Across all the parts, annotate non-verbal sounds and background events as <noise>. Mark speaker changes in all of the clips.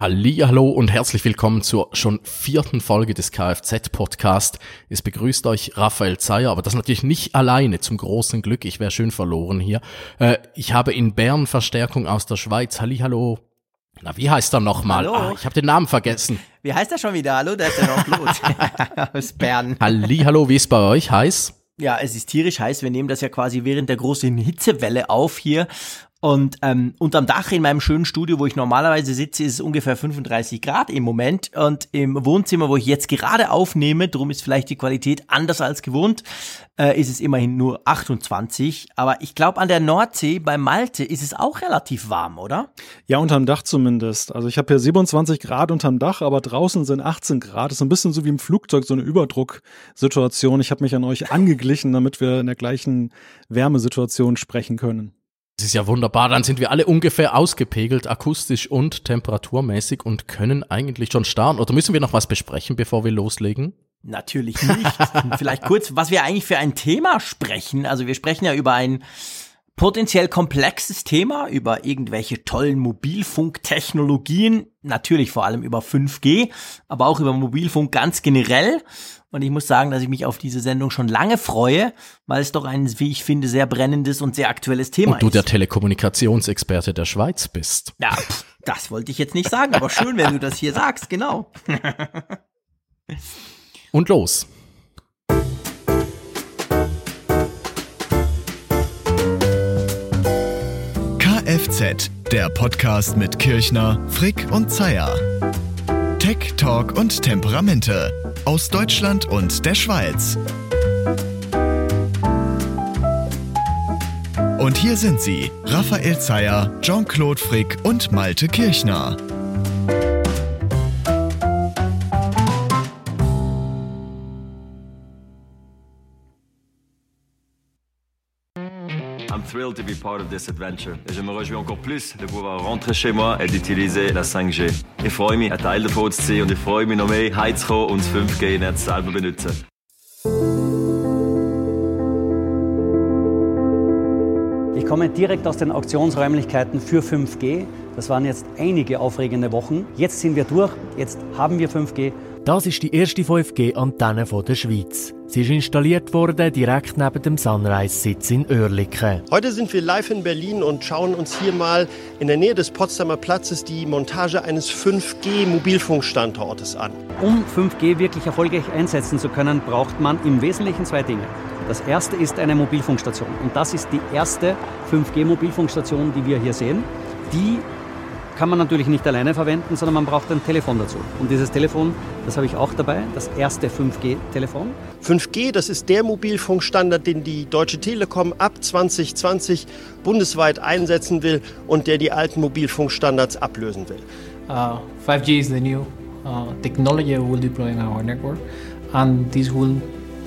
Speaker 1: Hallo und herzlich willkommen zur schon vierten Folge des Kfz-Podcast. Es begrüßt euch Raphael Zeyer, aber das natürlich nicht alleine, zum großen Glück. Ich wäre schön verloren hier. Äh, ich habe in Bern Verstärkung aus der Schweiz. Hallo. Na, wie heißt er nochmal? Ah, ich habe den Namen vergessen.
Speaker 2: Wie heißt er schon wieder? Hallo, der ist der Jean-Claude <laughs> <laughs> aus Bern.
Speaker 1: Hallo, wie ist bei euch? Heiß?
Speaker 2: Ja, es ist tierisch heiß. Wir nehmen das ja quasi während der großen Hitzewelle auf hier und ähm, unterm Dach in meinem schönen Studio, wo ich normalerweise sitze, ist es ungefähr 35 Grad im Moment. Und im Wohnzimmer, wo ich jetzt gerade aufnehme, drum ist vielleicht die Qualität anders als gewohnt, äh, ist es immerhin nur 28. Aber ich glaube, an der Nordsee bei Malte ist es auch relativ warm, oder?
Speaker 3: Ja, unterm Dach zumindest. Also ich habe hier 27 Grad unterm Dach, aber draußen sind 18 Grad. Das ist ein bisschen so wie im Flugzeug, so eine Überdrucksituation. Ich habe mich an euch angeglichen, damit wir in der gleichen Wärmesituation sprechen können.
Speaker 1: Das ist ja wunderbar. Dann sind wir alle ungefähr ausgepegelt, akustisch und temperaturmäßig und können eigentlich schon starten. Oder müssen wir noch was besprechen, bevor wir loslegen?
Speaker 2: Natürlich nicht. Vielleicht kurz, was wir eigentlich für ein Thema sprechen. Also wir sprechen ja über ein potenziell komplexes Thema, über irgendwelche tollen Mobilfunktechnologien, natürlich vor allem über 5G, aber auch über Mobilfunk ganz generell. Und ich muss sagen, dass ich mich auf diese Sendung schon lange freue, weil es doch ein, wie ich finde, sehr brennendes und sehr aktuelles Thema ist.
Speaker 1: Und du ist. der Telekommunikationsexperte der Schweiz bist.
Speaker 2: Ja, das wollte ich jetzt nicht sagen, aber schön, wenn du das hier sagst, genau.
Speaker 1: und los.
Speaker 4: Kfz, der Podcast mit Kirchner, Frick und Zeier. Tech, Talk und Temperamente aus Deutschland und der Schweiz. Und hier sind sie, Raphael Zeyer, Jean-Claude Frick und Malte Kirchner.
Speaker 5: Thrilled to be part of this adventure. Et je me réjouis encore plus de pouvoir rentrer chez moi et d'utiliser la 5G. Ich freue mich, ein Teil davon zu sein und ich freue mich noch mehr, heimzukommen und das 5G-Netz selber benutzen.
Speaker 6: Ich komme direkt aus den Auktionsräumlichkeiten für 5G. Das waren jetzt einige aufregende Wochen. Jetzt sind wir durch, jetzt haben wir 5G
Speaker 7: das ist die erste 5G-Antenne der Schweiz. Sie ist installiert worden direkt neben dem Sunrise-Sitz in Oerlikon.
Speaker 8: Heute sind wir live in Berlin und schauen uns hier mal in der Nähe des Potsdamer Platzes die Montage eines 5G-Mobilfunkstandortes an.
Speaker 6: Um 5G wirklich erfolgreich einsetzen zu können, braucht man im Wesentlichen zwei Dinge. Das erste ist eine Mobilfunkstation. Und das ist die erste 5G-Mobilfunkstation, die wir hier sehen. Die kann man natürlich nicht alleine verwenden, sondern man braucht ein Telefon dazu. Und dieses Telefon, das habe ich auch dabei, das erste 5G-Telefon.
Speaker 8: 5G, das ist der Mobilfunkstandard, den die Deutsche Telekom ab 2020 bundesweit einsetzen will und der die alten Mobilfunkstandards ablösen will.
Speaker 9: Uh, 5G is the new uh, technology we will deploy in our network and this will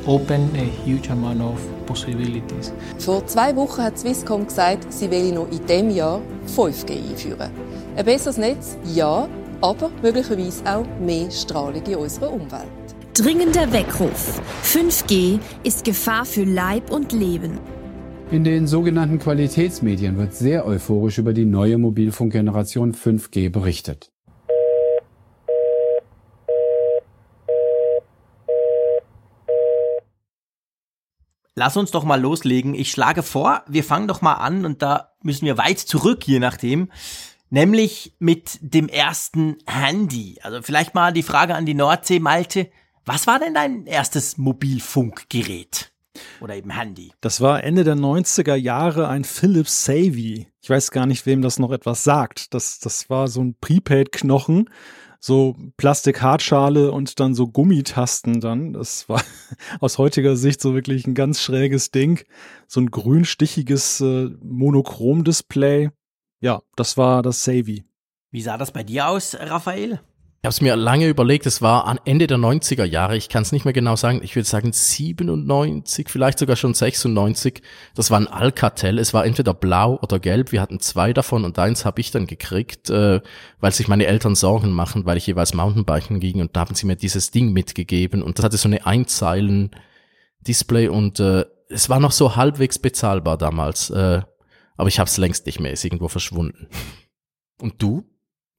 Speaker 9: open a huge amount of possibilities.
Speaker 10: Vor zwei Wochen hat Swisscom gesagt, sie will noch in diesem Jahr 5G einführen. Ein besseres Netz, ja, aber möglicherweise auch mehr Strahlung in unserer Umwelt.
Speaker 11: Dringender Weckruf. 5G ist Gefahr für Leib und Leben.
Speaker 12: In den sogenannten Qualitätsmedien wird sehr euphorisch über die neue Mobilfunkgeneration 5G berichtet.
Speaker 2: Lass uns doch mal loslegen. Ich schlage vor, wir fangen doch mal an und da müssen wir weit zurück, je nachdem nämlich mit dem ersten Handy. Also vielleicht mal die Frage an die Nordsee, Malte. Was war denn dein erstes Mobilfunkgerät? Oder eben Handy?
Speaker 3: Das war Ende der 90er Jahre ein Philips Savvy. Ich weiß gar nicht, wem das noch etwas sagt. Das, das war so ein Prepaid-Knochen, so Plastik-Hartschale und dann so Gummitasten dann. Das war <laughs> aus heutiger Sicht so wirklich ein ganz schräges Ding. So ein grünstichiges äh, Monochrom-Display ja, das war das Savvy.
Speaker 2: Wie sah das bei dir aus, Raphael?
Speaker 1: Ich habe es mir lange überlegt, es war an Ende der 90er Jahre, ich kann es nicht mehr genau sagen, ich würde sagen 97, vielleicht sogar schon 96. Das war ein Alcatel, es war entweder blau oder gelb, wir hatten zwei davon und eins habe ich dann gekriegt, äh, weil sich meine Eltern Sorgen machen, weil ich jeweils Mountainbiken ging und da haben sie mir dieses Ding mitgegeben und das hatte so eine Einzeilen-Display und äh, es war noch so halbwegs bezahlbar damals. Äh, aber ich habe es längst nicht mehr, ist irgendwo verschwunden. <laughs> Und du?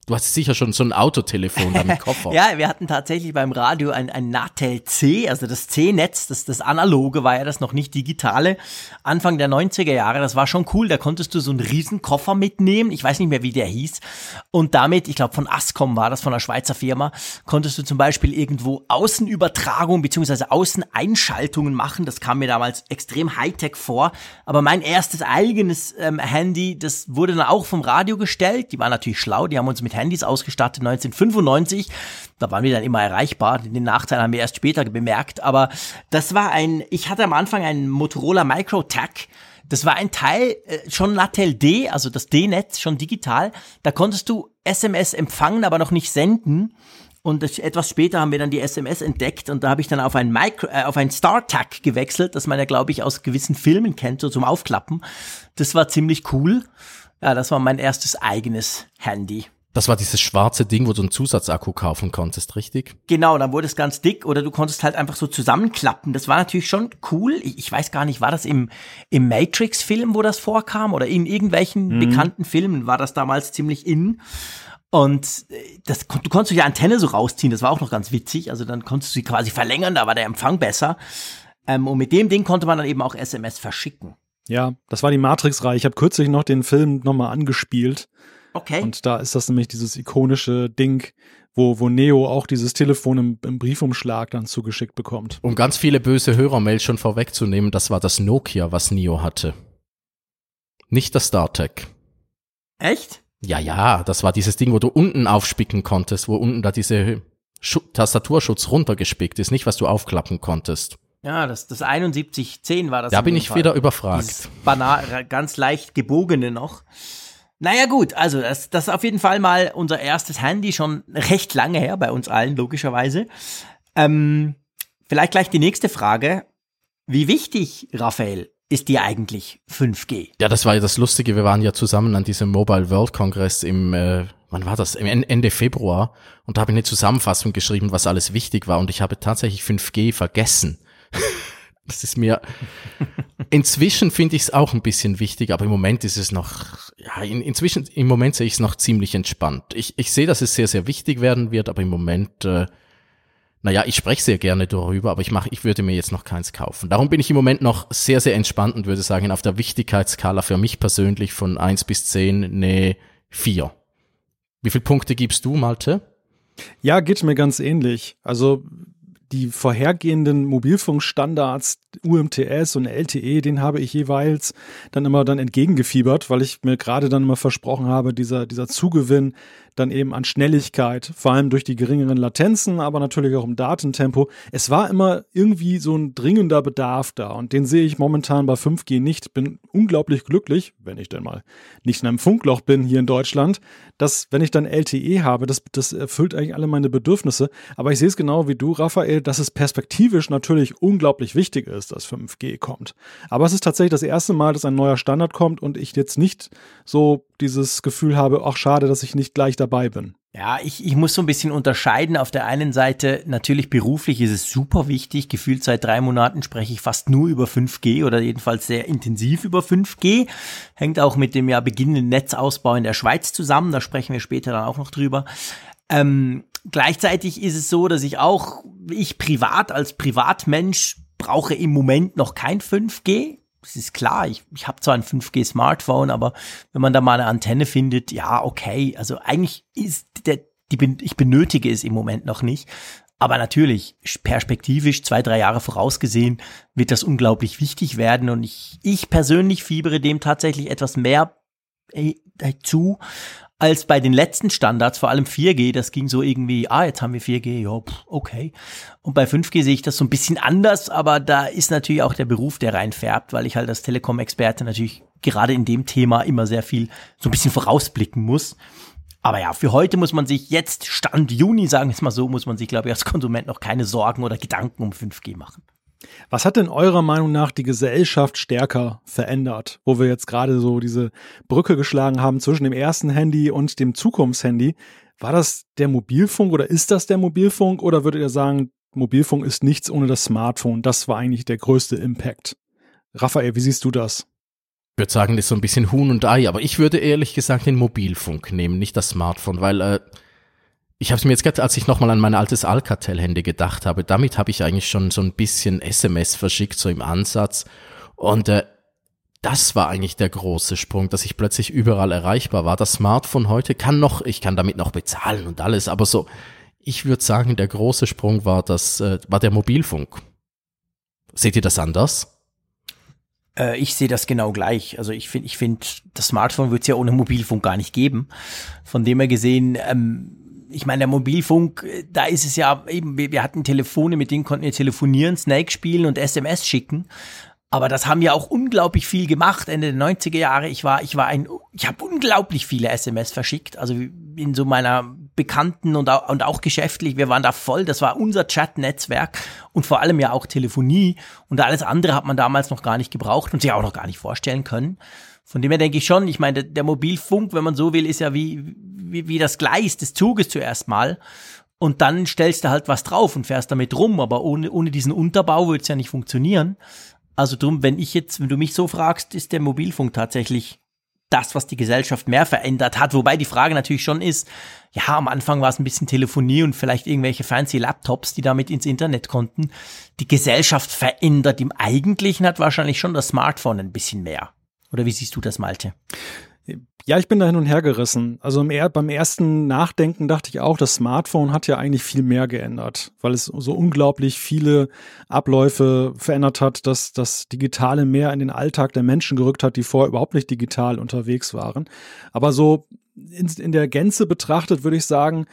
Speaker 1: Du hast sicher schon so ein Autotelefon am <laughs> Koffer.
Speaker 2: ja, wir hatten tatsächlich beim Radio ein, ein Natel C, also das C-Netz, das, das analoge war ja das noch nicht digitale. Anfang der 90er Jahre, das war schon cool, da konntest du so einen riesen Koffer mitnehmen, ich weiß nicht mehr, wie der hieß. Und damit, ich glaube von Ascom war das, von einer Schweizer Firma, konntest du zum Beispiel irgendwo Außenübertragung beziehungsweise Außeneinschaltungen machen. Das kam mir damals extrem Hightech vor. Aber mein erstes eigenes ähm, Handy, das wurde dann auch vom Radio gestellt. Die waren natürlich schlau, die haben uns mit Handys ausgestattet 1995. Da waren wir dann immer erreichbar. Den Nachteil haben wir erst später bemerkt. Aber das war ein, ich hatte am Anfang einen Motorola MicroTac. Das war ein Teil, äh, schon Natel D, also das D-Netz, schon digital. Da konntest du SMS empfangen, aber noch nicht senden. Und etwas später haben wir dann die SMS entdeckt und da habe ich dann auf ein Micro, äh, auf ein StarTAC gewechselt, das man ja, glaube ich, aus gewissen Filmen kennt, so zum Aufklappen. Das war ziemlich cool. Ja, das war mein erstes eigenes Handy.
Speaker 1: Das war dieses schwarze Ding, wo du einen Zusatzakku kaufen konntest, richtig?
Speaker 2: Genau, dann wurde es ganz dick oder du konntest halt einfach so zusammenklappen. Das war natürlich schon cool. Ich, ich weiß gar nicht, war das im, im Matrix-Film, wo das vorkam oder in irgendwelchen mhm. bekannten Filmen war das damals ziemlich in. Und äh, das, du konntest die Antenne so rausziehen, das war auch noch ganz witzig. Also dann konntest du sie quasi verlängern, da war der Empfang besser. Ähm, und mit dem Ding konnte man dann eben auch SMS verschicken.
Speaker 3: Ja, das war die Matrix-Reihe. Ich habe kürzlich noch den Film nochmal angespielt.
Speaker 2: Okay.
Speaker 3: Und da ist das nämlich dieses ikonische Ding, wo, wo Neo auch dieses Telefon im, im Briefumschlag dann zugeschickt bekommt.
Speaker 1: Um ganz viele böse Hörermails schon vorwegzunehmen, das war das Nokia, was Neo hatte. Nicht das StarTech.
Speaker 2: Echt?
Speaker 1: Ja, ja, das war dieses Ding, wo du unten aufspicken konntest, wo unten da diese Schu Tastaturschutz runtergespickt ist, nicht was du aufklappen konntest.
Speaker 2: Ja, das, das 7110 war das.
Speaker 1: Da bin ich Fall. wieder überfragt.
Speaker 2: Banal, ganz leicht gebogene noch. Naja gut, also das, das ist auf jeden Fall mal unser erstes Handy, schon recht lange her bei uns allen, logischerweise. Ähm, vielleicht gleich die nächste Frage. Wie wichtig, Raphael, ist dir eigentlich 5G?
Speaker 1: Ja, das war ja das Lustige. Wir waren ja zusammen an diesem Mobile World Congress im, äh, wann war das? Im Ende Februar. Und da habe ich eine Zusammenfassung geschrieben, was alles wichtig war. Und ich habe tatsächlich 5G vergessen. Das ist mir, inzwischen finde ich es auch ein bisschen wichtig, aber im Moment ist es noch, ja, in, inzwischen, im Moment sehe ich es noch ziemlich entspannt. Ich, ich sehe, dass es sehr, sehr wichtig werden wird, aber im Moment, äh, naja, ich spreche sehr gerne darüber, aber ich mache, ich würde mir jetzt noch keins kaufen. Darum bin ich im Moment noch sehr, sehr entspannt und würde sagen, auf der Wichtigkeitsskala für mich persönlich von eins bis zehn ne vier. Wie viele Punkte gibst du, Malte?
Speaker 3: Ja, geht mir ganz ähnlich. Also die vorhergehenden Mobilfunkstandards UMTS und LTE, den habe ich jeweils dann immer dann entgegengefiebert, weil ich mir gerade dann immer versprochen habe, dieser, dieser Zugewinn dann eben an Schnelligkeit, vor allem durch die geringeren Latenzen, aber natürlich auch im Datentempo. Es war immer irgendwie so ein dringender Bedarf da und den sehe ich momentan bei 5G nicht. Bin unglaublich glücklich, wenn ich denn mal nicht in einem Funkloch bin hier in Deutschland, dass wenn ich dann LTE habe, das, das erfüllt eigentlich alle meine Bedürfnisse. Aber ich sehe es genau wie du, Raphael, dass es perspektivisch natürlich unglaublich wichtig ist, dass 5G kommt. Aber es ist tatsächlich das erste Mal, dass ein neuer Standard kommt und ich jetzt nicht so dieses Gefühl habe, ach schade, dass ich nicht gleich dabei bin.
Speaker 2: Ja, ich, ich muss so ein bisschen unterscheiden. Auf der einen Seite, natürlich beruflich ist es super wichtig. Gefühlt seit drei Monaten spreche ich fast nur über 5G oder jedenfalls sehr intensiv über 5G. Hängt auch mit dem ja beginnenden Netzausbau in der Schweiz zusammen. Da sprechen wir später dann auch noch drüber. Ähm, gleichzeitig ist es so, dass ich auch, ich privat als Privatmensch brauche im Moment noch kein 5G es ist klar, ich, ich habe zwar ein 5G-Smartphone, aber wenn man da mal eine Antenne findet, ja, okay. Also eigentlich ist der, die, ich benötige es im Moment noch nicht. Aber natürlich, perspektivisch, zwei, drei Jahre vorausgesehen, wird das unglaublich wichtig werden. Und ich, ich persönlich fiebere dem tatsächlich etwas mehr äh, zu, als bei den letzten Standards, vor allem 4G, das ging so irgendwie, ah, jetzt haben wir 4G, ja, okay. Und bei 5G sehe ich das so ein bisschen anders, aber da ist natürlich auch der Beruf, der reinfärbt, weil ich halt als Telekom-Experte natürlich gerade in dem Thema immer sehr viel so ein bisschen vorausblicken muss. Aber ja, für heute muss man sich jetzt, Stand Juni, sagen wir es mal so, muss man sich, glaube ich, als Konsument noch keine Sorgen oder Gedanken um 5G machen.
Speaker 3: Was hat denn eurer Meinung nach die Gesellschaft stärker verändert, wo wir jetzt gerade so diese Brücke geschlagen haben zwischen dem ersten Handy und dem Zukunftshandy? War das der Mobilfunk oder ist das der Mobilfunk oder würdet ihr sagen, Mobilfunk ist nichts ohne das Smartphone? Das war eigentlich der größte Impact. Raphael, wie siehst du das?
Speaker 1: würde sagen, das ist so ein bisschen Huhn und Ei, aber ich würde ehrlich gesagt den Mobilfunk nehmen, nicht das Smartphone, weil äh, ich habe es mir jetzt gerade, als ich nochmal an mein altes Alcatel-Handy gedacht habe, damit habe ich eigentlich schon so ein bisschen SMS verschickt, so im Ansatz. Und äh, das war eigentlich der große Sprung, dass ich plötzlich überall erreichbar war. Das Smartphone heute kann noch, ich kann damit noch bezahlen und alles, aber so, ich würde sagen, der große Sprung war das, äh, war der Mobilfunk. Seht ihr das anders?
Speaker 2: Äh, ich sehe das genau gleich. Also ich finde, ich finde, das Smartphone wird es ja ohne Mobilfunk gar nicht geben. Von dem her gesehen, ähm, ich meine, der Mobilfunk, äh, da ist es ja eben, wir, hatten Telefone, mit denen konnten wir telefonieren, Snake spielen und SMS schicken. Aber das haben ja auch unglaublich viel gemacht Ende der 90er Jahre. Ich war, ich war ein, ich habe unglaublich viele SMS verschickt. Also in so meiner Bekannten und auch, und auch geschäftlich. Wir waren da voll. Das war unser Chat-Netzwerk und vor allem ja auch Telefonie. Und alles andere hat man damals noch gar nicht gebraucht und sich auch noch gar nicht vorstellen können. Von dem her denke ich schon, ich meine, der, der Mobilfunk, wenn man so will, ist ja wie, wie, wie das Gleis des Zuges zuerst mal. Und dann stellst du halt was drauf und fährst damit rum. Aber ohne, ohne diesen Unterbau würde es ja nicht funktionieren. Also drum, wenn ich jetzt, wenn du mich so fragst, ist der Mobilfunk tatsächlich das, was die Gesellschaft mehr verändert hat. Wobei die Frage natürlich schon ist, ja, am Anfang war es ein bisschen Telefonie und vielleicht irgendwelche fancy Laptops, die damit ins Internet konnten. Die Gesellschaft verändert im Eigentlichen hat wahrscheinlich schon das Smartphone ein bisschen mehr. Oder wie siehst du das, Malte?
Speaker 3: Ja, ich bin da hin und her gerissen. Also beim ersten Nachdenken dachte ich auch, das Smartphone hat ja eigentlich viel mehr geändert, weil es so unglaublich viele Abläufe verändert hat, dass das Digitale mehr in den Alltag der Menschen gerückt hat, die vorher überhaupt nicht digital unterwegs waren. Aber so in, in der Gänze betrachtet würde ich sagen,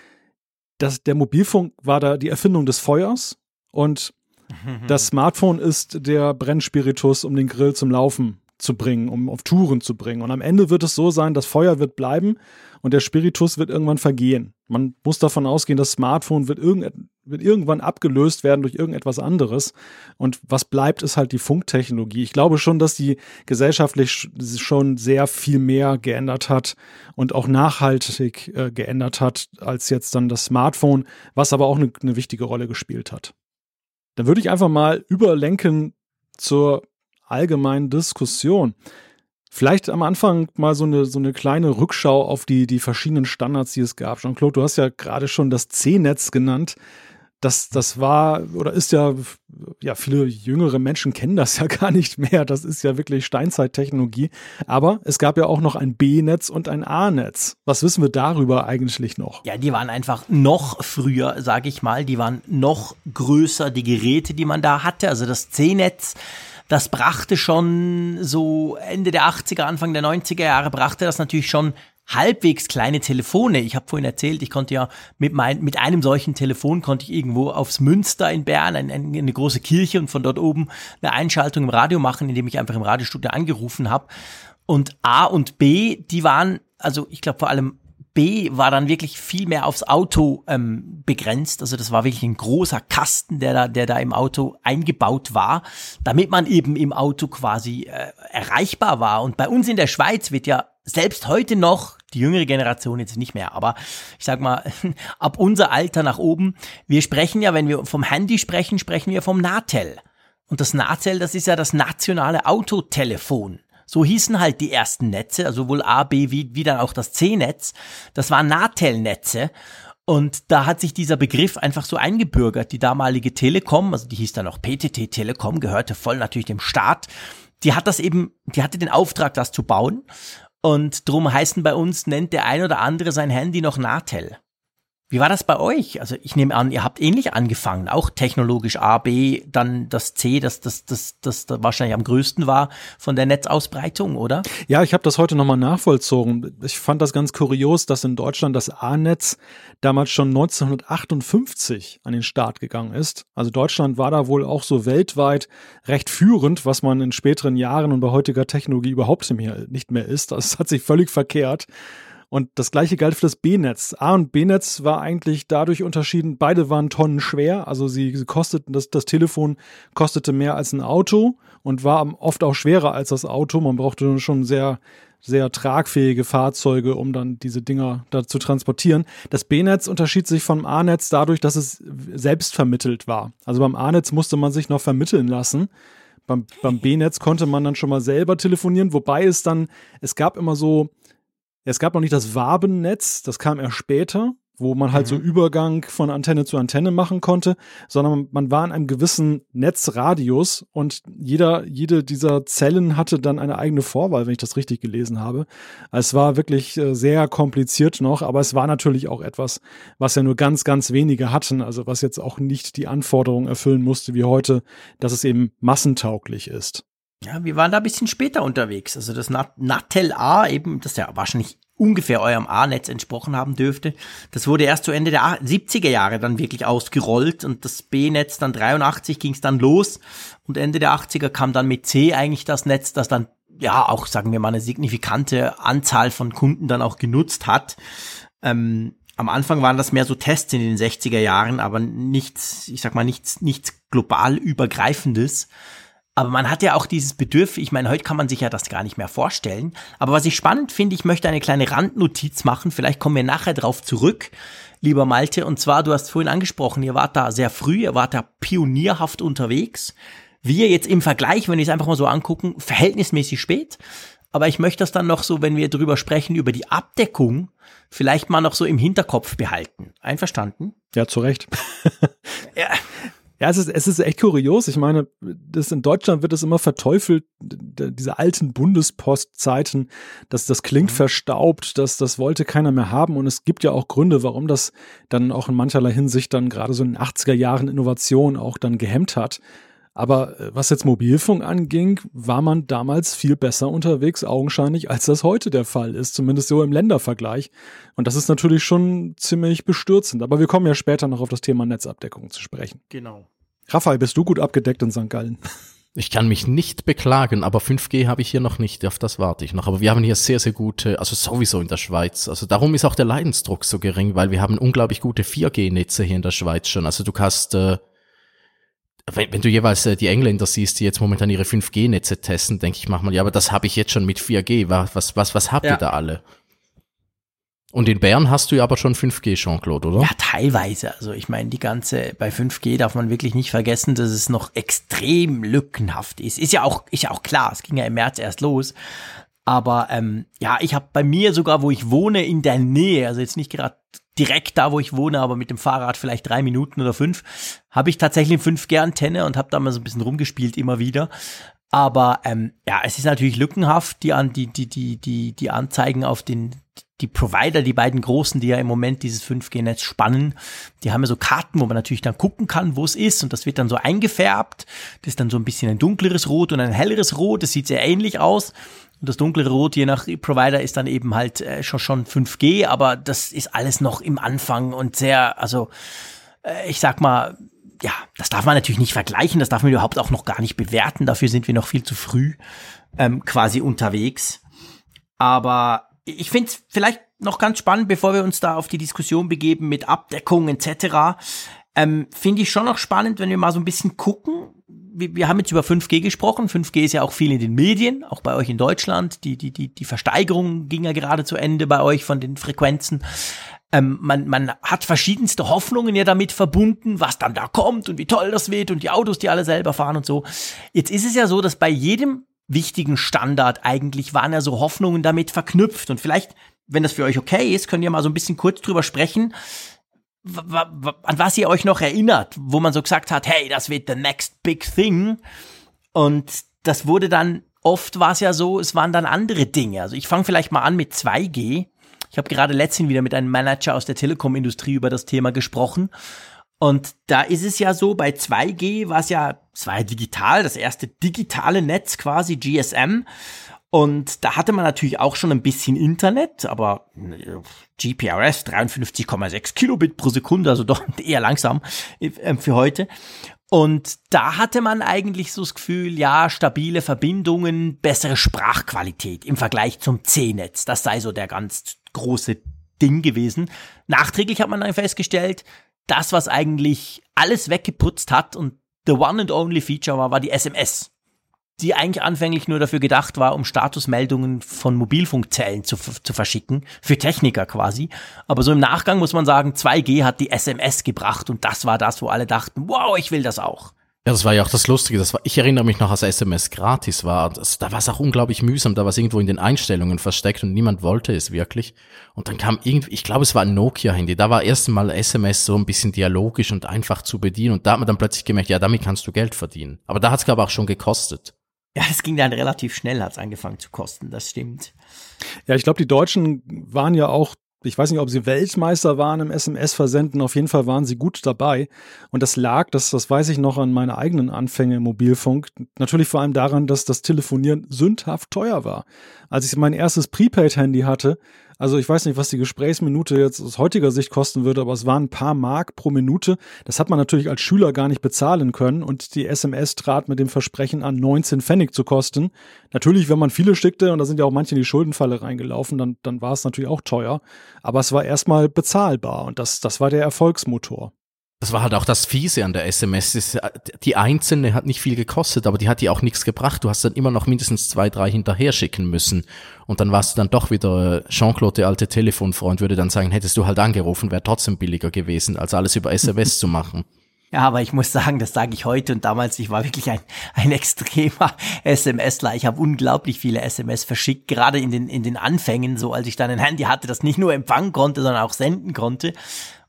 Speaker 3: dass der Mobilfunk war da die Erfindung des Feuers und <laughs> das Smartphone ist der Brennspiritus, um den Grill zum Laufen zu bringen, um auf Touren zu bringen. Und am Ende wird es so sein, das Feuer wird bleiben und der Spiritus wird irgendwann vergehen. Man muss davon ausgehen, das Smartphone wird, irgend, wird irgendwann abgelöst werden durch irgendetwas anderes. Und was bleibt, ist halt die Funktechnologie. Ich glaube schon, dass die gesellschaftlich schon sehr viel mehr geändert hat und auch nachhaltig äh, geändert hat als jetzt dann das Smartphone, was aber auch eine, eine wichtige Rolle gespielt hat. Dann würde ich einfach mal überlenken zur allgemeinen Diskussion. Vielleicht am Anfang mal so eine, so eine kleine Rückschau auf die, die verschiedenen Standards, die es gab. Jean-Claude, du hast ja gerade schon das C-Netz genannt das, das war oder ist ja, ja, viele jüngere Menschen kennen das <laughs> ja gar nicht mehr. Das ist ja wirklich Steinzeittechnologie. Aber es gab ja auch noch ein B-Netz und ein A-Netz. Was wissen wir darüber eigentlich noch?
Speaker 2: Ja, die waren einfach noch früher, sage ich mal. Die waren noch größer, die Geräte, die man da hatte. Also das C-Netz, das brachte schon so Ende der 80er, Anfang der 90er Jahre, brachte das natürlich schon halbwegs kleine Telefone. Ich habe vorhin erzählt, ich konnte ja mit, mein, mit einem solchen Telefon konnte ich irgendwo aufs Münster in Bern, ein, ein, eine große Kirche und von dort oben eine Einschaltung im Radio machen, indem ich einfach im Radiostudio angerufen habe. Und A und B, die waren, also ich glaube vor allem B war dann wirklich viel mehr aufs Auto ähm, begrenzt. Also das war wirklich ein großer Kasten, der da, der da im Auto eingebaut war, damit man eben im Auto quasi äh, erreichbar war. Und bei uns in der Schweiz wird ja selbst heute noch, die jüngere Generation jetzt nicht mehr, aber ich sag mal, <laughs> ab unser Alter nach oben, wir sprechen ja, wenn wir vom Handy sprechen, sprechen wir vom Natel. Und das Natel, das ist ja das nationale Autotelefon. So hießen halt die ersten Netze, also sowohl A, B wie, wie dann auch das C-Netz. Das waren Natel-Netze. Und da hat sich dieser Begriff einfach so eingebürgert. Die damalige Telekom, also die hieß dann auch PTT Telekom, gehörte voll natürlich dem Staat. Die hat das eben, die hatte den Auftrag, das zu bauen. Und drum heißen bei uns, nennt der ein oder andere sein Handy noch Natel. Wie war das bei euch? Also ich nehme an, ihr habt ähnlich angefangen, auch technologisch A, B, dann das C, das das das das, wahrscheinlich am größten war von der Netzausbreitung, oder?
Speaker 3: Ja, ich habe das heute nochmal nachvollzogen. Ich fand das ganz kurios, dass in Deutschland das A-Netz damals schon 1958 an den Start gegangen ist. Also Deutschland war da wohl auch so weltweit recht führend, was man in späteren Jahren und bei heutiger Technologie überhaupt nicht mehr ist. Das hat sich völlig verkehrt. Und das gleiche galt für das B-Netz. A und B-Netz war eigentlich dadurch unterschieden, beide waren tonnenschwer, also sie, sie kosteten, das, das Telefon kostete mehr als ein Auto und war oft auch schwerer als das Auto. Man brauchte schon sehr, sehr tragfähige Fahrzeuge, um dann diese Dinger da zu transportieren. Das B-Netz unterschied sich vom A-Netz dadurch, dass es selbst vermittelt war. Also beim A-Netz musste man sich noch vermitteln lassen beim, beim B-Netz konnte man dann schon mal selber telefonieren, wobei es dann, es gab immer so, es gab noch nicht das Wabennetz, das kam erst später wo man halt mhm. so Übergang von Antenne zu Antenne machen konnte, sondern man war in einem gewissen Netzradius und jeder, jede dieser Zellen hatte dann eine eigene Vorwahl, wenn ich das richtig gelesen habe. Es war wirklich äh, sehr kompliziert noch, aber es war natürlich auch etwas, was ja nur ganz, ganz wenige hatten, also was jetzt auch nicht die Anforderungen erfüllen musste wie heute, dass es eben massentauglich ist.
Speaker 2: Ja, wir waren da ein bisschen später unterwegs. Also das Natel A eben, das ja wahrscheinlich ungefähr eurem A-Netz entsprochen haben dürfte. Das wurde erst zu Ende der 70er Jahre dann wirklich ausgerollt und das B-Netz dann 83 ging es dann los und Ende der 80er kam dann mit C eigentlich das Netz, das dann ja auch, sagen wir mal, eine signifikante Anzahl von Kunden dann auch genutzt hat. Ähm, am Anfang waren das mehr so Tests in den 60er Jahren, aber nichts, ich sag mal, nichts, nichts global übergreifendes. Aber man hat ja auch dieses Bedürfnis, ich meine, heute kann man sich ja das gar nicht mehr vorstellen. Aber was ich spannend finde, ich möchte eine kleine Randnotiz machen, vielleicht kommen wir nachher drauf zurück, lieber Malte. Und zwar, du hast vorhin angesprochen, ihr wart da sehr früh, ihr wart da pionierhaft unterwegs. Wir jetzt im Vergleich, wenn wir es einfach mal so angucken, verhältnismäßig spät. Aber ich möchte das dann noch so, wenn wir drüber sprechen, über die Abdeckung, vielleicht mal noch so im Hinterkopf behalten. Einverstanden?
Speaker 3: Ja, zu Recht. ja, <laughs> ja, es ist, es ist echt kurios. Ich meine, das in Deutschland wird es immer verteufelt, diese alten Bundespostzeiten, dass das klingt mhm. verstaubt, dass das wollte keiner mehr haben. Und es gibt ja auch Gründe, warum das dann auch in mancherlei Hinsicht dann gerade so in den 80er Jahren Innovation auch dann gehemmt hat. Aber äh, was jetzt Mobilfunk anging, war man damals viel besser unterwegs, augenscheinlich, als das heute der Fall ist, zumindest so im Ländervergleich. Und das ist natürlich schon ziemlich bestürzend. Aber wir kommen ja später noch auf das Thema Netzabdeckung zu sprechen.
Speaker 2: Genau.
Speaker 3: Raphael, bist du gut abgedeckt in St. Gallen?
Speaker 1: Ich kann mich nicht beklagen, aber 5G habe ich hier noch nicht, auf das warte ich noch. Aber wir haben hier sehr, sehr gute, also sowieso in der Schweiz. Also darum ist auch der Leidensdruck so gering, weil wir haben unglaublich gute 4G-Netze hier in der Schweiz schon. Also du kannst äh, wenn, wenn du jeweils äh, die Engländer siehst, die jetzt momentan ihre 5G-Netze testen, denke ich manchmal, ja, aber das habe ich jetzt schon mit 4G. Was, was, was habt ja. ihr da alle? Und in Bern hast du ja aber schon 5G, Jean-Claude, oder?
Speaker 2: Ja, teilweise. Also ich meine, die ganze, bei 5G darf man wirklich nicht vergessen, dass es noch extrem lückenhaft ist. Ist ja auch, ist ja auch klar, es ging ja im März erst los. Aber ähm, ja, ich habe bei mir sogar, wo ich wohne, in der Nähe, also jetzt nicht gerade direkt da, wo ich wohne, aber mit dem Fahrrad vielleicht drei Minuten oder fünf, habe ich tatsächlich eine 5G-Antenne und habe da mal so ein bisschen rumgespielt immer wieder. Aber ähm, ja, es ist natürlich lückenhaft, die, an, die, die, die, die, die Anzeigen auf den die Provider, die beiden großen, die ja im Moment dieses 5G-Netz spannen, die haben ja so Karten, wo man natürlich dann gucken kann, wo es ist und das wird dann so eingefärbt. Das ist dann so ein bisschen ein dunkleres Rot und ein helleres Rot. Das sieht sehr ähnlich aus. Und das dunklere Rot, je nach Provider, ist dann eben halt äh, schon, schon 5G, aber das ist alles noch im Anfang und sehr, also äh, ich sag mal, ja, das darf man natürlich nicht vergleichen, das darf man überhaupt auch noch gar nicht bewerten, dafür sind wir noch viel zu früh ähm, quasi unterwegs. Aber ich finde es vielleicht noch ganz spannend, bevor wir uns da auf die Diskussion begeben mit Abdeckung etc. Ähm, finde ich schon noch spannend, wenn wir mal so ein bisschen gucken, wir, haben jetzt über 5G gesprochen. 5G ist ja auch viel in den Medien, auch bei euch in Deutschland. Die, die, die, die Versteigerung ging ja gerade zu Ende bei euch von den Frequenzen. Ähm, man, man hat verschiedenste Hoffnungen ja damit verbunden, was dann da kommt und wie toll das wird und die Autos, die alle selber fahren und so. Jetzt ist es ja so, dass bei jedem wichtigen Standard eigentlich waren ja so Hoffnungen damit verknüpft. Und vielleicht, wenn das für euch okay ist, könnt ihr mal so ein bisschen kurz drüber sprechen, an was ihr euch noch erinnert, wo man so gesagt hat, hey, das wird the next big thing. Und das wurde dann, oft war es ja so, es waren dann andere Dinge. Also ich fange vielleicht mal an mit 2G. Ich habe gerade letztens wieder mit einem Manager aus der Telekom-Industrie über das Thema gesprochen. Und da ist es ja so, bei 2G war es ja, es war ja digital, das erste digitale Netz quasi, GSM. Und da hatte man natürlich auch schon ein bisschen Internet, aber äh, GPRS 53,6 Kilobit pro Sekunde, also doch <laughs> eher langsam äh, für heute. Und da hatte man eigentlich so das Gefühl, ja, stabile Verbindungen, bessere Sprachqualität im Vergleich zum C-Netz. Das sei so der ganz große Ding gewesen. Nachträglich hat man dann festgestellt, das, was eigentlich alles weggeputzt hat und the one and only feature war, war die SMS die eigentlich anfänglich nur dafür gedacht war, um Statusmeldungen von Mobilfunkzellen zu, zu verschicken, für Techniker quasi. Aber so im Nachgang muss man sagen, 2G hat die SMS gebracht und das war das, wo alle dachten, wow, ich will das auch.
Speaker 1: Ja, das war ja auch das Lustige. Das war, ich erinnere mich noch, als SMS gratis war. Das, da war es auch unglaublich mühsam. Da war es irgendwo in den Einstellungen versteckt und niemand wollte es wirklich. Und dann kam irgendwie, ich glaube, es war ein Nokia-Handy. Da war erst einmal SMS so ein bisschen dialogisch und einfach zu bedienen. Und da hat man dann plötzlich gemerkt, ja, damit kannst du Geld verdienen. Aber da hat es, glaube ich, auch schon gekostet.
Speaker 2: Ja, es ging dann relativ schnell, hat es angefangen zu kosten. Das stimmt.
Speaker 3: Ja, ich glaube, die Deutschen waren ja auch ich weiß nicht, ob sie Weltmeister waren im SMS-Versenden, auf jeden Fall waren sie gut dabei. Und das lag, das, das weiß ich noch an meine eigenen Anfänge im Mobilfunk, natürlich vor allem daran, dass das Telefonieren sündhaft teuer war. Als ich mein erstes Prepaid-Handy hatte, also ich weiß nicht, was die Gesprächsminute jetzt aus heutiger Sicht kosten würde, aber es waren ein paar Mark pro Minute. Das hat man natürlich als Schüler gar nicht bezahlen können und die SMS trat mit dem Versprechen an, 19 Pfennig zu kosten. Natürlich, wenn man viele schickte, und da sind ja auch manche in die Schuldenfalle reingelaufen, dann, dann war es natürlich auch teuer. Aber es war erstmal bezahlbar und das, das war der Erfolgsmotor.
Speaker 1: Das war halt auch das Fiese an der SMS. Die einzelne hat nicht viel gekostet, aber die hat dir auch nichts gebracht. Du hast dann immer noch mindestens zwei, drei hinterher schicken müssen. Und dann warst du dann doch wieder, äh, Jean-Claude, der alte Telefonfreund, würde dann sagen, hättest du halt angerufen, wäre trotzdem billiger gewesen, als alles über SMS zu machen.
Speaker 2: Ja, aber ich muss sagen, das sage ich heute und damals, ich war wirklich ein, ein extremer <laughs> SMSler. Ich habe unglaublich viele SMS verschickt, gerade in den, in den Anfängen, so als ich dann ein Handy hatte, das nicht nur empfangen konnte, sondern auch senden konnte.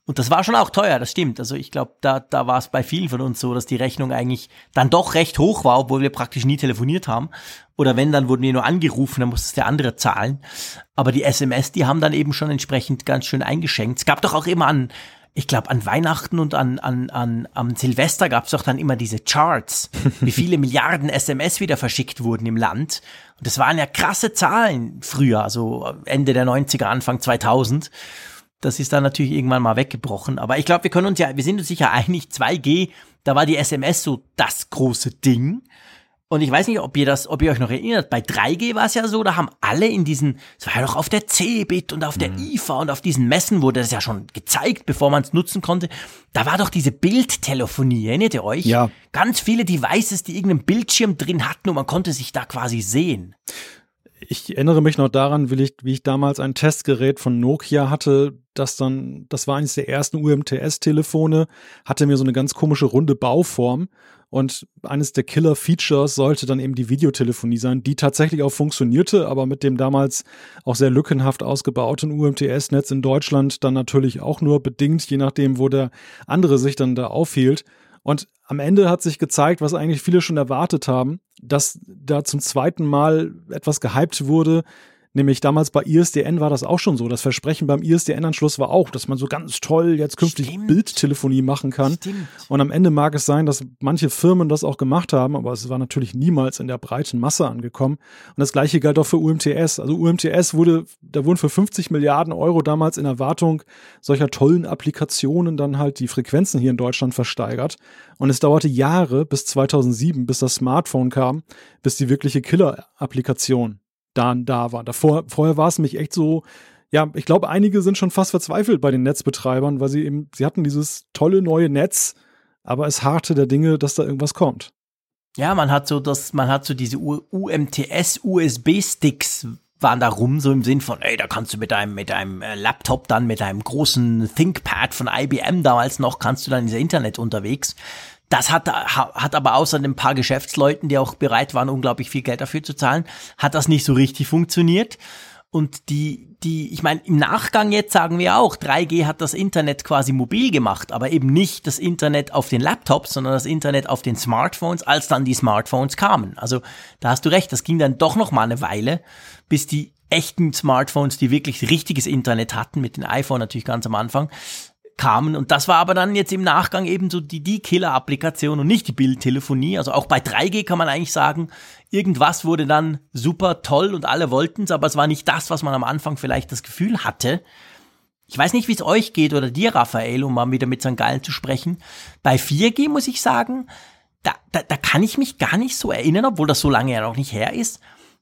Speaker 2: Und das war schon auch teuer, das stimmt. Also ich glaube, da, da war es bei vielen von uns so, dass die Rechnung eigentlich dann doch recht hoch war, obwohl wir praktisch nie telefoniert haben. Oder wenn, dann wurden wir nur angerufen, dann musste der andere zahlen. Aber die SMS, die haben dann eben schon entsprechend ganz schön eingeschenkt. Es gab doch auch immer an, ich glaube, an Weihnachten und an, an, an am Silvester gab es doch dann immer diese Charts, <laughs> wie viele Milliarden SMS wieder verschickt wurden im Land. Und das waren ja krasse Zahlen früher, also Ende der 90er, Anfang 2000. Das ist dann natürlich irgendwann mal weggebrochen. Aber ich glaube, wir können uns ja, wir sind uns sicher einig, 2G, da war die SMS so das große Ding. Und ich weiß nicht, ob ihr das, ob ihr euch noch erinnert, bei 3G war es ja so, da haben alle in diesen, es war ja noch auf der CeBIT und auf der mhm. IFA und auf diesen Messen wurde das ja schon gezeigt, bevor man es nutzen konnte. Da war doch diese Bildtelefonie, erinnert ihr euch?
Speaker 3: Ja.
Speaker 2: Ganz viele Devices, die irgendeinen Bildschirm drin hatten und man konnte sich da quasi sehen
Speaker 3: ich erinnere mich noch daran, wie ich, wie ich damals ein Testgerät von Nokia hatte, das dann, das war eines der ersten UMTS-Telefone, hatte mir so eine ganz komische runde Bauform und eines der Killer-Features sollte dann eben die Videotelefonie sein, die tatsächlich auch funktionierte, aber mit dem damals auch sehr lückenhaft ausgebauten UMTS-Netz in Deutschland dann natürlich auch nur bedingt, je nachdem, wo der andere sich dann da aufhielt. Und am Ende hat sich gezeigt, was eigentlich viele schon erwartet haben, dass da zum zweiten Mal etwas gehypt wurde, Nämlich damals bei ISDN war das auch schon so. Das Versprechen beim ISDN-Anschluss war auch, dass man so ganz toll jetzt künftig Stimmt. Bildtelefonie machen kann. Stimmt. Und am Ende mag es sein, dass manche Firmen das auch gemacht haben, aber es war natürlich niemals in der breiten Masse angekommen. Und das gleiche galt auch für UMTS. Also UMTS wurde, da wurden für 50 Milliarden Euro damals in Erwartung solcher tollen Applikationen dann halt die Frequenzen hier in Deutschland versteigert. Und es dauerte Jahre bis 2007, bis das Smartphone kam, bis die wirkliche Killer-Applikation dann da war. Davor, vorher war es mich echt so, ja, ich glaube, einige sind schon fast verzweifelt bei den Netzbetreibern, weil sie eben, sie hatten dieses tolle neue Netz, aber es harte der Dinge, dass da irgendwas kommt.
Speaker 2: Ja, man hat so das, man hat so diese UMTS-USB-Sticks waren da rum, so im Sinn von, ey, da kannst du mit deinem, mit deinem äh, Laptop dann, mit deinem großen ThinkPad von IBM damals noch, kannst du dann in das Internet unterwegs. Das hat, hat aber außer ein paar Geschäftsleuten, die auch bereit waren, unglaublich viel Geld dafür zu zahlen, hat das nicht so richtig funktioniert. Und die, die, ich meine, im Nachgang jetzt sagen wir auch, 3G hat das Internet quasi mobil gemacht, aber eben nicht das Internet auf den Laptops, sondern das Internet auf den Smartphones, als dann die Smartphones kamen. Also da hast du recht, das ging dann doch noch mal eine Weile, bis die echten Smartphones, die wirklich richtiges Internet hatten, mit den iPhone natürlich ganz am Anfang, kamen. Und das war aber dann jetzt im Nachgang eben so die, die Killer-Applikation und nicht die Bildtelefonie. Also auch bei 3G kann man eigentlich sagen, irgendwas wurde dann super toll und alle wollten es, aber es war nicht das, was man am Anfang vielleicht das Gefühl hatte. Ich weiß nicht, wie es euch geht oder dir, Raphael, um mal wieder mit St. Gallen zu sprechen. Bei 4G muss ich sagen, da, da, da kann ich mich gar nicht so erinnern, obwohl das so lange ja noch nicht her ist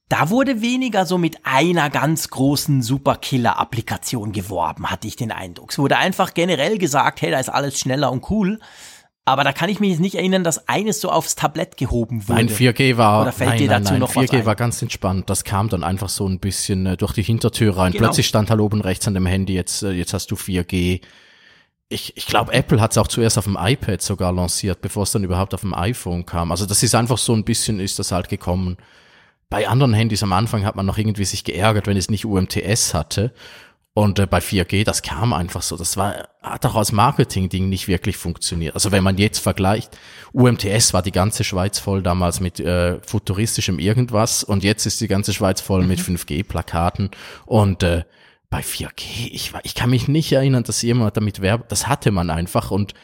Speaker 2: da wurde weniger so mit einer ganz großen Superkiller-Applikation geworben, hatte ich den Eindruck. Es wurde einfach generell gesagt, hey, da ist alles schneller und cool. Aber da kann ich mich jetzt nicht erinnern, dass eines so aufs Tablett gehoben wurde.
Speaker 1: Nein, 4G war, Oder fällt nein, dir dazu nein, noch 4G war ganz entspannt. Das kam dann einfach so ein bisschen äh, durch die Hintertür rein. Genau. Plötzlich stand halt oben rechts an dem Handy, jetzt, äh, jetzt hast du 4G. ich, ich glaube, Apple hat es auch zuerst auf dem iPad sogar lanciert, bevor es dann überhaupt auf dem iPhone kam. Also das ist einfach so ein bisschen, ist das halt gekommen. Bei anderen Handys am Anfang hat man noch irgendwie sich geärgert, wenn es nicht UMTS hatte. Und äh, bei 4G, das kam einfach so. Das war, hat auch als Marketing-Ding nicht wirklich funktioniert. Also wenn man jetzt vergleicht, UMTS war die ganze Schweiz voll damals mit äh, futuristischem irgendwas und jetzt ist die ganze Schweiz voll mhm. mit 5G-Plakaten und äh, bei 4G, ich, ich kann mich nicht erinnern, dass jemand damit werbt. Das hatte man einfach und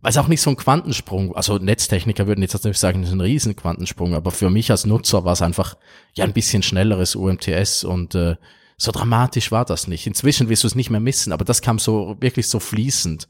Speaker 1: weil es auch nicht so ein Quantensprung, also Netztechniker würden jetzt natürlich sagen, das ist ein riesen Quantensprung, aber für mich als Nutzer war es einfach ja ein bisschen schnelleres UMTS und äh, so dramatisch war das nicht. Inzwischen wirst du es nicht mehr missen, aber das kam so wirklich so fließend.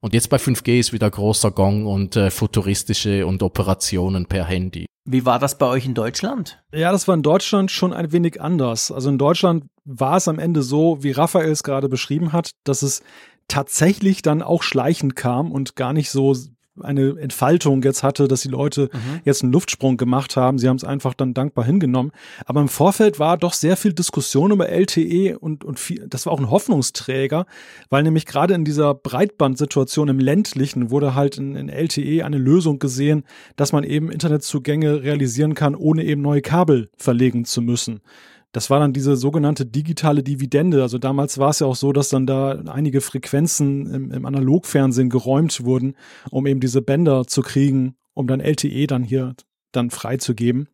Speaker 1: Und jetzt bei 5G ist wieder großer Gong und äh, futuristische und Operationen per Handy.
Speaker 2: Wie war das bei euch in Deutschland?
Speaker 3: Ja, das war in Deutschland schon ein wenig anders. Also in Deutschland war es am Ende so, wie Raphael es gerade beschrieben hat, dass es tatsächlich dann auch schleichend kam und gar nicht so eine Entfaltung jetzt hatte, dass die Leute mhm. jetzt einen Luftsprung gemacht haben. Sie haben es einfach dann dankbar hingenommen. Aber im Vorfeld war doch sehr viel Diskussion über LTE und, und viel, das war auch ein Hoffnungsträger, weil nämlich gerade in dieser Breitbandsituation im ländlichen wurde halt in, in LTE eine Lösung gesehen, dass man eben Internetzugänge realisieren kann, ohne eben neue Kabel verlegen zu müssen. Das war dann diese sogenannte digitale Dividende. Also damals war es ja auch so, dass dann da einige Frequenzen im, im Analogfernsehen geräumt wurden, um eben diese Bänder zu kriegen, um dann LTE dann hier dann freizugeben.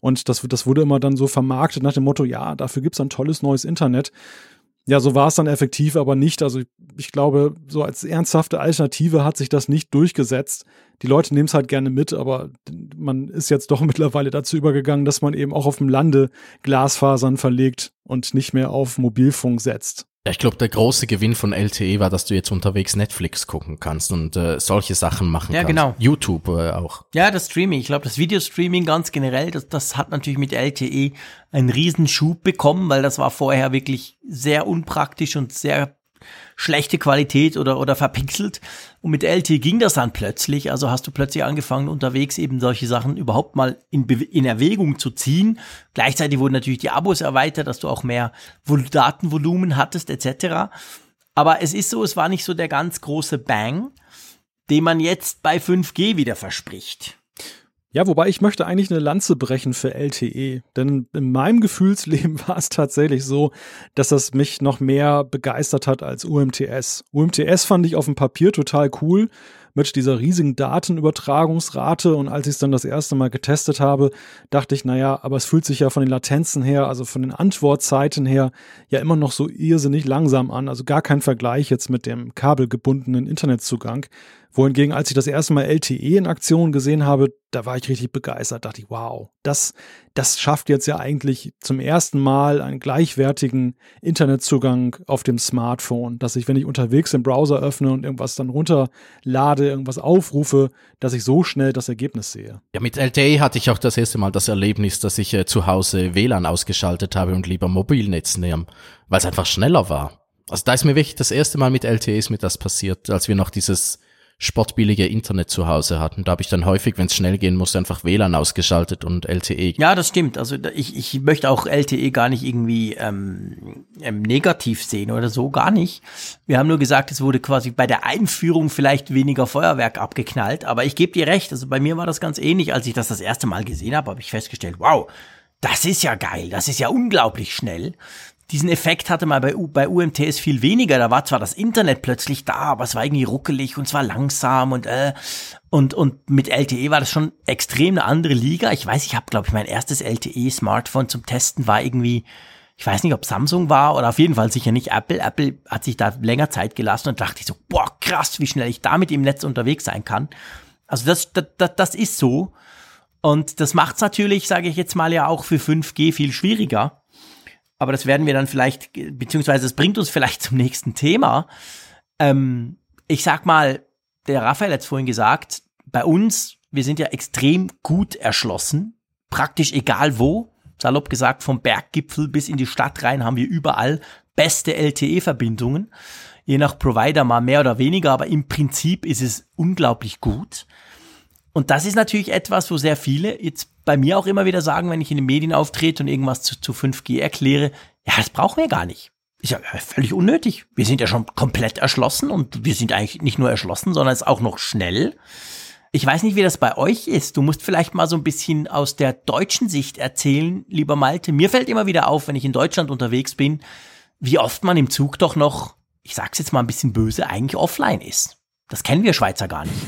Speaker 3: Und das, das wurde immer dann so vermarktet nach dem Motto, ja, dafür gibt's ein tolles neues Internet. Ja, so war es dann effektiv, aber nicht. Also ich glaube, so als ernsthafte Alternative hat sich das nicht durchgesetzt. Die Leute nehmen es halt gerne mit, aber man ist jetzt doch <laughs> mittlerweile dazu übergegangen, dass man eben auch auf dem Lande Glasfasern verlegt und nicht mehr auf Mobilfunk setzt.
Speaker 1: Ja, ich glaube, der große Gewinn von LTE war, dass du jetzt unterwegs Netflix gucken kannst und äh, solche Sachen machen
Speaker 2: ja,
Speaker 1: kannst.
Speaker 2: genau.
Speaker 1: YouTube äh, auch.
Speaker 2: Ja, das Streaming. Ich glaube, das Videostreaming ganz generell, das, das hat natürlich mit LTE einen Riesenschub bekommen, weil das war vorher wirklich sehr unpraktisch und sehr schlechte Qualität oder, oder verpixelt. Und mit LTE ging das dann plötzlich. Also hast du plötzlich angefangen, unterwegs eben solche Sachen überhaupt mal in, in Erwägung zu ziehen. Gleichzeitig wurden natürlich die Abos erweitert, dass du auch mehr Datenvolumen hattest, etc. Aber es ist so, es war nicht so der ganz große Bang, den man jetzt bei 5G wieder verspricht.
Speaker 3: Ja, wobei ich möchte eigentlich eine Lanze brechen für LTE. Denn in meinem Gefühlsleben <laughs> war es tatsächlich so, dass das mich noch mehr begeistert hat als UMTS. UMTS fand ich auf dem Papier total cool mit dieser riesigen Datenübertragungsrate. Und als ich es dann das erste Mal getestet habe, dachte ich, naja, aber es fühlt sich ja von den Latenzen her, also von den Antwortzeiten her, ja immer noch so irrsinnig langsam an. Also gar kein Vergleich jetzt mit dem kabelgebundenen Internetzugang. Wohingegen, als ich das erste Mal LTE in Aktion gesehen habe, da war ich richtig begeistert, dachte ich, wow, das, das schafft jetzt ja eigentlich zum ersten Mal einen gleichwertigen Internetzugang auf dem Smartphone, dass ich, wenn ich unterwegs den Browser öffne und irgendwas dann runterlade, irgendwas aufrufe, dass ich so schnell das Ergebnis sehe.
Speaker 1: Ja, mit LTE hatte ich auch das erste Mal das Erlebnis, dass ich äh, zu Hause WLAN ausgeschaltet habe und lieber Mobilnetz nehmen, weil es einfach schneller war. Also da ist mir wirklich das erste Mal mit LTE ist mir das passiert, als wir noch dieses spottbillige Internet zu Hause hatten. Da habe ich dann häufig, wenn es schnell gehen musste, einfach WLAN ausgeschaltet und LTE.
Speaker 2: Ja, das stimmt. Also ich, ich möchte auch LTE gar nicht irgendwie ähm, ähm, negativ sehen oder so, gar nicht. Wir haben nur gesagt, es wurde quasi bei der Einführung vielleicht weniger Feuerwerk abgeknallt. Aber ich gebe dir recht, also bei mir war das ganz ähnlich. Als ich das das erste Mal gesehen habe, habe ich festgestellt, wow, das ist ja geil, das ist ja unglaublich schnell diesen Effekt hatte man bei, bei UMTS viel weniger. Da war zwar das Internet plötzlich da, aber es war irgendwie ruckelig und zwar langsam und äh, und und mit LTE war das schon extrem eine andere Liga. Ich weiß, ich habe glaube ich mein erstes LTE Smartphone zum Testen war irgendwie ich weiß nicht, ob Samsung war oder auf jeden Fall sicher nicht Apple. Apple hat sich da länger Zeit gelassen und dachte ich so, boah, krass, wie schnell ich damit im Netz unterwegs sein kann. Also das, das, das, das ist so. Und das macht's natürlich, sage ich jetzt mal ja auch für 5G viel schwieriger aber das werden wir dann vielleicht, beziehungsweise es bringt uns vielleicht zum nächsten Thema. Ähm, ich sag mal, der Raphael hat es vorhin gesagt, bei uns, wir sind ja extrem gut erschlossen, praktisch egal wo, salopp gesagt, vom Berggipfel bis in die Stadt rein haben wir überall beste LTE-Verbindungen. Je nach Provider mal mehr oder weniger, aber im Prinzip ist es unglaublich gut. Und das ist natürlich etwas, wo sehr viele jetzt bei mir auch immer wieder sagen, wenn ich in den Medien auftrete und irgendwas zu, zu 5G erkläre, ja, das brauchen wir gar nicht. Ist ja völlig unnötig. Wir sind ja schon komplett erschlossen und wir sind eigentlich nicht nur erschlossen, sondern es auch noch schnell. Ich weiß nicht, wie das bei euch ist. Du musst vielleicht mal so ein bisschen aus der deutschen Sicht erzählen, lieber Malte. Mir fällt immer wieder auf, wenn ich in Deutschland unterwegs bin, wie oft man im Zug doch noch, ich sag's jetzt mal ein bisschen böse, eigentlich offline ist. Das kennen wir Schweizer gar nicht. <laughs>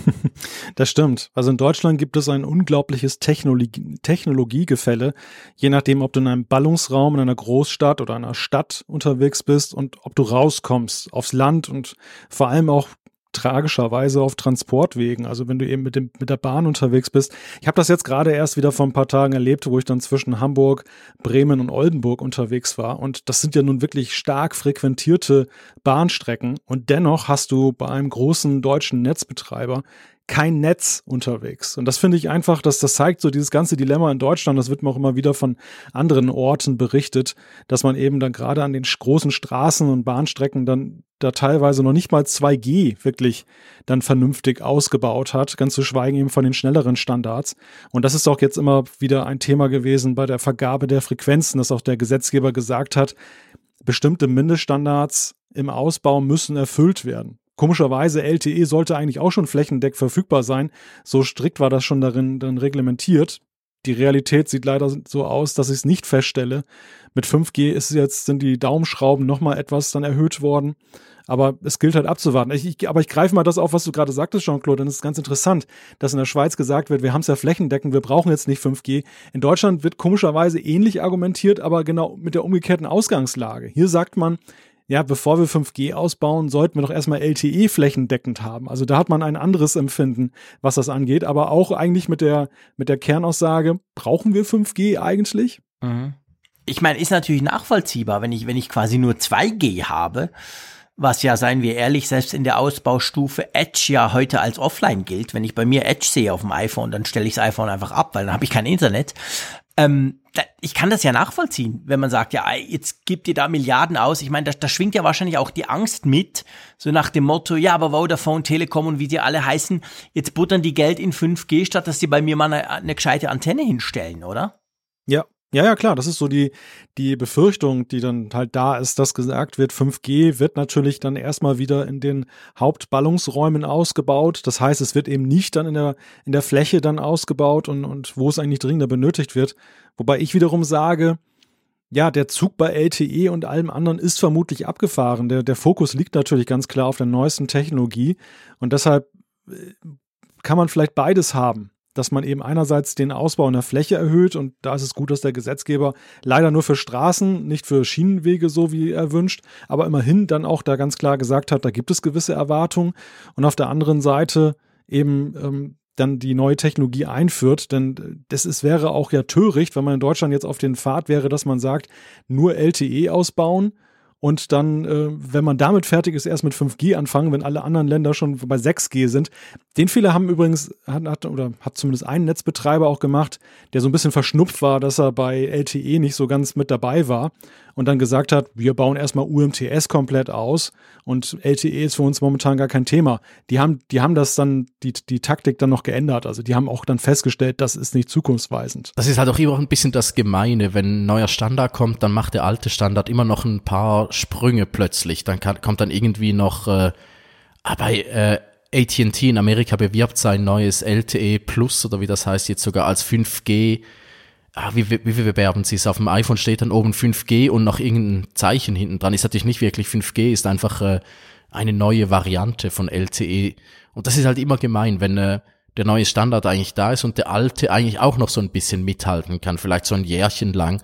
Speaker 3: Das stimmt. Also in Deutschland gibt es ein unglaubliches Technologie Technologiegefälle, je nachdem, ob du in einem Ballungsraum, in einer Großstadt oder einer Stadt unterwegs bist und ob du rauskommst aufs Land und vor allem auch tragischerweise auf Transportwegen, also wenn du eben mit, dem, mit der Bahn unterwegs bist. Ich habe das jetzt gerade erst wieder vor ein paar Tagen erlebt, wo ich dann zwischen Hamburg, Bremen und Oldenburg unterwegs war. Und das sind ja nun wirklich stark frequentierte Bahnstrecken. Und dennoch hast du bei einem großen deutschen Netzbetreiber kein Netz unterwegs. Und das finde ich einfach, dass das zeigt so dieses ganze Dilemma in Deutschland. Das wird mir auch immer wieder von anderen Orten berichtet, dass man eben dann gerade an den großen Straßen und Bahnstrecken dann da teilweise noch nicht mal 2G wirklich dann vernünftig ausgebaut hat, ganz zu schweigen eben von den schnelleren Standards. Und das ist auch jetzt immer wieder ein Thema gewesen bei der Vergabe der Frequenzen, dass auch der Gesetzgeber gesagt hat, bestimmte Mindeststandards im Ausbau müssen erfüllt werden. Komischerweise LTE sollte eigentlich auch schon flächendeck verfügbar sein. So strikt war das schon darin dann reglementiert. Die Realität sieht leider so aus, dass ich es nicht feststelle. Mit 5G ist jetzt, sind die Daumenschrauben nochmal etwas dann erhöht worden. Aber es gilt halt abzuwarten. Ich, ich, aber ich greife mal das auf, was du gerade sagtest, Jean-Claude, denn es ist ganz interessant, dass in der Schweiz gesagt wird, wir haben es ja flächendeckend, wir brauchen jetzt nicht 5G. In Deutschland wird komischerweise ähnlich argumentiert, aber genau mit der umgekehrten Ausgangslage. Hier sagt man, ja, bevor wir 5G ausbauen, sollten wir doch erstmal LTE flächendeckend haben. Also da hat man ein anderes Empfinden, was das angeht, aber auch eigentlich mit der, mit der Kernaussage, brauchen wir 5G eigentlich?
Speaker 2: Mhm. Ich meine, ist natürlich nachvollziehbar, wenn ich, wenn ich quasi nur 2G habe, was ja, seien wir ehrlich, selbst in der Ausbaustufe Edge ja heute als offline gilt. Wenn ich bei mir Edge sehe auf dem iPhone, dann stelle ich das iPhone einfach ab, weil dann habe ich kein Internet. Ähm, da, ich kann das ja nachvollziehen, wenn man sagt, ja, jetzt gibt ihr da Milliarden aus. Ich meine, da, da schwingt ja wahrscheinlich auch die Angst mit, so nach dem Motto, ja, aber Vodafone, Telekom und wie die alle heißen, jetzt buttern die Geld in 5G, statt dass sie bei mir mal eine, eine gescheite Antenne hinstellen, oder?
Speaker 3: Ja, ja, ja, klar, das ist so die, die Befürchtung, die dann halt da ist, dass gesagt wird, 5G wird natürlich dann erstmal wieder in den Hauptballungsräumen ausgebaut. Das heißt, es wird eben nicht dann in der, in der Fläche dann ausgebaut und, und wo es eigentlich dringender benötigt wird. Wobei ich wiederum sage, ja, der Zug bei LTE und allem anderen ist vermutlich abgefahren. Der, der Fokus liegt natürlich ganz klar auf der neuesten Technologie und deshalb äh, kann man vielleicht beides haben dass man eben einerseits den Ausbau in der Fläche erhöht und da ist es gut, dass der Gesetzgeber leider nur für Straßen, nicht für Schienenwege so wie er wünscht, aber immerhin dann auch da ganz klar gesagt hat, da gibt es gewisse Erwartungen. Und auf der anderen Seite eben ähm, dann die neue Technologie einführt, denn das ist, wäre auch ja töricht, wenn man in Deutschland jetzt auf den Pfad wäre, dass man sagt, nur LTE ausbauen und dann, äh, wenn man damit fertig ist, erst mit 5G anfangen, wenn alle anderen Länder schon bei 6G sind. Den Fehler haben übrigens, hat, hat, oder hat zumindest ein Netzbetreiber auch gemacht, der so ein bisschen verschnupft war, dass er bei LTE nicht so ganz mit dabei war und dann gesagt hat, wir bauen erstmal UMTS komplett aus und LTE ist für uns momentan gar kein Thema. Die haben, die haben das dann, die, die Taktik dann noch geändert. Also die haben auch dann festgestellt, das ist nicht zukunftsweisend.
Speaker 1: Das ist halt auch immer ein bisschen das Gemeine. Wenn ein neuer Standard kommt, dann macht der alte Standard immer noch ein paar Sprünge plötzlich. Dann kann, kommt dann irgendwie noch, äh, ah, bei äh, AT&T in Amerika bewirbt sein neues LTE Plus oder wie das heißt jetzt sogar als 5G ah, wie, wie, wie bewerben sie es? Auf dem iPhone steht dann oben 5G und noch irgendein Zeichen hinten dran. Ist natürlich nicht wirklich 5G, ist einfach äh, eine neue Variante von LTE. Und das ist halt immer gemein, wenn äh, der neue Standard eigentlich da ist und der alte eigentlich auch noch so ein bisschen mithalten kann, vielleicht so ein Jährchen lang.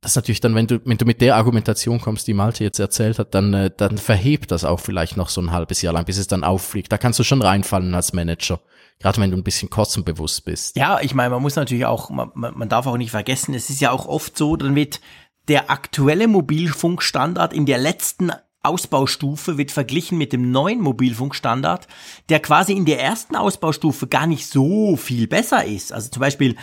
Speaker 1: Das ist natürlich dann, wenn du, wenn du mit der Argumentation kommst, die Malte jetzt erzählt hat, dann, äh, dann verhebt das auch vielleicht noch so ein halbes Jahr lang, bis es dann auffliegt. Da kannst du schon reinfallen als Manager. Gerade wenn du ein bisschen kostenbewusst bist.
Speaker 2: Ja, ich meine, man muss natürlich auch, man, man darf auch nicht vergessen, es ist ja auch oft so, dann wird der aktuelle Mobilfunkstandard in der letzten Ausbaustufe wird verglichen mit dem neuen Mobilfunkstandard, der quasi in der ersten Ausbaustufe gar nicht so viel besser ist. Also zum Beispiel,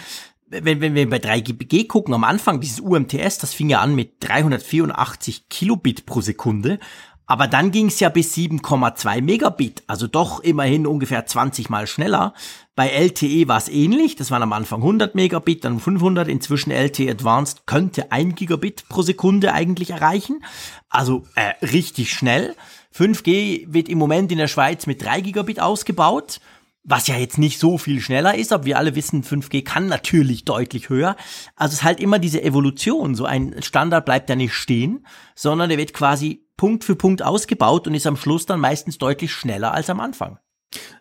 Speaker 2: wenn, wenn wir bei 3G gucken, am Anfang dieses UMTS, das fing ja an mit 384 Kilobit pro Sekunde Aber dann ging es ja bis 7,2 Megabit, also doch immerhin ungefähr 20 mal schneller. Bei LTE war es ähnlich, das waren am Anfang 100 Megabit, dann 500, inzwischen LTE Advanced könnte 1 Gigabit pro Sekunde eigentlich erreichen, also äh, richtig schnell. 5G wird im Moment in der Schweiz mit 3 Gigabit ausgebaut, was ja jetzt nicht so viel schneller ist, aber wir alle wissen, 5G kann natürlich deutlich höher. Also es ist halt immer diese Evolution, so ein Standard bleibt ja nicht stehen, sondern der wird quasi Punkt für Punkt ausgebaut und ist am Schluss dann meistens deutlich schneller als am Anfang.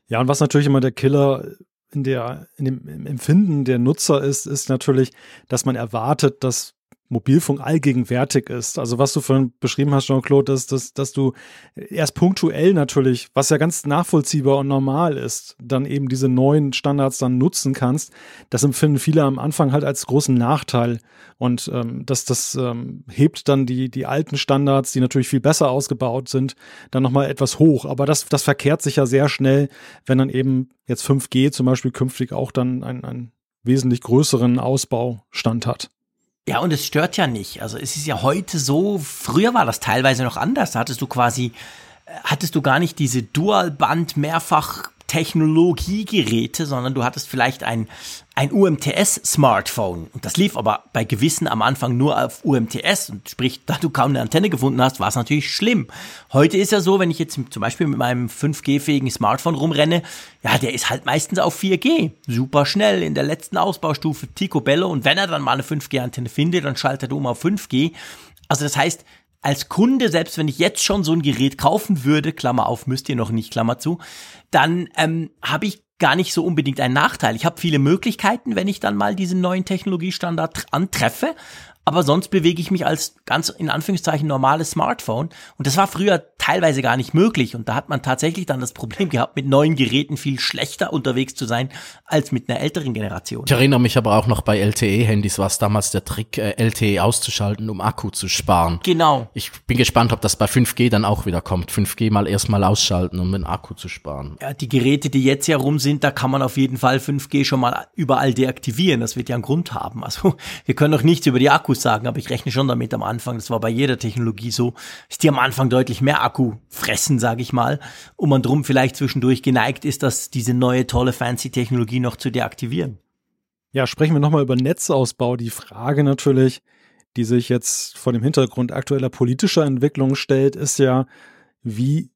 Speaker 3: Ja, und was natürlich immer der Killer in der, in dem Empfinden der Nutzer ist, ist natürlich, dass man erwartet, dass Mobilfunk allgegenwärtig ist. Also was du vorhin beschrieben hast, Jean-Claude, ist, dass, dass du erst punktuell natürlich, was ja ganz nachvollziehbar und normal ist, dann eben diese neuen Standards dann nutzen kannst. Das empfinden viele am Anfang halt als großen Nachteil. Und ähm, das, das ähm, hebt dann die, die alten Standards, die natürlich viel besser ausgebaut sind, dann nochmal etwas hoch. Aber das, das verkehrt sich ja sehr schnell, wenn dann eben jetzt 5G zum Beispiel künftig auch dann einen, einen wesentlich größeren Ausbaustand hat.
Speaker 2: Ja, und es stört ja nicht. Also es ist ja heute so, früher war das teilweise noch anders. Da hattest du quasi, äh, hattest du gar nicht diese Dualband mehrfach Technologiegeräte, sondern du hattest vielleicht ein, ein UMTS-Smartphone. Und das lief aber bei gewissen am Anfang nur auf UMTS. Und sprich, da du kaum eine Antenne gefunden hast, war es natürlich schlimm. Heute ist ja so, wenn ich jetzt zum Beispiel mit meinem 5G-fähigen Smartphone rumrenne, ja, der ist halt meistens auf 4G. Super schnell in der letzten Ausbaustufe Picobello. Und wenn er dann mal eine 5G-Antenne findet, dann schaltet er um auf 5G. Also das heißt, als Kunde, selbst wenn ich jetzt schon so ein Gerät kaufen würde, Klammer auf, müsst ihr noch nicht, Klammer zu, dann ähm, habe ich gar nicht so unbedingt einen Nachteil. Ich habe viele Möglichkeiten, wenn ich dann mal diesen neuen Technologiestandard antreffe, aber sonst bewege ich mich als ganz in Anführungszeichen normales Smartphone. Und das war früher teilweise gar nicht möglich. Und da hat man tatsächlich dann das Problem gehabt, mit neuen Geräten viel schlechter unterwegs zu sein als mit einer älteren Generation.
Speaker 1: Ich erinnere mich aber auch noch bei LTE-Handys war es damals der Trick, äh, LTE auszuschalten, um Akku zu sparen.
Speaker 2: Genau.
Speaker 1: Ich bin gespannt, ob das bei 5G dann auch wieder kommt. 5G mal erstmal ausschalten, um den Akku zu sparen.
Speaker 2: Ja, die Geräte, die jetzt ja rum sind, da kann man auf jeden Fall 5G schon mal überall deaktivieren. Das wird ja einen Grund haben. Also <laughs> wir können noch nichts über die Akku Akkus sagen, aber ich rechne schon damit am Anfang, das war bei jeder Technologie so, dass die am Anfang deutlich mehr Akku fressen, sage ich mal, und man drum vielleicht zwischendurch geneigt ist, dass diese neue tolle fancy Technologie noch zu deaktivieren.
Speaker 3: Ja, sprechen wir nochmal über Netzausbau. Die Frage natürlich, die sich jetzt vor dem Hintergrund aktueller politischer Entwicklungen stellt, ist ja, wie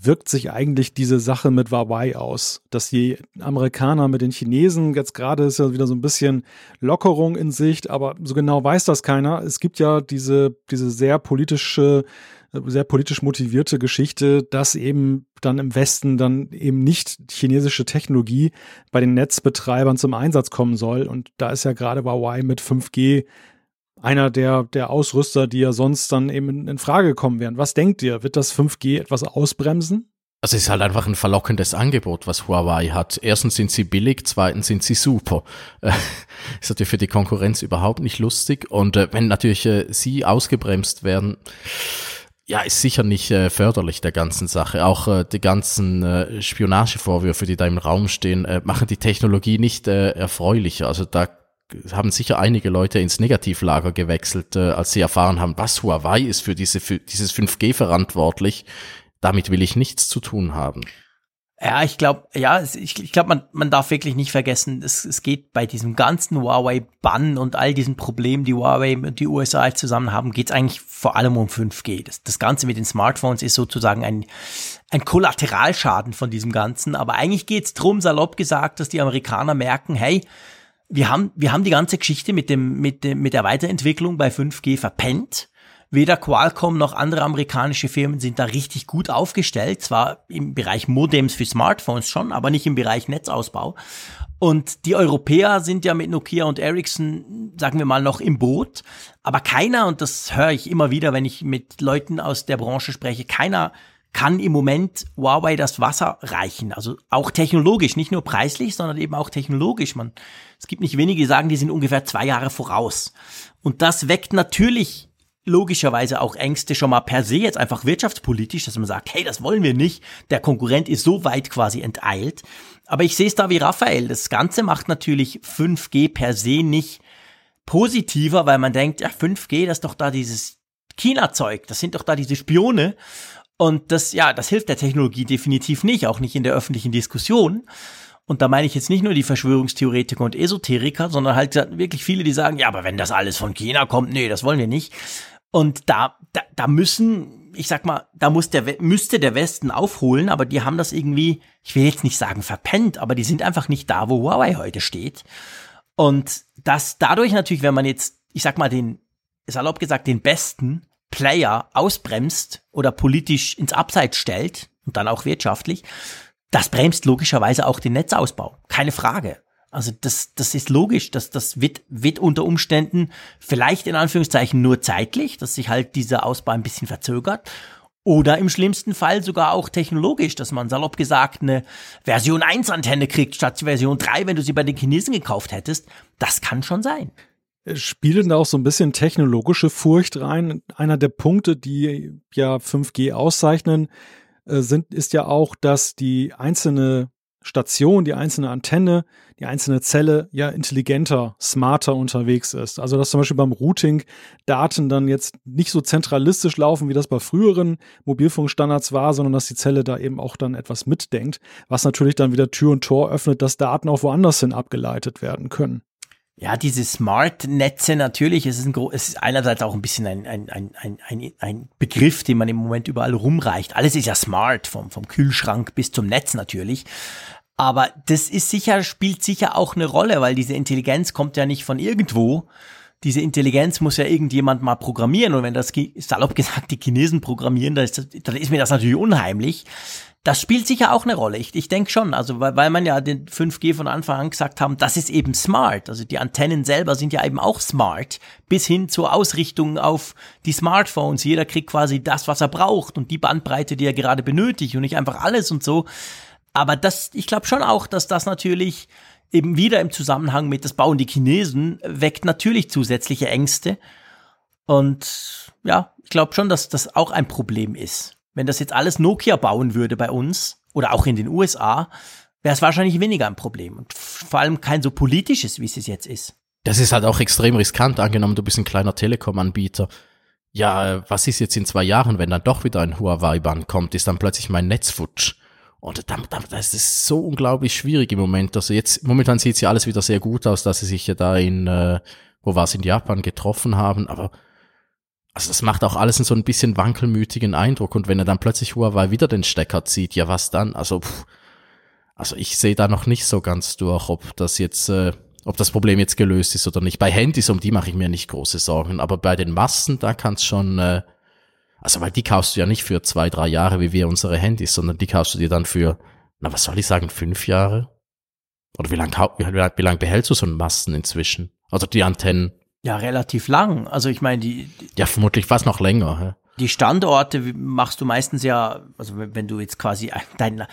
Speaker 3: wirkt sich eigentlich diese Sache mit Huawei aus? Dass die Amerikaner mit den Chinesen, jetzt gerade ist ja wieder so ein bisschen Lockerung in Sicht, aber so genau weiß das keiner. Es gibt ja diese, diese sehr politische, sehr politisch motivierte Geschichte, dass eben dann im Westen dann eben nicht chinesische Technologie bei den Netzbetreibern zum Einsatz kommen soll. Und da ist ja gerade Huawei mit 5G einer der, der Ausrüster, die ja sonst dann eben in, Frage kommen wären. Was denkt ihr? Wird das 5G etwas ausbremsen?
Speaker 1: Also es ist halt einfach ein verlockendes Angebot, was Huawei hat. Erstens sind sie billig, zweitens sind sie super. <laughs> Ist natürlich für die Konkurrenz überhaupt nicht lustig. Und äh, wenn natürlich äh, sie ausgebremst werden, ja, ist sicher nicht äh, förderlich der ganzen Sache. Auch äh, die ganzen äh, Spionagevorwürfe, die da im Raum stehen, äh, machen die Technologie nicht äh, erfreulicher. Also da haben sicher einige Leute ins Negativlager gewechselt, äh, als sie erfahren haben, was Huawei ist für, diese, für dieses 5G verantwortlich. Damit will ich nichts zu tun haben.
Speaker 2: Ja, ich glaube, ja, ich, ich glaube, man, man darf wirklich nicht vergessen, es, es geht bei diesem ganzen Huawei-Bann und all diesen Problemen, die Huawei und die USA zusammen haben, geht es eigentlich vor allem um 5G. Das, das Ganze mit den Smartphones ist sozusagen ein, ein Kollateralschaden von diesem Ganzen. Aber eigentlich geht es drum, salopp gesagt, dass die Amerikaner merken, hey, wir haben, wir haben die ganze Geschichte mit dem, mit dem, mit der Weiterentwicklung bei 5G verpennt. Weder Qualcomm noch andere amerikanische Firmen sind da richtig gut aufgestellt. Zwar im Bereich Modems für Smartphones schon, aber nicht im Bereich Netzausbau. Und die Europäer sind ja mit Nokia und Ericsson, sagen wir mal, noch im Boot. Aber keiner, und das höre ich immer wieder, wenn ich mit Leuten aus der Branche spreche, keiner kann im Moment Huawei das Wasser reichen. Also auch technologisch, nicht nur preislich, sondern eben auch technologisch. Man, es gibt nicht wenige, die sagen, die sind ungefähr zwei Jahre voraus. Und das weckt natürlich logischerweise auch Ängste schon mal per se jetzt einfach wirtschaftspolitisch, dass man sagt, hey, das wollen wir nicht. Der Konkurrent ist so weit quasi enteilt. Aber ich sehe es da wie Raphael. Das Ganze macht natürlich 5G per se nicht positiver, weil man denkt, ja, 5G, das ist doch da dieses China-Zeug. Das sind doch da diese Spione. Und das, ja, das hilft der Technologie definitiv nicht, auch nicht in der öffentlichen Diskussion. Und da meine ich jetzt nicht nur die Verschwörungstheoretiker und Esoteriker, sondern halt wirklich viele, die sagen, ja, aber wenn das alles von China kommt, nee, das wollen wir nicht. Und da, da, da müssen, ich sag mal, da muss der, müsste der Westen aufholen, aber die haben das irgendwie, ich will jetzt nicht sagen verpennt, aber die sind einfach nicht da, wo Huawei heute steht. Und das dadurch natürlich, wenn man jetzt, ich sag mal, den, salopp gesagt, den besten Player ausbremst oder politisch ins Abseits stellt und dann auch wirtschaftlich, das bremst logischerweise auch den Netzausbau. Keine Frage. Also das, das ist logisch, dass das wird, wird unter Umständen vielleicht in Anführungszeichen nur zeitlich, dass sich halt dieser Ausbau ein bisschen verzögert. Oder im schlimmsten Fall sogar auch technologisch, dass man salopp gesagt eine Version 1 Antenne kriegt statt Version 3, wenn du sie bei den Chinesen gekauft hättest. Das kann schon sein.
Speaker 3: Spielt da auch so ein bisschen technologische Furcht rein? Einer der Punkte, die ja 5G auszeichnen, äh, sind, ist ja auch, dass die einzelne Station, die einzelne Antenne, die einzelne Zelle ja intelligenter, smarter unterwegs ist. Also dass zum Beispiel beim Routing Daten dann jetzt nicht so zentralistisch laufen, wie das bei früheren Mobilfunkstandards war, sondern dass die Zelle da eben auch dann etwas mitdenkt, was natürlich dann wieder Tür und Tor öffnet, dass Daten auch woanders hin abgeleitet werden können.
Speaker 2: Ja, diese Smart-Netze natürlich, es ist, ein, es ist einerseits auch ein bisschen ein, ein, ein, ein, ein Begriff, den man im Moment überall rumreicht. Alles ist ja smart, vom, vom Kühlschrank bis zum Netz natürlich. Aber das ist sicher, spielt sicher auch eine Rolle, weil diese Intelligenz kommt ja nicht von irgendwo. Diese Intelligenz muss ja irgendjemand mal programmieren. Und wenn das, salopp gesagt, die Chinesen programmieren, dann ist, das, dann ist mir das natürlich unheimlich. Das spielt sicher auch eine Rolle. Ich, ich denke schon, also weil, weil man ja den 5G von Anfang an gesagt haben, das ist eben smart. Also die Antennen selber sind ja eben auch smart, bis hin zur Ausrichtung auf die Smartphones. Jeder kriegt quasi das, was er braucht und die Bandbreite, die er gerade benötigt und nicht einfach alles und so. Aber das, ich glaube schon auch, dass das natürlich eben wieder im Zusammenhang mit das bauen die Chinesen weckt natürlich zusätzliche Ängste. Und ja, ich glaube schon, dass das auch ein Problem ist. Wenn das jetzt alles Nokia bauen würde bei uns oder auch in den USA, wäre es wahrscheinlich weniger ein Problem und vor allem kein so politisches, wie es jetzt ist.
Speaker 1: Das ist halt auch extrem riskant, angenommen, du bist ein kleiner Telekom-Anbieter. Ja, was ist jetzt in zwei Jahren, wenn dann doch wieder ein Huawei-Band kommt, ist dann plötzlich mein Netz futsch. Und dann, dann, das ist so unglaublich schwierig im Moment. Also jetzt, momentan sieht es ja alles wieder sehr gut aus, dass sie sich ja da in, äh, wo war es, in Japan getroffen haben, aber also das macht auch alles in so ein bisschen wankelmütigen Eindruck. Und wenn er dann plötzlich Huawei wieder den Stecker zieht, ja was dann? Also, pff, also ich sehe da noch nicht so ganz durch, ob das jetzt, äh, ob das Problem jetzt gelöst ist oder nicht. Bei Handys, um die mache ich mir nicht große Sorgen, aber bei den Massen, da kann es schon, äh, also weil die kaufst du ja nicht für zwei, drei Jahre wie wir unsere Handys, sondern die kaufst du dir dann für, na was soll ich sagen, fünf Jahre? Oder wie lange wie, wie lang behältst du so einen Masten inzwischen? Also die Antennen.
Speaker 2: Ja, relativ lang. Also ich meine, die, die
Speaker 1: Ja, vermutlich fast noch länger.
Speaker 2: Die Standorte machst du meistens ja, also wenn du jetzt quasi <laughs> dein,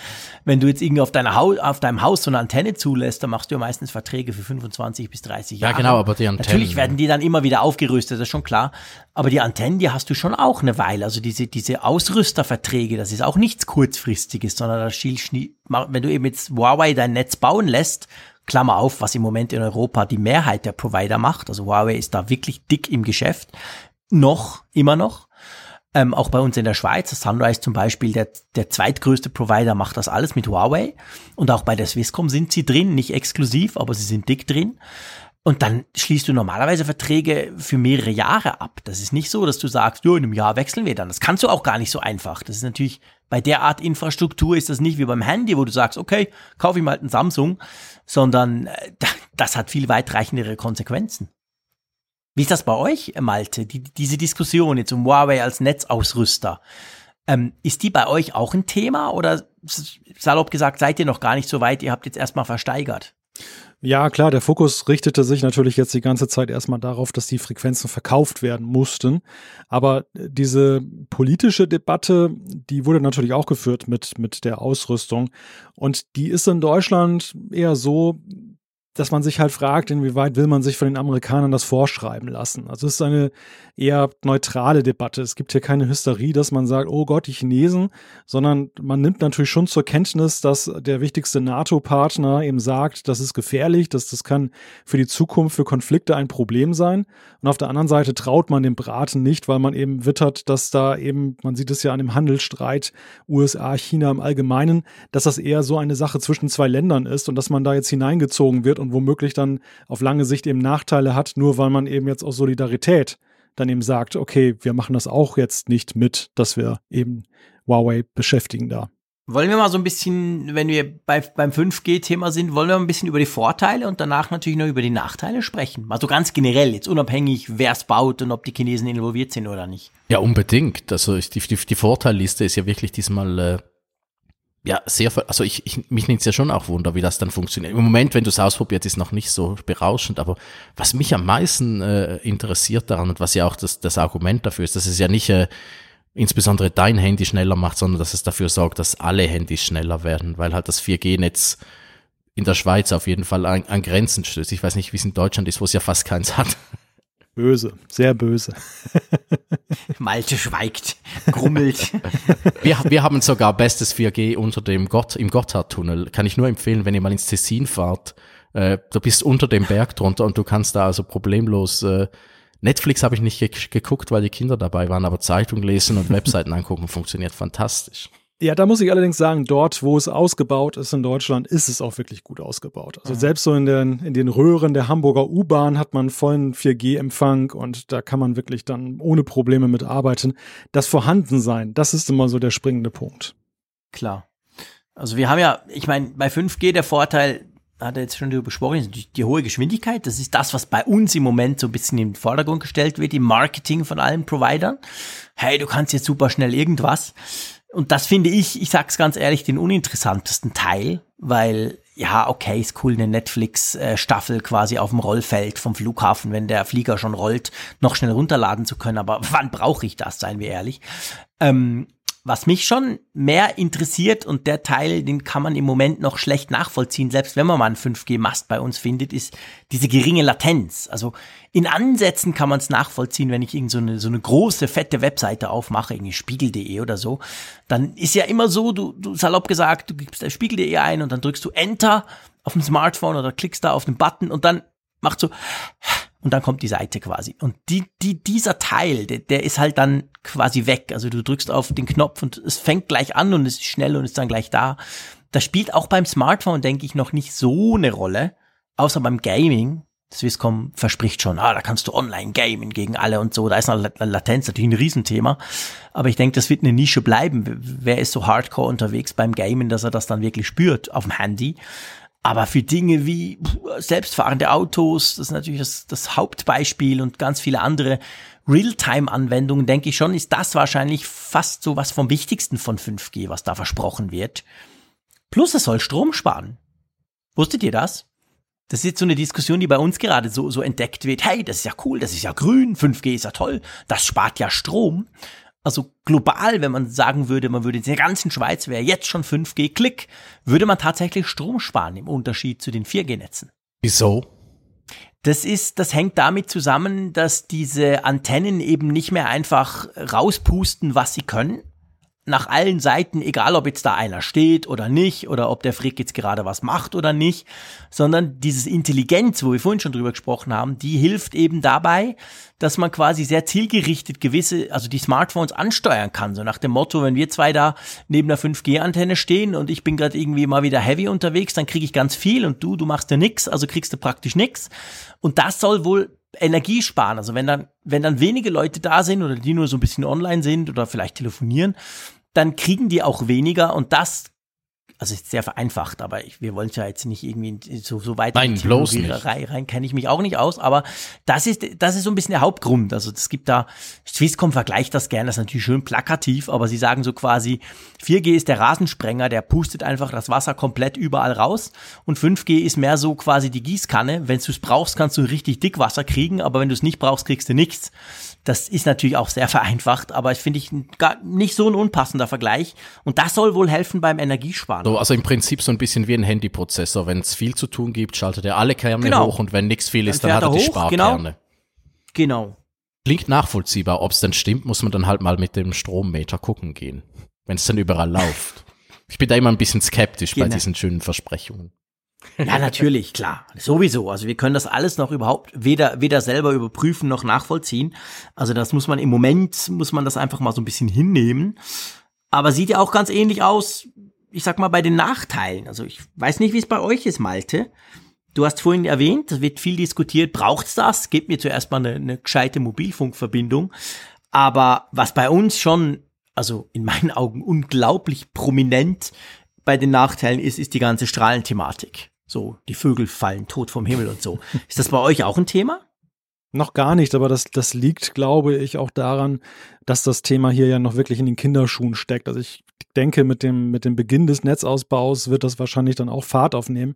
Speaker 2: wenn du jetzt irgendwie auf deiner Haus, auf deinem Haus so eine Antenne zulässt, dann machst du ja meistens Verträge für 25 bis 30 Jahre.
Speaker 1: Ja, genau, aber die Antennen.
Speaker 2: Natürlich werden die dann immer wieder aufgerüstet, das ist schon klar. Aber die Antennen, die hast du schon auch eine Weile. Also diese, diese Ausrüsterverträge, das ist auch nichts kurzfristiges, sondern das wenn du eben jetzt Huawei dein Netz bauen lässt, Klammer auf, was im Moment in Europa die Mehrheit der Provider macht. Also Huawei ist da wirklich dick im Geschäft. Noch, immer noch. Ähm, auch bei uns in der Schweiz, Sunrise zum Beispiel, der, der zweitgrößte Provider macht das alles mit Huawei. Und auch bei der Swisscom sind sie drin, nicht exklusiv, aber sie sind dick drin. Und dann schließt du normalerweise Verträge für mehrere Jahre ab. Das ist nicht so, dass du sagst, jo, in einem Jahr wechseln wir dann. Das kannst du auch gar nicht so einfach. Das ist natürlich, bei der Art Infrastruktur ist das nicht wie beim Handy, wo du sagst, okay, kaufe ich mal einen Samsung, sondern äh, <laughs> das hat viel weitreichendere Konsequenzen. Wie ist das bei euch, Malte? Die, diese Diskussion jetzt um Huawei als Netzausrüster, ähm, ist die bei euch auch ein Thema oder salopp gesagt, seid ihr noch gar nicht so weit, ihr habt jetzt erstmal versteigert?
Speaker 3: Ja, klar, der Fokus richtete sich natürlich jetzt die ganze Zeit erstmal darauf, dass die Frequenzen verkauft werden mussten. Aber diese politische Debatte, die wurde natürlich auch geführt mit, mit der Ausrüstung. Und die ist in Deutschland eher so, dass man sich halt fragt, inwieweit will man sich von den Amerikanern das vorschreiben lassen. Also es ist eine eher neutrale Debatte. Es gibt hier keine Hysterie, dass man sagt, oh Gott, die Chinesen, sondern man nimmt natürlich schon zur Kenntnis, dass der wichtigste NATO-Partner eben sagt, das ist gefährlich, dass das kann für die Zukunft, für Konflikte ein Problem sein. Und auf der anderen Seite traut man dem Braten nicht, weil man eben wittert, dass da eben, man sieht es ja an dem Handelsstreit USA, China im Allgemeinen, dass das eher so eine Sache zwischen zwei Ländern ist und dass man da jetzt hineingezogen wird und womöglich dann auf lange Sicht eben Nachteile hat, nur weil man eben jetzt aus Solidarität dann eben sagt, okay, wir machen das auch jetzt nicht mit, dass wir eben Huawei beschäftigen da.
Speaker 2: Wollen wir mal so ein bisschen, wenn wir bei, beim 5G-Thema sind, wollen wir ein bisschen über die Vorteile und danach natürlich noch über die Nachteile sprechen? Mal so ganz generell, jetzt unabhängig, wer es baut und ob die Chinesen involviert sind oder nicht.
Speaker 1: Ja, unbedingt. Also die, die, die Vorteilliste ist ja wirklich diesmal äh, ja, sehr, also ich, ich mich nimmt es ja schon auch Wunder, wie das dann funktioniert. Im Moment, wenn du es ausprobiert, ist noch nicht so berauschend, aber was mich am meisten äh, interessiert daran und was ja auch das, das Argument dafür ist, dass es ja nicht äh, insbesondere dein Handy schneller macht, sondern dass es dafür sorgt, dass alle Handys schneller werden, weil halt das 4G-Netz in der Schweiz auf jeden Fall an, an Grenzen stößt. Ich weiß nicht, wie es in Deutschland ist, wo es ja fast keins hat.
Speaker 3: Böse, sehr böse. <laughs>
Speaker 2: Malte schweigt, grummelt. <laughs>
Speaker 1: wir, wir haben sogar bestes 4G unter dem Gott, im Gotthardtunnel. Kann ich nur empfehlen, wenn ihr mal ins Tessin fahrt. Äh, du bist unter dem Berg drunter und du kannst da also problemlos äh, Netflix habe ich nicht ge geguckt, weil die Kinder dabei waren, aber Zeitung lesen und Webseiten angucken funktioniert fantastisch.
Speaker 3: Ja, da muss ich allerdings sagen, dort, wo es ausgebaut ist in Deutschland, ist es auch wirklich gut ausgebaut. Also mhm. selbst so in den, in den Röhren der Hamburger U-Bahn hat man vollen 4G-Empfang und da kann man wirklich dann ohne Probleme mit arbeiten. Das Vorhandensein, das ist immer so der springende Punkt.
Speaker 2: Klar. Also wir haben ja, ich meine, bei 5G der Vorteil, hat er jetzt schon darüber besprochen, die, die, hohe Geschwindigkeit. Das ist das, was bei uns im Moment so ein bisschen in den Vordergrund gestellt wird, im Marketing von allen Providern. Hey, du kannst jetzt super schnell irgendwas. Und das finde ich, ich sag's ganz ehrlich, den uninteressantesten Teil, weil ja, okay, ist cool, eine Netflix-Staffel quasi auf dem Rollfeld vom Flughafen, wenn der Flieger schon rollt, noch schnell runterladen zu können. Aber wann brauche ich das, seien wir ehrlich? Ähm, was mich schon mehr interessiert und der Teil, den kann man im Moment noch schlecht nachvollziehen, selbst wenn man mal einen 5G-Mast bei uns findet, ist diese geringe Latenz. Also in Ansätzen kann man es nachvollziehen, wenn ich irgend so eine, so eine große, fette Webseite aufmache, irgendwie spiegel.de oder so, dann ist ja immer so, du, du salopp gesagt, du gibst spiegel.de ein und dann drückst du Enter auf dem Smartphone oder klickst da auf den Button und dann macht so und dann kommt die Seite quasi. Und die, die, dieser Teil, der, der ist halt dann quasi weg. Also du drückst auf den Knopf und es fängt gleich an und es ist schnell und ist dann gleich da. Das spielt auch beim Smartphone, denke ich, noch nicht so eine Rolle, außer beim Gaming. Swisscom verspricht schon, ah, da kannst du online gamen gegen alle und so. Da ist eine Latenz natürlich ein Riesenthema. Aber ich denke, das wird eine Nische bleiben. Wer ist so hardcore unterwegs beim Gamen, dass er das dann wirklich spürt auf dem Handy? Aber für Dinge wie selbstfahrende Autos, das ist natürlich das, das Hauptbeispiel und ganz viele andere Realtime-Anwendungen, denke ich schon, ist das wahrscheinlich fast so was vom Wichtigsten von 5G, was da versprochen wird. Plus es soll Strom sparen. Wusstet ihr das? Das ist jetzt so eine Diskussion, die bei uns gerade so, so entdeckt wird. Hey, das ist ja cool, das ist ja grün, 5G ist ja toll, das spart ja Strom also global, wenn man sagen würde, man würde in der ganzen Schweiz wäre jetzt schon 5G Klick, würde man tatsächlich Strom sparen im Unterschied zu den 4G-Netzen.
Speaker 1: Wieso?
Speaker 2: Das ist, das hängt damit zusammen, dass diese Antennen eben nicht mehr einfach rauspusten, was sie können, nach allen Seiten, egal ob jetzt da einer steht oder nicht, oder ob der Frick jetzt gerade was macht oder nicht, sondern dieses Intelligenz, wo wir vorhin schon drüber gesprochen haben, die hilft eben dabei, dass man quasi sehr zielgerichtet gewisse, also die Smartphones ansteuern kann. So nach dem Motto, wenn wir zwei da neben der 5G-Antenne stehen und ich bin gerade irgendwie mal wieder heavy unterwegs, dann kriege ich ganz viel und du, du machst ja nix, also kriegst du praktisch nix. Und das soll wohl Energie sparen. Also wenn dann, wenn dann wenige Leute da sind oder die nur so ein bisschen online sind oder vielleicht telefonieren, dann kriegen die auch weniger und das also ist sehr vereinfacht, aber ich, wir wollen ja jetzt nicht irgendwie so, so weit
Speaker 1: Nein, in die bloß nicht.
Speaker 2: rein, kenne ich mich auch nicht aus, aber das ist, das ist so ein bisschen der Hauptgrund. Also es gibt da, Swisscom vergleicht das gerne, das ist natürlich schön plakativ, aber sie sagen so quasi, 4G ist der Rasensprenger, der pustet einfach das Wasser komplett überall raus und 5G ist mehr so quasi die Gießkanne. Wenn du es brauchst, kannst du richtig dick Wasser kriegen, aber wenn du es nicht brauchst, kriegst du nichts. Das ist natürlich auch sehr <laughs> vereinfacht, aber ich finde ich gar nicht so ein unpassender Vergleich. Und das soll wohl helfen beim Energiesparen
Speaker 1: So, also im Prinzip so ein bisschen wie ein Handyprozessor. Wenn es viel zu tun gibt, schaltet er alle Kerne
Speaker 2: Genau.
Speaker 1: hoch und wenn nichts viel ist,
Speaker 2: Dann
Speaker 1: dann, hat er die
Speaker 2: er hoch,
Speaker 1: Sparkerne.
Speaker 2: Genau.
Speaker 1: Klingt nachvollziehbar. Ob es dann stimmt, muss man dann halt mal mit dem Strommeter gucken gehen. Wenn es dann überall <laughs> läuft. Ich bin da immer ein bisschen skeptisch bei
Speaker 2: Genau.
Speaker 1: diesen schönen Versprechungen.
Speaker 2: Ja, natürlich, klar. Sowieso. Also wir können das alles noch überhaupt weder, weder selber überprüfen noch nachvollziehen. Also das muss man im Moment, muss man das einfach mal so ein bisschen hinnehmen. Aber sieht ja auch ganz ähnlich aus, ich sag mal, bei den Nachteilen. Also ich weiß nicht, wie es bei euch ist, Malte. Du hast vorhin erwähnt, es wird viel diskutiert, braucht's das? Gebt mir zuerst mal eine, eine gescheite Mobilfunkverbindung. Aber was bei uns schon, also in meinen <laughs> Augen unglaublich prominent bei den Nachteilen ist, ist die ganze Strahlenthematik. So, die Vögel fallen tot vom Himmel und so. Ist das bei euch auch ein Thema?
Speaker 3: Noch gar nicht, aber das, das liegt, glaube ich, auch daran, dass das Thema hier ja noch wirklich in den Kinderschuhen steckt. Also ich denke, mit dem, mit dem Beginn des Netzausbaus wird das wahrscheinlich dann auch Fahrt aufnehmen.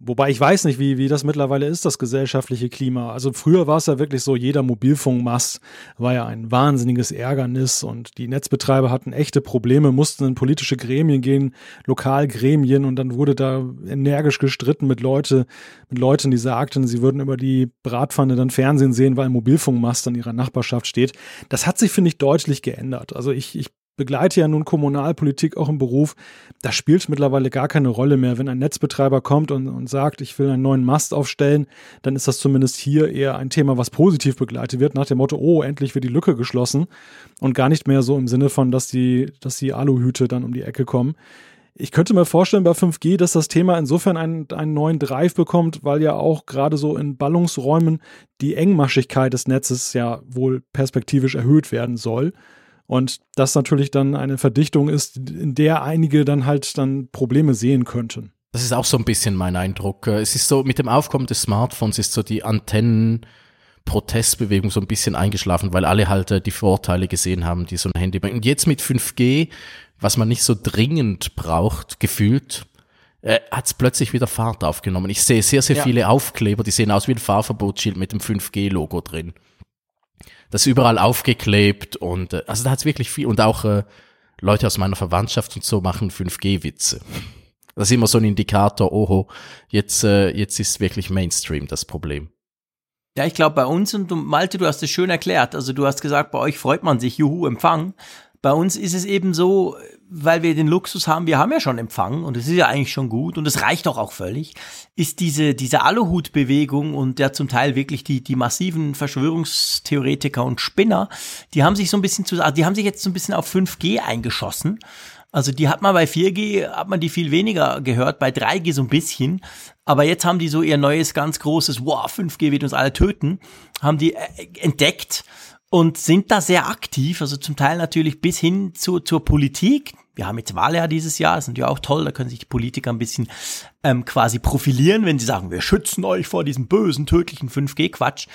Speaker 3: Wobei ich weiß nicht, wie, wie das mittlerweile ist, das gesellschaftliche Klima. Also früher war es ja wirklich so, jeder Mobilfunkmast war ja ein wahnsinniges Ärgernis und die Netzbetreiber hatten echte Probleme, mussten in politische Gremien gehen, Lokalgremien und dann wurde da energisch gestritten mit Leute, mit Leuten, die sagten, sie würden über die Bratpfanne dann Fernsehen sehen, weil ein Mobilfunkmast in ihrer Nachbarschaft steht. Das hat sich, finde ich, deutlich geändert. Also ich, ich begleite ja nun Kommunalpolitik auch im Beruf. Da spielt mittlerweile gar keine Rolle mehr. Wenn ein Netzbetreiber kommt und, und sagt, ich will einen neuen Mast aufstellen, dann ist das zumindest hier eher ein Thema, was positiv begleitet wird, nach dem Motto, oh, endlich wird die Lücke geschlossen und gar nicht mehr so im Sinne von, dass die, dass die Aluhüte dann um die Ecke kommen. Ich könnte mir vorstellen bei 5G, dass das Thema insofern einen, einen neuen Drive bekommt, weil ja auch gerade so in Ballungsräumen die Engmaschigkeit des Netzes ja wohl perspektivisch erhöht werden soll. Und das natürlich dann eine Verdichtung ist, in der einige dann halt dann Probleme sehen könnten.
Speaker 1: Das ist auch so ein bisschen mein Eindruck. Äh, Es ist so, mit dem Aufkommen des Smartphones ist so die Antennen-Protestbewegung so ein bisschen eingeschlafen, weil alle halt äh, die Vorteile gesehen haben, die so ein Handy bringt. Und jetzt mit 5G, was man nicht so dringend braucht, gefühlt, äh, hat es plötzlich wieder Fahrt aufgenommen. Ich sehe sehr, sehr
Speaker 2: Ja.
Speaker 1: viele Aufkleber, die sehen aus wie ein Fahrverbotsschild mit dem 5G-Logo drin. Das ist überall aufgeklebt und äh, also da hat es wirklich viel und auch äh, Leute aus meiner Verwandtschaft und so machen 5G-Witze. Das ist immer so ein Indikator, oho, jetzt, äh, jetzt ist wirklich Mainstream das Problem.
Speaker 2: Ja, ich glaube bei uns und Malte, du hast es schön erklärt. Also du hast gesagt, bei euch freut man sich, juhu, Empfang. Bei uns ist es eben so, weil wir den Luxus haben, wir haben ja schon Empfang und es ist ja eigentlich schon gut und es reicht doch auch völlig, ist diese, diese Aluhutbewegung und ja zum Teil wirklich die, die massiven Verschwörungstheoretiker und Spinner, die haben sich so ein bisschen zu, also die haben sich jetzt so ein bisschen auf 5G eingeschossen. Also die hat man bei 4G, hat man die viel weniger gehört, bei 3G so ein bisschen. Aber jetzt haben die so ihr neues, ganz großes, wow, 5G wird uns alle töten, haben die äh, entdeckt und sind da sehr aktiv, also zum Teil natürlich bis hin zu, zur Politik. Wir haben jetzt Wahljahr dieses Jahr, das ist natürlich auch toll, da können sich die Politiker ein bisschen ähm, quasi profilieren, wenn sie sagen, wir schützen euch vor diesem bösen, tödlichen 5G-Quatsch.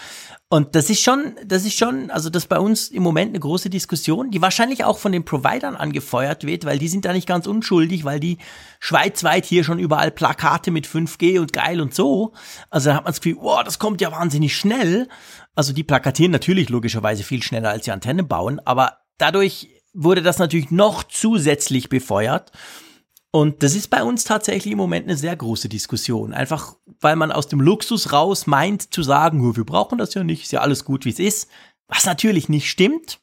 Speaker 2: Und das ist schon, das ist schon, also das bei uns im Moment eine große Diskussion, die wahrscheinlich auch von den Providern angefeuert wird, weil die sind da nicht ganz unschuldig, weil die schweizweit hier schon überall Plakate mit 5G und geil und so. Also da hat man das Gefühl, wow, das kommt ja wahnsinnig schnell. Also die plakatieren natürlich logischerweise viel schneller, als die Antenne bauen, aber dadurch wurde das natürlich noch zusätzlich befeuert. Und das ist bei uns tatsächlich im Moment eine sehr große Diskussion. Einfach, weil man aus dem Luxus raus meint zu sagen, "Oh, wir brauchen das ja nicht, ist ja alles gut, wie es ist. Was natürlich nicht stimmt.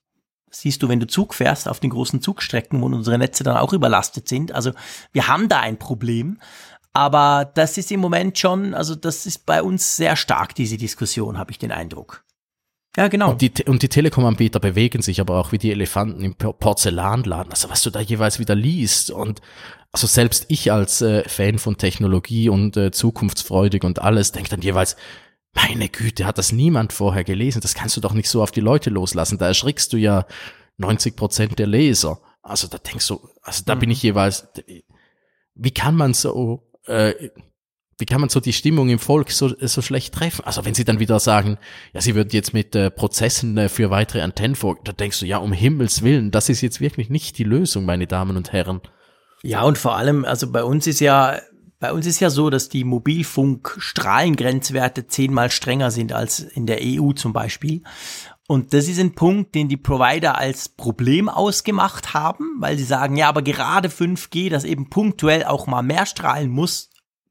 Speaker 2: Das siehst du, wenn du Zug fährst auf den großen Zugstrecken, wo unsere Netze dann auch überlastet sind. Also wir haben da ein Problem. Aber das ist im Moment schon, also das ist bei uns sehr stark, diese Diskussion, habe ich den Eindruck. Ja, genau.
Speaker 1: Und die, und die Telekom-Anbieter bewegen sich aber auch wie die Elefanten im Por- Porzellanladen. Also was du da jeweils wieder liest und also selbst ich als äh, Fan von Technologie und äh, zukunftsfreudig und alles denke dann jeweils, meine Güte, hat das niemand vorher gelesen? Das kannst du doch nicht so auf die Leute loslassen. Da erschrickst du ja 90 Prozent der Leser. Also da denkst du, also da bin ich jeweils, wie kann man so, äh, wie kann man so die Stimmung im Volk so, so schlecht treffen? Also wenn sie dann wieder sagen, ja, sie würden jetzt mit äh, Prozessen äh, für weitere Antennen vor, da denkst du, ja, um Himmels Willen, das ist jetzt wirklich nicht die Lösung, meine Damen und Herren.
Speaker 2: Ja, und vor allem, also bei uns ist ja, bei uns ist ja so, dass die Mobilfunk-Strahlengrenzwerte zehnmal strenger sind als in der EU zum Beispiel. Und das ist ein Punkt, den die Provider als Problem ausgemacht haben, weil sie sagen, ja, aber gerade 5G, das eben punktuell auch mal mehr strahlen muss,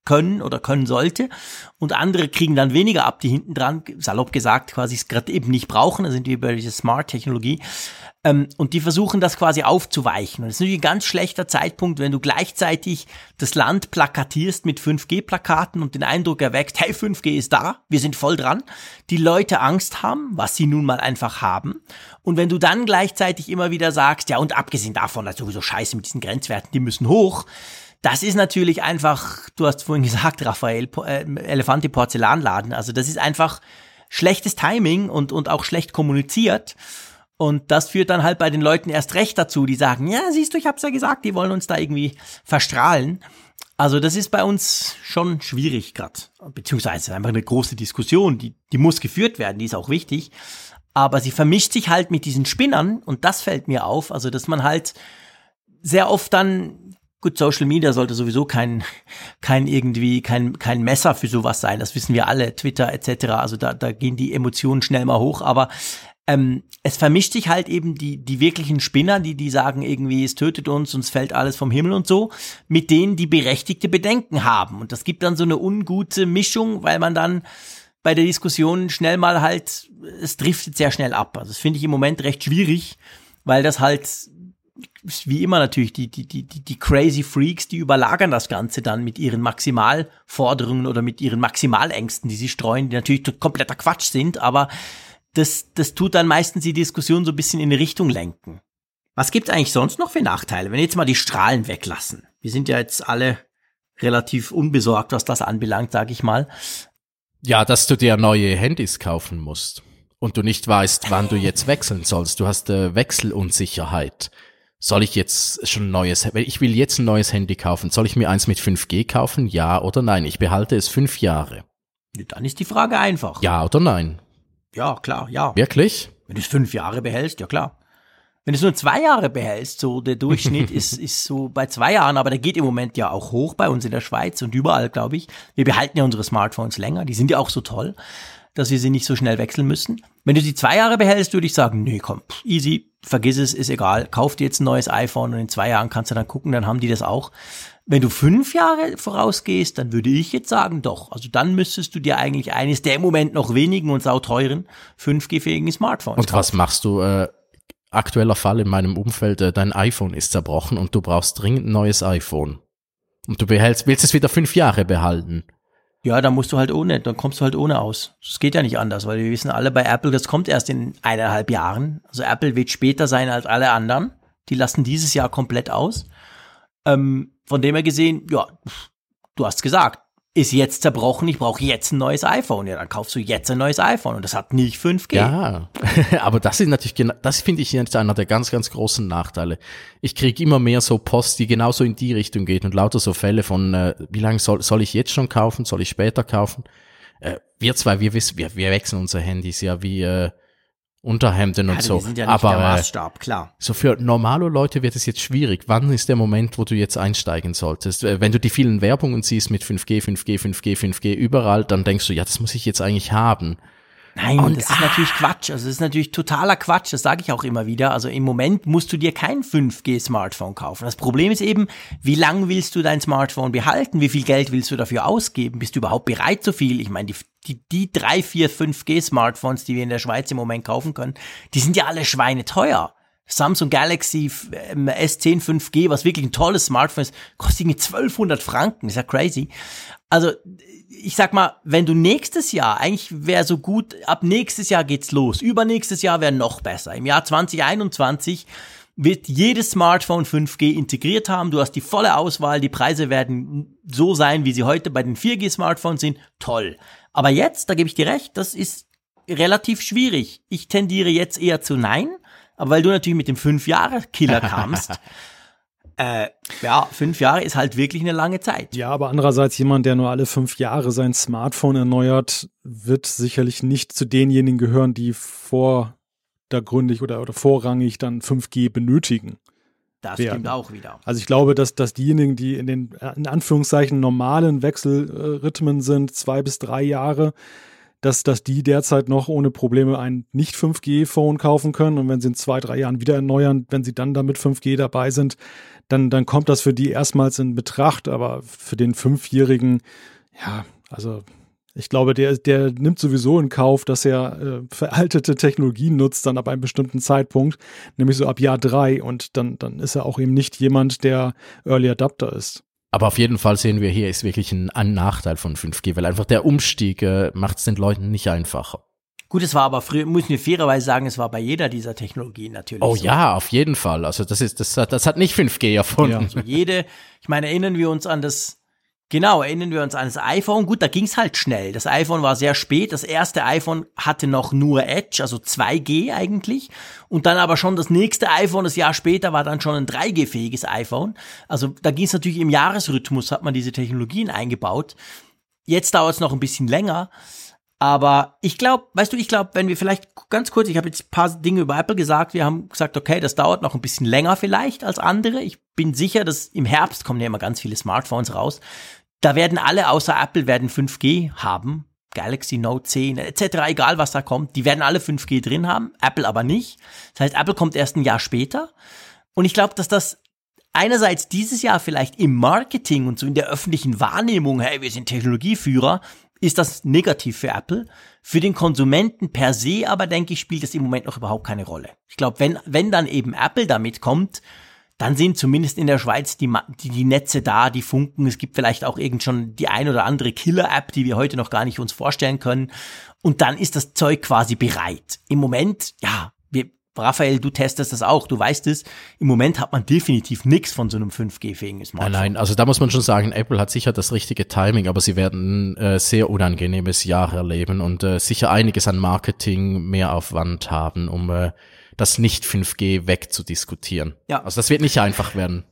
Speaker 2: können oder können sollte. Und andere kriegen dann weniger ab, die hinten dran, salopp gesagt, quasi es gerade eben nicht brauchen. Da sind wir über diese Smart-Technologie. Ähm, und die versuchen das quasi aufzuweichen. Und es ist natürlich ein ganz schlechter Zeitpunkt, wenn du gleichzeitig das Land plakatierst mit 5G-Plakaten und den Eindruck erweckt, hey, 5G ist da, wir sind voll dran. Die Leute Angst haben, was sie nun mal einfach haben. Und wenn du dann gleichzeitig immer wieder sagst, ja, und abgesehen davon, dass sowieso scheiße mit diesen Grenzwerten, die müssen hoch, das ist natürlich einfach, du hast vorhin gesagt, Raphael, äh, Porzellanladen. Also das ist einfach schlechtes Timing und, und auch schlecht kommuniziert. Und das führt dann halt bei den Leuten erst recht dazu, die sagen, ja, siehst du, ich hab's ja gesagt, die wollen uns da irgendwie verstrahlen. Also das ist bei uns schon schwierig gerade, beziehungsweise einfach eine große Diskussion, die, die muss geführt werden, die ist auch wichtig. Aber sie vermischt sich halt mit diesen Spinnern und das fällt mir auf, also dass man halt sehr oft dann Gut, Social Media sollte sowieso kein, kein irgendwie, kein, kein Messer für sowas sein. Das wissen wir alle, Twitter etc. Also da, da gehen die Emotionen schnell mal hoch. Aber ähm, es vermischt sich halt eben die, die wirklichen Spinner, die, die sagen irgendwie, es tötet uns, uns fällt alles vom Himmel und so, mit denen die berechtigte Bedenken haben. Und das gibt dann so eine ungute Mischung, weil man dann bei der Diskussion schnell mal halt, es driftet sehr schnell ab. Also das finde ich im Moment recht schwierig, weil das halt wie immer natürlich die, die, die, die crazy Freaks, die überlagern das Ganze dann mit ihren Maximalforderungen oder mit ihren Maximalängsten, die sie streuen, die natürlich kompletter Quatsch sind, aber das, das tut dann meistens die Diskussion so ein bisschen in eine Richtung lenken. Was gibt eigentlich sonst noch für Nachteile, wenn wir jetzt mal die Strahlen weglassen? Wir sind ja jetzt alle relativ unbesorgt, was das anbelangt, sag ich mal.
Speaker 1: Ja, dass du dir neue Handys kaufen musst und du nicht weißt, wann du jetzt wechseln sollst. Du hast äh, Wechselunsicherheit. Soll ich jetzt schon ein neues, ich will jetzt ein neues Handy kaufen, soll ich mir eins mit 5G kaufen? Ja oder nein? Ich behalte es fünf Jahre.
Speaker 2: Dann ist die Frage einfach.
Speaker 1: Ja oder nein?
Speaker 2: Ja, klar, ja.
Speaker 1: Wirklich?
Speaker 2: Wenn du es fünf Jahre behältst, ja klar. Wenn du es nur zwei Jahre behältst, so der Durchschnitt <laughs> ist, ist so bei zwei Jahren, aber der geht im Moment ja auch hoch bei uns in der Schweiz und überall, glaube ich. Wir behalten ja unsere Smartphones länger, die sind ja auch so toll, dass wir sie nicht so schnell wechseln müssen. Wenn du sie zwei Jahre behältst, würde ich sagen, nee, komm, easy, vergiss es, ist egal. Kauf dir jetzt ein neues iPhone und in zwei Jahren kannst du dann gucken, dann haben die das auch. Wenn du fünf Jahre vorausgehst, dann würde ich jetzt sagen, doch. Also dann müsstest du dir eigentlich eines der im Moment noch wenigen und sauteuren 5G-fähigen Smartphones
Speaker 1: Und kaufen. was machst du? Äh, aktueller Fall in meinem Umfeld, äh, dein iPhone ist zerbrochen und du brauchst dringend ein neues iPhone. Und du behältst, willst es wieder fünf Jahre behalten.
Speaker 2: Ja, dann musst du halt ohne, dann kommst du halt ohne aus. Das geht ja nicht anders, weil wir wissen alle bei Apple, das kommt erst in eineinhalb Jahren. Also Apple wird später sein als alle anderen. Die lassen dieses Jahr komplett aus. Ähm, von dem her gesehen, ja, du hast gesagt, ist jetzt zerbrochen, ich brauche jetzt ein neues iPhone. Ja, dann kaufst du jetzt ein neues iPhone und das hat nicht 5G.
Speaker 1: Ja, <laughs> aber das ist natürlich genau, das finde ich jetzt einer der ganz, ganz großen Nachteile. Ich kriege immer mehr so Post, die genauso in die Richtung geht und lauter so Fälle von, äh, wie lange soll, soll ich jetzt schon kaufen, soll ich später kaufen? Äh, wir zwei, wir wissen, wir, wir wechseln unsere Handys ja wie, äh, Unterhemden und
Speaker 2: ja,
Speaker 1: so.
Speaker 2: Sind ja
Speaker 1: aber
Speaker 2: klar.
Speaker 1: so für normale Leute wird es jetzt schwierig. Wann ist der Moment, wo du jetzt einsteigen solltest? Äh, wenn du die vielen Werbungen siehst mit 5G, 5G, 5G, 5G überall, dann denkst du, ja, das muss ich jetzt eigentlich haben.
Speaker 2: Nein, und, das ist ah, natürlich Quatsch. Also das ist natürlich totaler Quatsch. Das sage ich auch immer wieder. Also im Moment musst du dir kein 5G-Smartphone kaufen. Das Problem ist eben, wie lang willst du dein Smartphone behalten? Wie viel Geld willst du dafür ausgeben? Bist du überhaupt bereit so viel? Ich meine, die, die, die drei, vier 5G-Smartphones, die wir in der Schweiz im Moment kaufen können, die sind ja alle schweineteuer. Samsung Galaxy ähm, S10 5G, was wirklich ein tolles Smartphone ist, kostet irgendwie 1200 Franken. ist ja crazy. Also ich sag mal, wenn du nächstes Jahr, eigentlich wäre so gut, ab nächstes Jahr geht's los. Übernächstes Jahr wäre noch besser. Im Jahr 2021 wird jedes Smartphone 5G integriert haben. Du hast die volle Auswahl. Die Preise werden so sein, wie sie heute bei den 4G-Smartphones sind. Toll. Aber jetzt, da gebe ich dir recht, das ist relativ schwierig. Ich tendiere jetzt eher zu nein. Aber weil du natürlich mit dem 5-Jahre-Killer kamst, <laughs> äh, ja, fünf Jahre ist halt wirklich eine lange Zeit.
Speaker 3: Ja, aber andererseits jemand, der nur alle fünf Jahre sein Smartphone erneuert, wird sicherlich nicht zu denjenigen gehören, die vordergründig oder, oder vorrangig dann 5G benötigen.
Speaker 2: Das werden. stimmt auch wieder.
Speaker 3: Also ich glaube, dass, dass diejenigen, die in den in Anführungszeichen normalen Wechselrhythmen sind, zwei bis drei Jahre, dass, dass die derzeit noch ohne Probleme ein nicht 5G-Phone kaufen können. Und wenn sie in zwei, drei Jahren wieder erneuern, wenn sie dann damit 5G dabei sind, dann, dann kommt das für die erstmals in Betracht. Aber für den Fünfjährigen, ja, also ich glaube, der, der nimmt sowieso in Kauf, dass er äh, veraltete Technologien nutzt, dann ab einem bestimmten Zeitpunkt, nämlich so ab Jahr drei. Und dann, dann ist er auch eben nicht jemand, der Early Adapter ist.
Speaker 1: Aber auf jeden Fall sehen wir hier ist wirklich ein, ein Nachteil von 5G, weil einfach der Umstieg äh, macht es den Leuten nicht einfacher.
Speaker 2: Gut, es war aber früher, muss ich fairerweise sagen, es war bei jeder dieser Technologien natürlich.
Speaker 1: Oh
Speaker 2: so.
Speaker 1: ja, auf jeden Fall. Also das ist, das hat, das hat nicht 5G erfunden. Ja.
Speaker 2: Also jede, ich meine, erinnern wir uns an das Genau, erinnern wir uns an das iPhone. Gut, da ging's halt schnell. Das iPhone war sehr spät. Das erste iPhone hatte noch nur Edge, also 2G eigentlich. Und dann aber schon das nächste iPhone, das Jahr später, war dann schon ein 3G-fähiges iPhone. Also da ging's natürlich im Jahresrhythmus, hat man diese Technologien eingebaut. Jetzt dauert's noch ein bisschen länger. Aber ich glaube, weißt du, ich glaube, wenn wir vielleicht ganz kurz, ich habe jetzt ein paar Dinge über Apple gesagt, wir haben gesagt, okay, das dauert noch ein bisschen länger vielleicht als andere. Ich bin sicher, dass im Herbst kommen ja immer ganz viele Smartphones raus. Da werden alle außer Apple werden 5G haben. Galaxy Note 10 etc., egal was da kommt, die werden alle 5G drin haben, Apple aber nicht. Das heißt, Apple kommt erst ein Jahr später. Und ich glaube, dass das einerseits dieses Jahr vielleicht im Marketing und so in der öffentlichen Wahrnehmung, hey, wir sind Technologieführer, ist das negativ für Apple. Für den Konsumenten per se aber, denke ich, spielt das im Moment noch überhaupt keine Rolle. Ich glaube, wenn, wenn dann eben Apple damit kommt, dann sind zumindest in der Schweiz die, die, die Netze da, die funken. Es gibt vielleicht auch irgend schon die ein oder andere Killer-App, die wir heute noch gar nicht uns vorstellen können. Und dann ist das Zeug quasi bereit. Im Moment, ja, wir, Raphael, du testest das auch, du weißt es. Im Moment hat man definitiv nichts von so einem 5G-fähigen Smartphone.
Speaker 1: Nein, nein, also da muss man schon sagen, Apple hat sicher das richtige Timing, aber sie werden äh, sehr unangenehmes Jahr erleben und äh, sicher einiges an Marketing, mehr Aufwand haben, um äh, das nicht 5G wegzudiskutieren. Ja. Also das wird nicht einfach werden.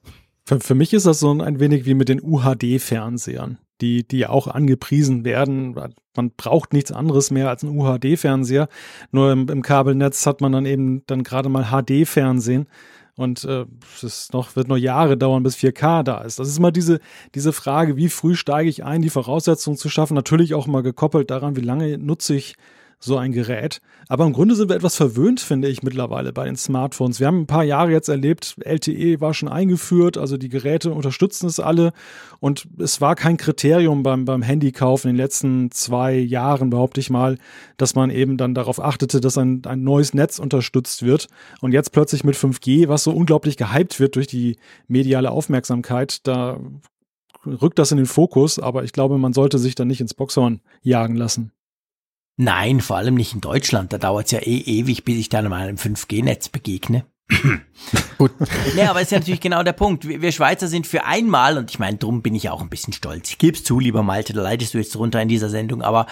Speaker 3: Für, für mich ist das so ein wenig wie mit den UHD-Fernsehern, die, die auch angepriesen werden. Man braucht nichts anderes mehr als einen UHD-Fernseher. Nur im, im Kabelnetz hat man dann eben dann gerade mal HD-Fernsehen. Und äh, es ist noch, wird noch Jahre dauern, bis 4K da ist. Das ist immer diese, diese Frage, wie früh steige ich ein, die Voraussetzungen zu schaffen. Natürlich auch mal gekoppelt daran, wie lange nutze ich so ein Gerät. Aber im Grunde sind wir etwas verwöhnt, finde ich mittlerweile bei den Smartphones. Wir haben ein paar Jahre jetzt erlebt, LTE war schon eingeführt, also die Geräte unterstützen es alle und es war kein Kriterium beim, beim Handykauf in den letzten zwei Jahren, behaupte ich mal, dass man eben dann darauf achtete, dass ein, ein neues Netz unterstützt wird. Und jetzt plötzlich mit 5G, was so unglaublich gehypt wird durch die mediale Aufmerksamkeit, da rückt das in den Fokus, aber ich glaube, man sollte sich da nicht ins Boxhorn jagen lassen.
Speaker 2: Nein, vor allem nicht in Deutschland. Da dauert es ja eh ewig, bis ich dann mal einem 5G-Netz begegne. <laughs> Gut. nee, aber ist ja natürlich genau der Punkt. Wir Schweizer sind für einmal, und ich meine, drum bin ich auch ein bisschen stolz. Ich gebe es zu, lieber Malte, da leidest du jetzt runter in dieser Sendung, aber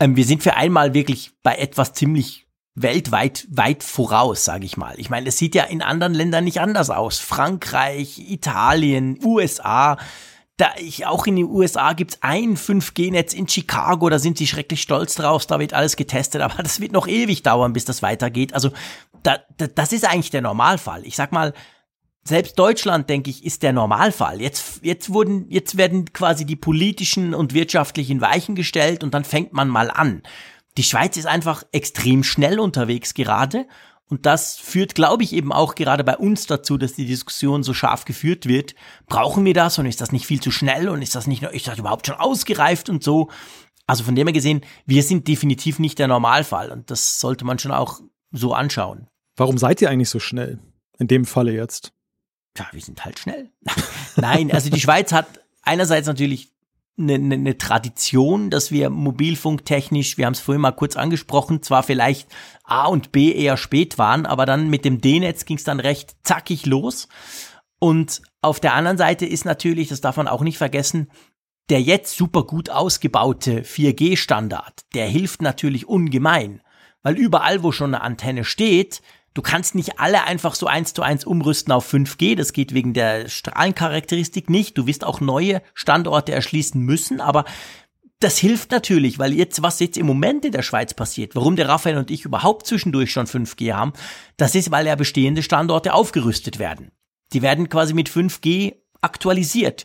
Speaker 2: ähm, wir sind für einmal wirklich bei etwas ziemlich weltweit weit voraus, sage ich mal. Ich meine, es sieht ja in anderen Ländern nicht anders aus. Frankreich, Italien, USA, da ich, auch in den USA gibt's ein 5G-Netz in Chicago, da sind sie schrecklich stolz drauf, da wird alles getestet, <laughs> aber das wird noch ewig dauern, bis das weitergeht. Also da, da, das ist eigentlich der Normalfall. Ich sag mal, selbst Deutschland, denke ich, ist der Normalfall. Jetzt, jetzt wurden, jetzt werden quasi die politischen und wirtschaftlichen Weichen gestellt und dann fängt man mal an. Die Schweiz ist einfach extrem schnell unterwegs gerade und das führt, glaube ich, eben auch gerade bei uns dazu, dass die Diskussion so scharf geführt wird. Brauchen wir das und ist das nicht viel zu schnell und ist das nicht, ist das überhaupt schon ausgereift und so? Also von dem her gesehen, wir sind definitiv nicht der Normalfall und das sollte man schon auch so anschauen.
Speaker 3: Warum seid ihr eigentlich so schnell? In dem Falle jetzt?
Speaker 2: Ja, wir sind halt schnell. <laughs> Nein, also die Schweiz hat einerseits natürlich eine, eine, eine Tradition, dass wir mobilfunktechnisch, wir haben es vorhin mal kurz angesprochen, zwar vielleicht A und B eher spät waren, aber dann mit dem D-Netz ging es dann recht zackig los. Und auf der anderen Seite ist natürlich, das darf man auch nicht vergessen, der jetzt super gut ausgebaute 4G-Standard, der hilft natürlich ungemein. Weil überall, wo schon eine Antenne steht, Du kannst nicht alle einfach so eins zu eins umrüsten auf 5G. Das geht wegen der Strahlencharakteristik nicht. Du wirst auch neue Standorte erschließen müssen, aber das hilft natürlich, weil jetzt, was jetzt im Moment in der Schweiz passiert, warum der Raphael und ich überhaupt zwischendurch schon 5G haben, das ist, weil ja bestehende Standorte aufgerüstet werden. Die werden quasi mit 5G aktualisiert.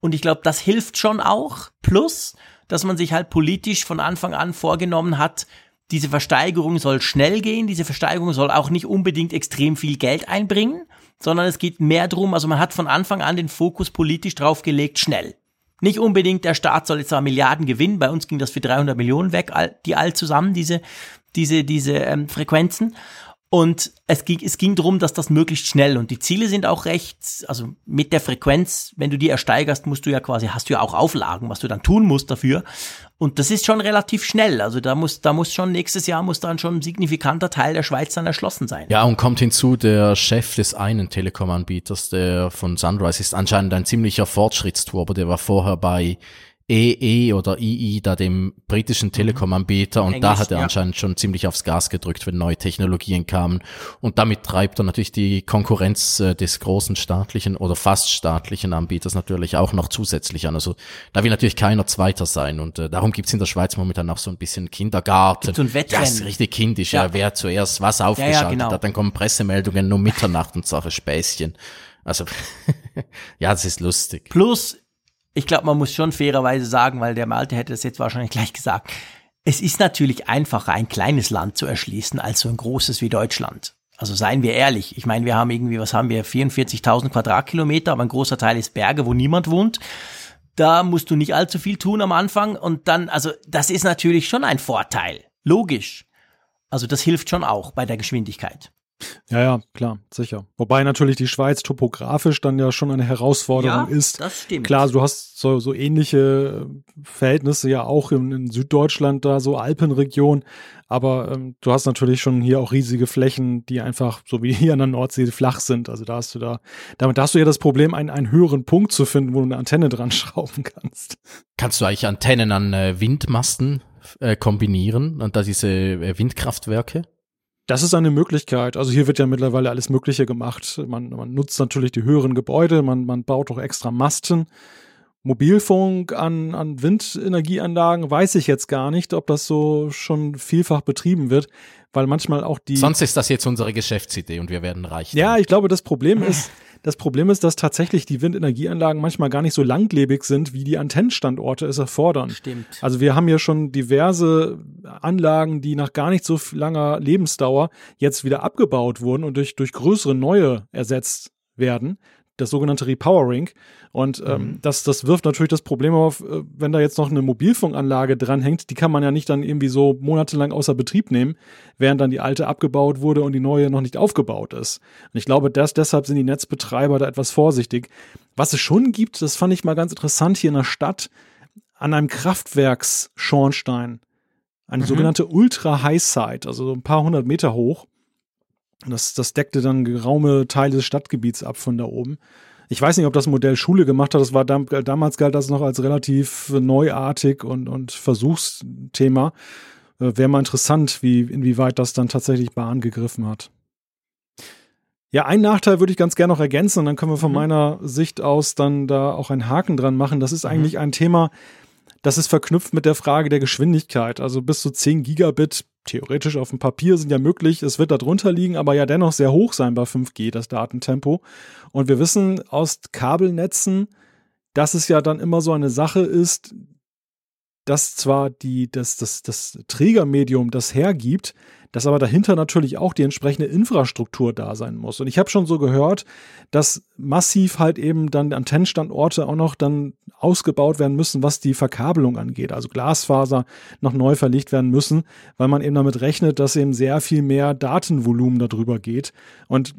Speaker 2: Und ich glaube, das hilft schon auch. Plus, dass man sich halt politisch von Anfang an vorgenommen hat, diese Versteigerung soll schnell gehen, diese Versteigerung soll auch nicht unbedingt extrem viel Geld einbringen, sondern es geht mehr drum, also man hat von Anfang an den Fokus politisch drauf gelegt, schnell. Nicht unbedingt der Staat soll jetzt zwar Milliarden gewinnen, bei uns ging das für 300 Millionen weg, die all zusammen, diese, diese, diese ähm, Frequenzen. Und es ging, es ging darum, dass das möglichst schnell und die Ziele sind auch recht, also mit der Frequenz, wenn du die ersteigerst, musst du ja quasi, hast du ja auch Auflagen, was du dann tun musst dafür. Und das ist schon relativ schnell. Also da muss, da muss schon nächstes Jahr muss dann schon ein signifikanter Teil der Schweiz dann erschlossen sein.
Speaker 1: Ja, und kommt hinzu, der Chef des einen Telekom-Anbieters, der von Sunrise ist anscheinend ein ziemlicher Fortschrittsturbo, der war vorher bei EE oder II, da dem britischen mhm. Telekom-Anbieter und Englisch, da hat er ja. anscheinend schon ziemlich aufs Gas gedrückt, wenn neue Technologien kamen und damit treibt er natürlich die Konkurrenz äh, des großen staatlichen oder fast staatlichen Anbieters natürlich auch noch zusätzlich an. Also da will natürlich keiner Zweiter sein und äh, darum gibt's in der Schweiz momentan auch so ein bisschen Kindergarten.
Speaker 2: So ein Wettrennen.
Speaker 1: Ja, ist richtig kindisch, ja. ja wer zuerst was aufgeschaltet ja, genau. hat, dann kommen Pressemeldungen um Mitternacht und solche Späßchen. Also <laughs> ja, das ist lustig.
Speaker 2: Plus ich glaube, man muss schon fairerweise sagen, weil der Malte hätte das jetzt wahrscheinlich gleich gesagt, es ist natürlich einfacher, ein kleines Land zu erschließen, als so ein großes wie Deutschland. Also seien wir ehrlich. Ich meine, wir haben irgendwie, was haben wir, 44.000 Quadratkilometer, aber ein großer Teil ist Berge, wo niemand wohnt. Da musst du nicht allzu viel tun am Anfang und dann, also das ist natürlich schon ein Vorteil. Logisch. Also das hilft schon auch bei der Geschwindigkeit.
Speaker 3: Ja, ja, klar, sicher. Wobei natürlich die Schweiz topografisch dann ja schon eine Herausforderung ja, ist.
Speaker 2: Das stimmt.
Speaker 3: Klar, du hast so, so ähnliche Verhältnisse ja auch in, in Süddeutschland, da so Alpenregion. Aber ähm, du hast natürlich schon hier auch riesige Flächen, die einfach, so wie hier an der Nordsee, flach sind. Also da hast du da, damit hast du ja das Problem, einen, einen höheren Punkt zu finden, wo du eine Antenne dran <laughs> schrauben kannst.
Speaker 1: Kannst du eigentlich Antennen an äh, Windmasten äh, kombinieren und da diese äh, Windkraftwerke?
Speaker 3: Das ist eine Möglichkeit. Also hier wird ja mittlerweile alles Mögliche gemacht. Man, man nutzt natürlich die höheren Gebäude, man, man baut auch extra Masten. Mobilfunk an, an Windenergieanlagen weiß ich jetzt gar nicht, ob das so schon vielfach betrieben wird, weil manchmal auch die.
Speaker 1: Sonst ist das jetzt unsere Geschäftsidee und wir werden reich.
Speaker 3: Ja, ich glaube, das Problem ist, <laughs> das Problem ist, dass tatsächlich die Windenergieanlagen manchmal gar nicht so langlebig sind, wie die Antennenstandorte es erfordern.
Speaker 2: Stimmt.
Speaker 3: Also wir haben hier schon diverse Anlagen, die nach gar nicht so langer Lebensdauer jetzt wieder abgebaut wurden und durch, durch größere neue ersetzt werden das sogenannte Repowering. Und ähm, mhm. das, das wirft natürlich das Problem auf, äh, wenn da jetzt noch eine Mobilfunkanlage dranhängt, die kann man ja nicht dann irgendwie so monatelang außer Betrieb nehmen, während dann die alte abgebaut wurde und die neue noch nicht aufgebaut ist. Und ich glaube, dass deshalb sind die Netzbetreiber da etwas vorsichtig. Was es schon gibt, das fand ich mal ganz interessant hier in der Stadt, an einem Kraftwerksschornstein, eine mhm. sogenannte Ultra High Side, also so ein paar hundert Meter hoch. Das, das deckte dann geraume Teile des Stadtgebiets ab von da oben. Ich weiß nicht, ob das Modell Schule gemacht hat. Das war dam damals galt das noch als relativ neuartig und, und Versuchsthema. Äh, Wäre mal interessant, wie, inwieweit das dann tatsächlich Bahn gegriffen hat. Ja, einen Nachteil würde ich ganz gerne noch ergänzen und dann können wir von mhm. meiner Sicht aus dann da auch einen Haken dran machen. Das ist mhm. eigentlich mhm. ein Thema, das ist verknüpft mit der Frage der Geschwindigkeit. Also bis zu 10 Gigabit theoretisch auf dem Papier sind ja möglich. Es wird da drunter liegen, aber ja dennoch sehr hoch sein bei 5G, das Datentempo. Und wir wissen aus Kabelnetzen, dass es ja dann immer so eine Sache ist, dass zwar die, das, das, das Trägermedium das hergibt, dass aber dahinter natürlich auch die entsprechende Infrastruktur da sein muss. Und ich habe schon so gehört, dass massiv halt eben dann Antennenstandorte auch noch dann ausgebaut werden müssen, was die Verkabelung angeht. Also Glasfaser noch neu verlegt werden müssen, weil man eben damit rechnet, dass eben sehr viel mehr Datenvolumen darüber geht. Und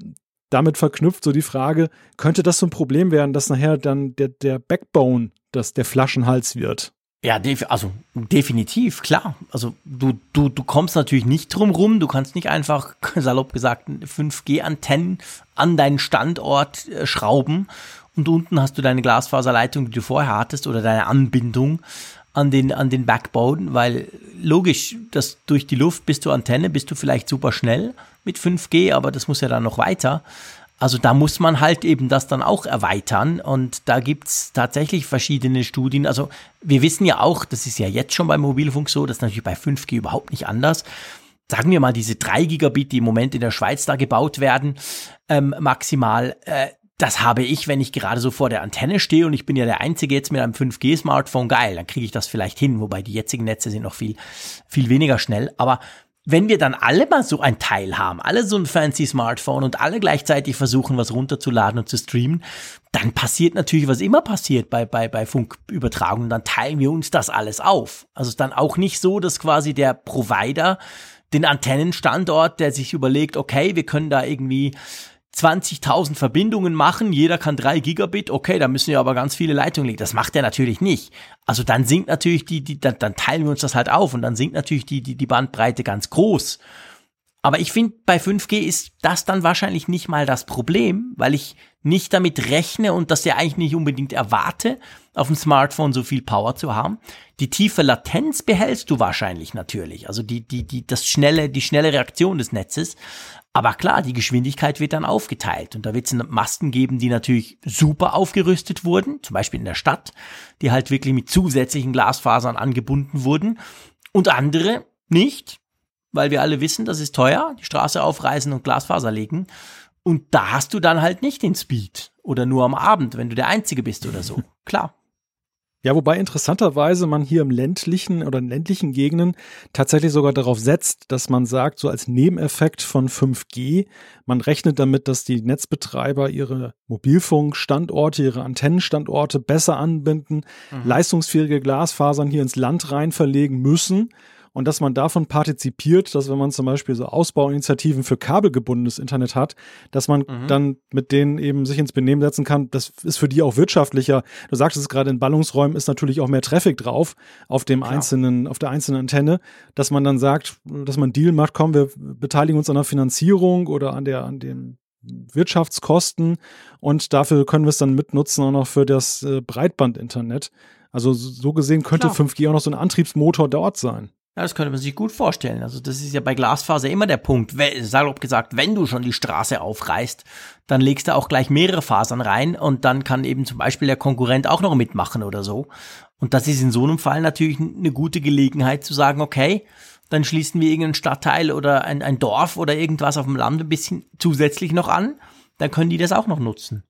Speaker 3: damit verknüpft so die Frage, könnte das so ein Problem werden, dass nachher dann der, der Backbone, dass der Flaschenhals wird?
Speaker 2: Ja, also definitiv, klar. Also du, du, du kommst natürlich nicht drum rum, du kannst nicht einfach, <laughs> salopp gesagt, 5G-Antennen an deinen Standort äh, schrauben und unten hast du deine Glasfaserleitung, die du vorher hattest, oder deine Anbindung an den, an den Backbone, weil logisch, dass durch die Luft bist du Antenne, bist du vielleicht super schnell mit 5G, aber das muss ja dann noch weiter. Also da muss man halt eben das dann auch erweitern und da gibt's tatsächlich verschiedene Studien. Also wir wissen ja auch, das ist ja jetzt schon beim Mobilfunk so, das ist natürlich bei 5G überhaupt nicht anders. Sagen wir mal, diese drei Gigabit, die im Moment in der Schweiz da gebaut werden, ähm, maximal, äh, das habe ich, wenn ich gerade so vor der Antenne stehe und ich bin ja der Einzige jetzt mit einem 5G-Smartphone, geil, dann kriege ich das vielleicht hin, wobei die jetzigen Netze sind noch viel, viel weniger schnell. Aber wenn wir dann alle mal so ein Teil haben, alle so ein fancy Smartphone und alle gleichzeitig versuchen, was runterzuladen und zu streamen, dann passiert natürlich, was immer passiert bei, bei, bei Funkübertragungen, dann teilen wir uns das alles auf. Also ist dann auch nicht so, dass quasi der Provider den Antennenstandort, der sich überlegt, okay, wir können da irgendwie 20.000 Verbindungen machen, jeder kann drei Gigabit, okay, da müssen wir aber ganz viele Leitungen legen. Das macht er natürlich nicht. Also dann sinkt natürlich die, die dann, dann teilen wir uns das halt auf und dann sinkt natürlich die, die, die Bandbreite ganz groß. Aber ich finde, bei 5G ist das dann wahrscheinlich nicht mal das Problem, weil ich nicht damit rechne und das ja eigentlich nicht unbedingt erwarte, auf dem Smartphone so viel Power zu haben. Die tiefe Latenz behältst du wahrscheinlich natürlich, also die, die, die, das schnelle, die schnelle Reaktion des Netzes. Aber klar, die Geschwindigkeit wird dann aufgeteilt und da wird es Masten geben, die natürlich super aufgerüstet wurden, zum Beispiel in der Stadt, die halt wirklich mit zusätzlichen Glasfasern angebunden wurden und andere nicht, weil wir alle wissen, das ist teuer, die Straße aufreißen und Glasfaser legen. Und da hast du dann halt nicht den Speed oder nur am Abend, wenn du der Einzige bist oder so. <laughs> Klar.
Speaker 3: Ja, wobei interessanterweise man hier im ländlichen oder in ländlichen Gegenden tatsächlich sogar darauf setzt, dass man sagt, so als Nebeneffekt von 5G, man rechnet damit, dass die Netzbetreiber ihre Mobilfunkstandorte, ihre Antennenstandorte besser anbinden, mhm. leistungsfähige Glasfasern hier ins Land rein verlegen müssen und dass man davon partizipiert, dass wenn man zum Beispiel so Ausbauinitiativen für kabelgebundenes Internet hat, dass man mhm. dann mit denen eben sich ins Benehmen setzen kann. Das ist für die auch wirtschaftlicher. Du sagtest es gerade, in Ballungsräumen ist natürlich auch mehr Traffic drauf auf dem Klar. einzelnen, auf der einzelnen Antenne, dass man dann sagt, dass man Deal macht, komm, wir beteiligen uns an der Finanzierung oder an der, an den Wirtschaftskosten und dafür können wir es dann mitnutzen auch noch für das äh, Breitbandinternet. Also so gesehen könnte Klar. 5G auch noch so ein Antriebsmotor dort sein.
Speaker 2: Ja, das könnte man sich gut vorstellen. Also das ist ja bei Glasfaser immer der Punkt. Salopp gesagt, wenn du schon die Straße aufreißt, dann legst du auch gleich mehrere Fasern rein und dann kann eben zum Beispiel der Konkurrent auch noch mitmachen oder so. Und das ist in so einem Fall natürlich eine gute Gelegenheit zu sagen, okay, dann schließen wir irgendeinen Stadtteil oder ein, ein Dorf oder irgendwas auf dem Land ein bisschen zusätzlich noch an. Dann können die das auch noch nutzen.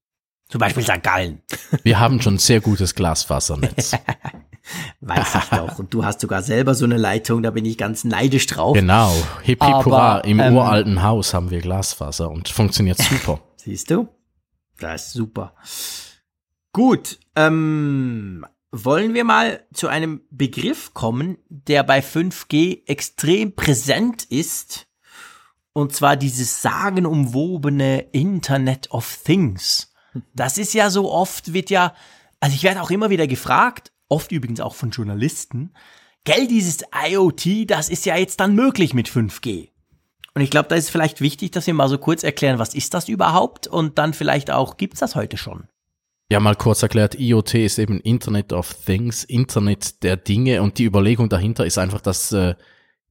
Speaker 2: Zum Beispiel St. Gallen.
Speaker 1: Wir haben schon sehr gutes Glasfasernetz. <laughs> <laughs>
Speaker 2: Weiß ich doch. Und du hast sogar selber so eine Leitung, da bin ich ganz neidisch drauf.
Speaker 1: Genau. Hip hip hurra. Im ähm, uralten Haus haben wir Glasfaser und funktioniert <laughs> super.
Speaker 2: Siehst du? Das ist super. Gut. Ähm, wollen wir mal zu einem Begriff kommen, der bei 5G extrem präsent ist. Und zwar dieses sagenumwobene Internet of Things. <laughs> Das ist ja so oft, wird ja, also ich werde auch immer wieder gefragt, oft übrigens auch von Journalisten, gell, dieses IoT, das ist ja jetzt dann möglich mit 5G. Und ich glaube, da ist es vielleicht wichtig, dass wir mal so kurz erklären, was ist das überhaupt und dann vielleicht auch, gibt's das heute schon?
Speaker 1: Ja, mal kurz erklärt, IoT ist eben Internet of Things, Internet der Dinge und die Überlegung dahinter ist einfach, dass äh,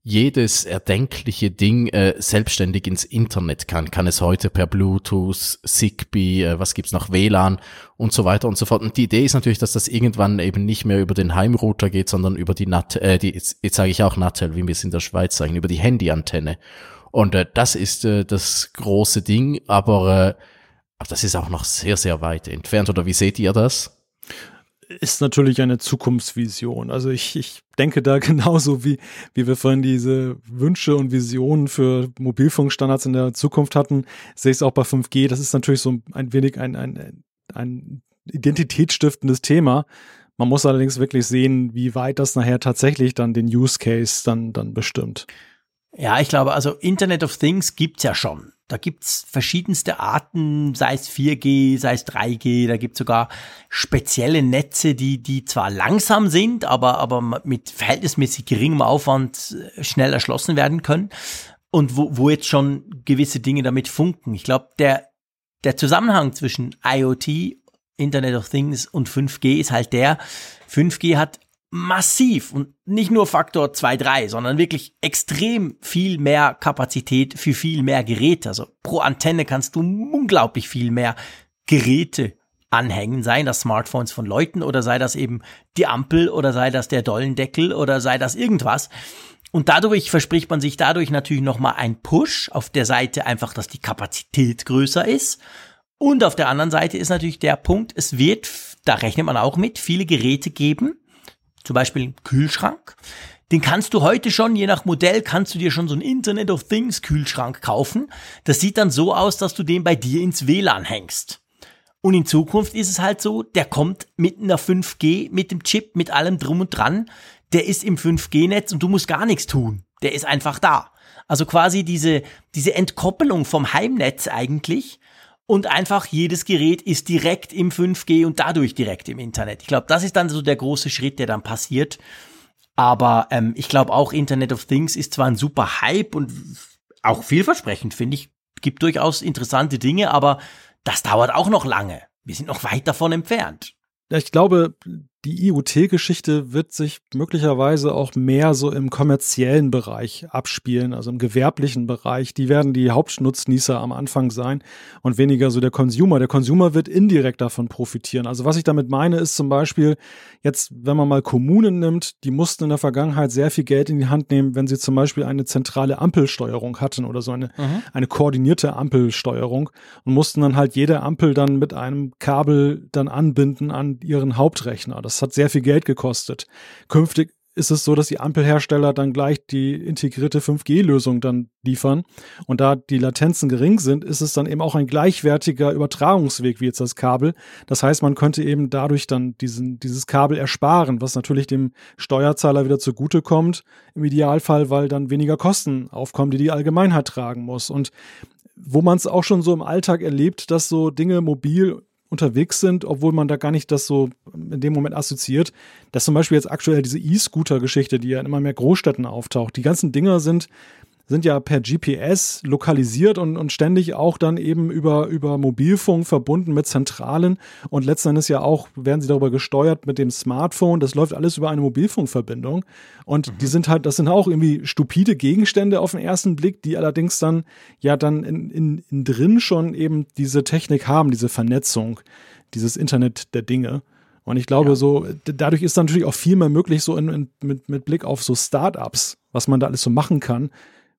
Speaker 1: jedes erdenkliche Ding äh, selbstständig ins Internet kann. Kann es heute per Bluetooth, Zigbee, äh, was gibt's noch, WLAN und so weiter und so fort. Und die Idee ist natürlich, dass das irgendwann eben nicht mehr über den Heimrouter geht, sondern über die NAT, äh, die, jetzt, jetzt sage ich auch NATEL, wie wir es in der Schweiz sagen, über die Handyantenne. Und äh, das ist äh, das große Ding, aber, äh, aber das ist auch noch sehr, sehr weit entfernt. Oder wie seht ihr das?
Speaker 3: Ist natürlich eine Zukunftsvision. Also ich, ich denke da <laughs> genauso wie, wie wir vorhin diese Wünsche und Visionen für Mobilfunkstandards in der Zukunft hatten, sehe ich es auch bei 5G. Das ist natürlich so ein wenig ein, ein, ein identitätsstiftendes Thema. Man muss allerdings wirklich sehen, wie weit das nachher tatsächlich dann den Use Case dann, dann bestimmt.
Speaker 2: Ja, ich glaube, also Internet of Things gibt's ja schon. Da gibt's verschiedenste Arten, sei es 4G, sei es 3G, da gibt's sogar spezielle Netze, die, die zwar langsam sind, aber, aber mit verhältnismäßig geringem Aufwand äh, schnell erschlossen werden können und wo, wo jetzt schon gewisse Dinge damit funken. Ich glaube, der, der Zusammenhang zwischen IoT, Internet of Things und 5G ist halt der, 5G hat massiv und nicht nur Faktor 2, 3, sondern wirklich extrem viel mehr Kapazität für viel mehr Geräte. Also pro Antenne kannst du unglaublich viel mehr Geräte anhängen, seien das Smartphones von Leuten oder sei das eben die Ampel oder sei das der Dollendeckel oder sei das irgendwas. Und dadurch verspricht man sich dadurch natürlich nochmal ein Push auf der Seite einfach, dass die Kapazität größer ist Und auf der anderen Seite ist natürlich der Punkt, es wird, da rechnet man auch mit, viele Geräte geben, zum Beispiel Kühlschrank. Den kannst du heute schon, je nach Modell, kannst du dir schon so ein Internet of Things Kühlschrank kaufen. Das sieht dann so aus, dass du den bei dir ins WLAN hängst. Und in Zukunft ist es halt so, der kommt mit einer 5G, mit dem Chip, mit allem drum und dran. Der ist im 5G-Netz und du musst gar nichts tun. Der ist einfach da. Also quasi diese, diese Entkoppelung vom Heimnetz eigentlich und einfach jedes Gerät ist direkt im 5G und dadurch direkt im Internet. Ich glaube, das ist dann so der große Schritt, der dann passiert. Aber ähm, ich glaube auch Internet of Things ist zwar ein super Hype und auch vielversprechend, finde ich, gibt durchaus interessante Dinge, aber das dauert auch noch lange. Wir sind noch weit davon entfernt.
Speaker 3: Ich glaube, die IoT-Geschichte wird sich möglicherweise auch mehr so im kommerziellen Bereich abspielen, also im gewerblichen Bereich. Die werden die Hauptnutznießer am Anfang sein und weniger so der Consumer. Der Consumer wird indirekt davon profitieren. Also was ich damit meine, ist zum Beispiel jetzt, wenn man mal Kommunen nimmt, die mussten in der Vergangenheit sehr viel Geld in die Hand nehmen, wenn sie zum Beispiel eine zentrale Ampelsteuerung hatten oder so eine, mhm. eine koordinierte Ampelsteuerung und mussten dann halt jede Ampel dann mit einem Kabel dann anbinden an ihren Hauptrechner. Das hat sehr viel Geld gekostet. Künftig ist es so, dass die Ampelhersteller dann gleich die integrierte 5G-Lösung dann liefern. Und da die Latenzen gering sind, ist es dann eben auch ein gleichwertiger Übertragungsweg wie jetzt das Kabel. Das heißt, man könnte eben dadurch dann diesen, dieses Kabel ersparen, was natürlich dem Steuerzahler wieder zugutekommt. Im Idealfall, weil dann weniger Kosten aufkommen, die die Allgemeinheit tragen muss. Und wo man es auch schon so im Alltag erlebt, dass so Dinge mobil unterwegs sind, obwohl man da gar nicht das so in dem Moment assoziiert. Dass zum Beispiel jetzt aktuell diese E-Scooter-Geschichte, die ja in immer mehr Großstädten auftaucht. Die ganzen Dinger sind sind ja per GPS lokalisiert und, und ständig auch dann eben über, über Mobilfunk verbunden mit Zentralen und letzten Endes ja auch werden sie darüber gesteuert mit dem Smartphone. Das läuft alles über eine Mobilfunkverbindung und mhm. die sind halt, das sind auch irgendwie stupide Gegenstände auf den ersten Blick, die allerdings dann ja dann in, in, in drin schon eben diese Technik haben, diese Vernetzung, dieses Internet der Dinge. Und ich glaube, ja. so, dadurch ist dann natürlich auch viel mehr möglich, so in, in, mit, mit Blick auf so Startups, was man da alles so machen kann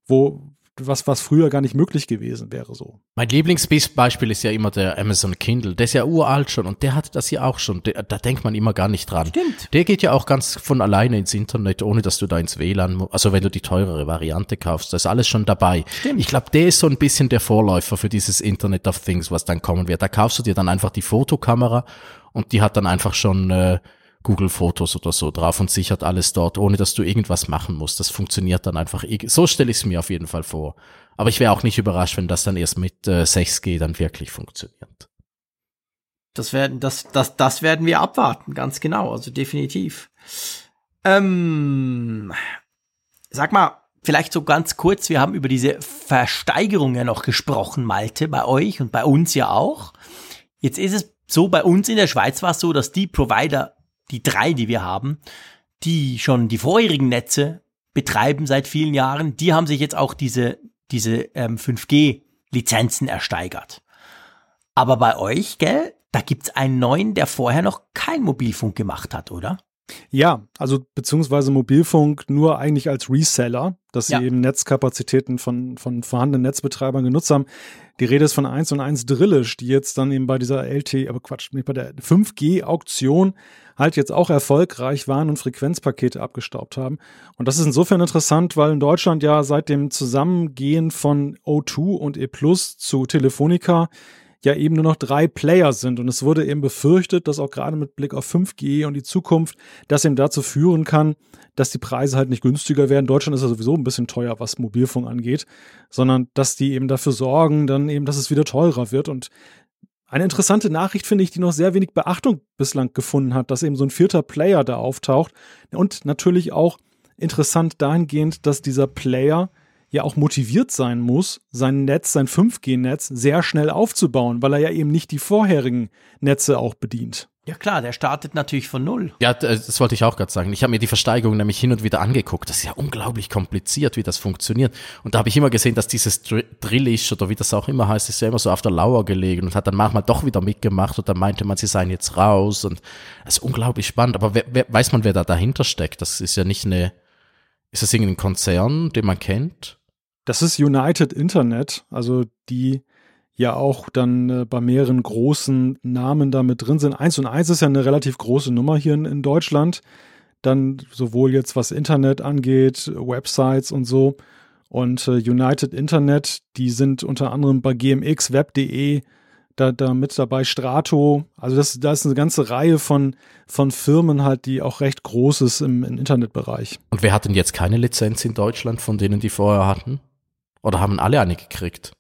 Speaker 3: wo was, was früher gar nicht möglich gewesen wäre so.
Speaker 1: Mein Lieblingsbeispiel ist ja immer der Amazon Kindle. Der ist ja uralt schon und der hatte das ja auch schon. Der, da denkt man immer gar nicht dran.
Speaker 2: Stimmt.
Speaker 1: Der geht ja auch ganz von alleine ins Internet, ohne dass du da ins WLAN, also wenn du die teurere Variante kaufst, da ist alles schon dabei.
Speaker 2: Stimmt.
Speaker 1: Ich glaube, der ist so ein bisschen der Vorläufer für dieses Internet of Things, was dann kommen wird. Da kaufst du dir dann einfach die Fotokamera und die hat dann einfach schon äh, Google Fotos oder so drauf und sichert alles dort, ohne dass du irgendwas machen musst. Das funktioniert dann einfach. So stelle ich es mir auf jeden Fall vor. Aber ich wäre auch nicht überrascht, wenn das dann erst mit äh, 6G dann wirklich funktioniert.
Speaker 2: Das werden, das, das, das werden wir abwarten, ganz genau, also definitiv. Ähm, sag mal, vielleicht so ganz kurz, wir haben über diese Versteigerung ja noch gesprochen, Malte, bei euch und bei uns ja auch. Jetzt ist es so, bei uns in der Schweiz war es so, dass die Provider die drei, die wir haben, die schon die vorherigen Netze betreiben seit vielen Jahren, die haben sich jetzt auch diese, diese ähm, 5G-Lizenzen ersteigert. Aber bei euch, gell, da gibt's einen neuen, der vorher noch kein Mobilfunk gemacht hat, oder?
Speaker 3: Ja, also beziehungsweise Mobilfunk nur eigentlich als Reseller, dass sie ja. eben Netzkapazitäten von, von vorhandenen Netzbetreibern genutzt haben. Die Rede ist von 1 und 1 Drillisch, die jetzt dann eben bei dieser LT, aber Quatsch, nicht bei der 5G-Auktion halt jetzt auch erfolgreich waren und Frequenzpakete abgestaubt haben. Und das ist insofern interessant, weil in Deutschland ja seit dem Zusammengehen von O2 und E Plus zu Telefonica ja eben nur noch drei Player sind. Und es wurde eben befürchtet, dass auch gerade mit Blick auf 5G und die Zukunft das eben dazu führen kann, dass die Preise halt nicht günstiger werden. Deutschland ist ja sowieso ein bisschen teuer, was Mobilfunk angeht, sondern dass die eben dafür sorgen, dann eben, dass es wieder teurer wird. Und eine interessante Nachricht finde ich, die noch sehr wenig Beachtung bislang gefunden hat, dass eben so ein vierter Player da auftaucht. Und natürlich auch interessant dahingehend, dass dieser Player ja auch motiviert sein muss, sein Netz, sein 5G-Netz sehr schnell aufzubauen, weil er ja eben nicht die vorherigen Netze auch bedient.
Speaker 2: Ja klar, der startet natürlich von null.
Speaker 1: Ja, das wollte ich auch gerade sagen. Ich habe mir die Versteigerung nämlich hin und wieder angeguckt. Das ist ja unglaublich kompliziert, wie das funktioniert. Und da habe ich immer gesehen, dass dieses Drillisch oder wie das auch immer heißt, ist ja immer so auf der Lauer gelegen und hat dann manchmal doch wieder mitgemacht und dann meinte man, sie seien jetzt raus und das ist unglaublich spannend. Aber wer, wer, weiß man, wer da dahinter steckt? Das ist ja nicht eine, ist das irgendein Konzern, den man kennt?
Speaker 3: Das ist United Internet, also die ja auch dann äh, bei mehreren großen Namen da mit drin sind. Eins und eins ist ja eine relativ große Nummer hier in, in Deutschland. Dann sowohl jetzt was Internet angeht, Websites und so. Und äh, United Internet, die sind unter anderem bei GMX, Web.de, da, da mit dabei Strato. Also das, da ist eine ganze Reihe von, von Firmen halt, die auch recht Großes im, im Internetbereich.
Speaker 1: Und wer hat denn jetzt keine Lizenz in Deutschland von denen, die vorher hatten? Oder haben alle eine gekriegt?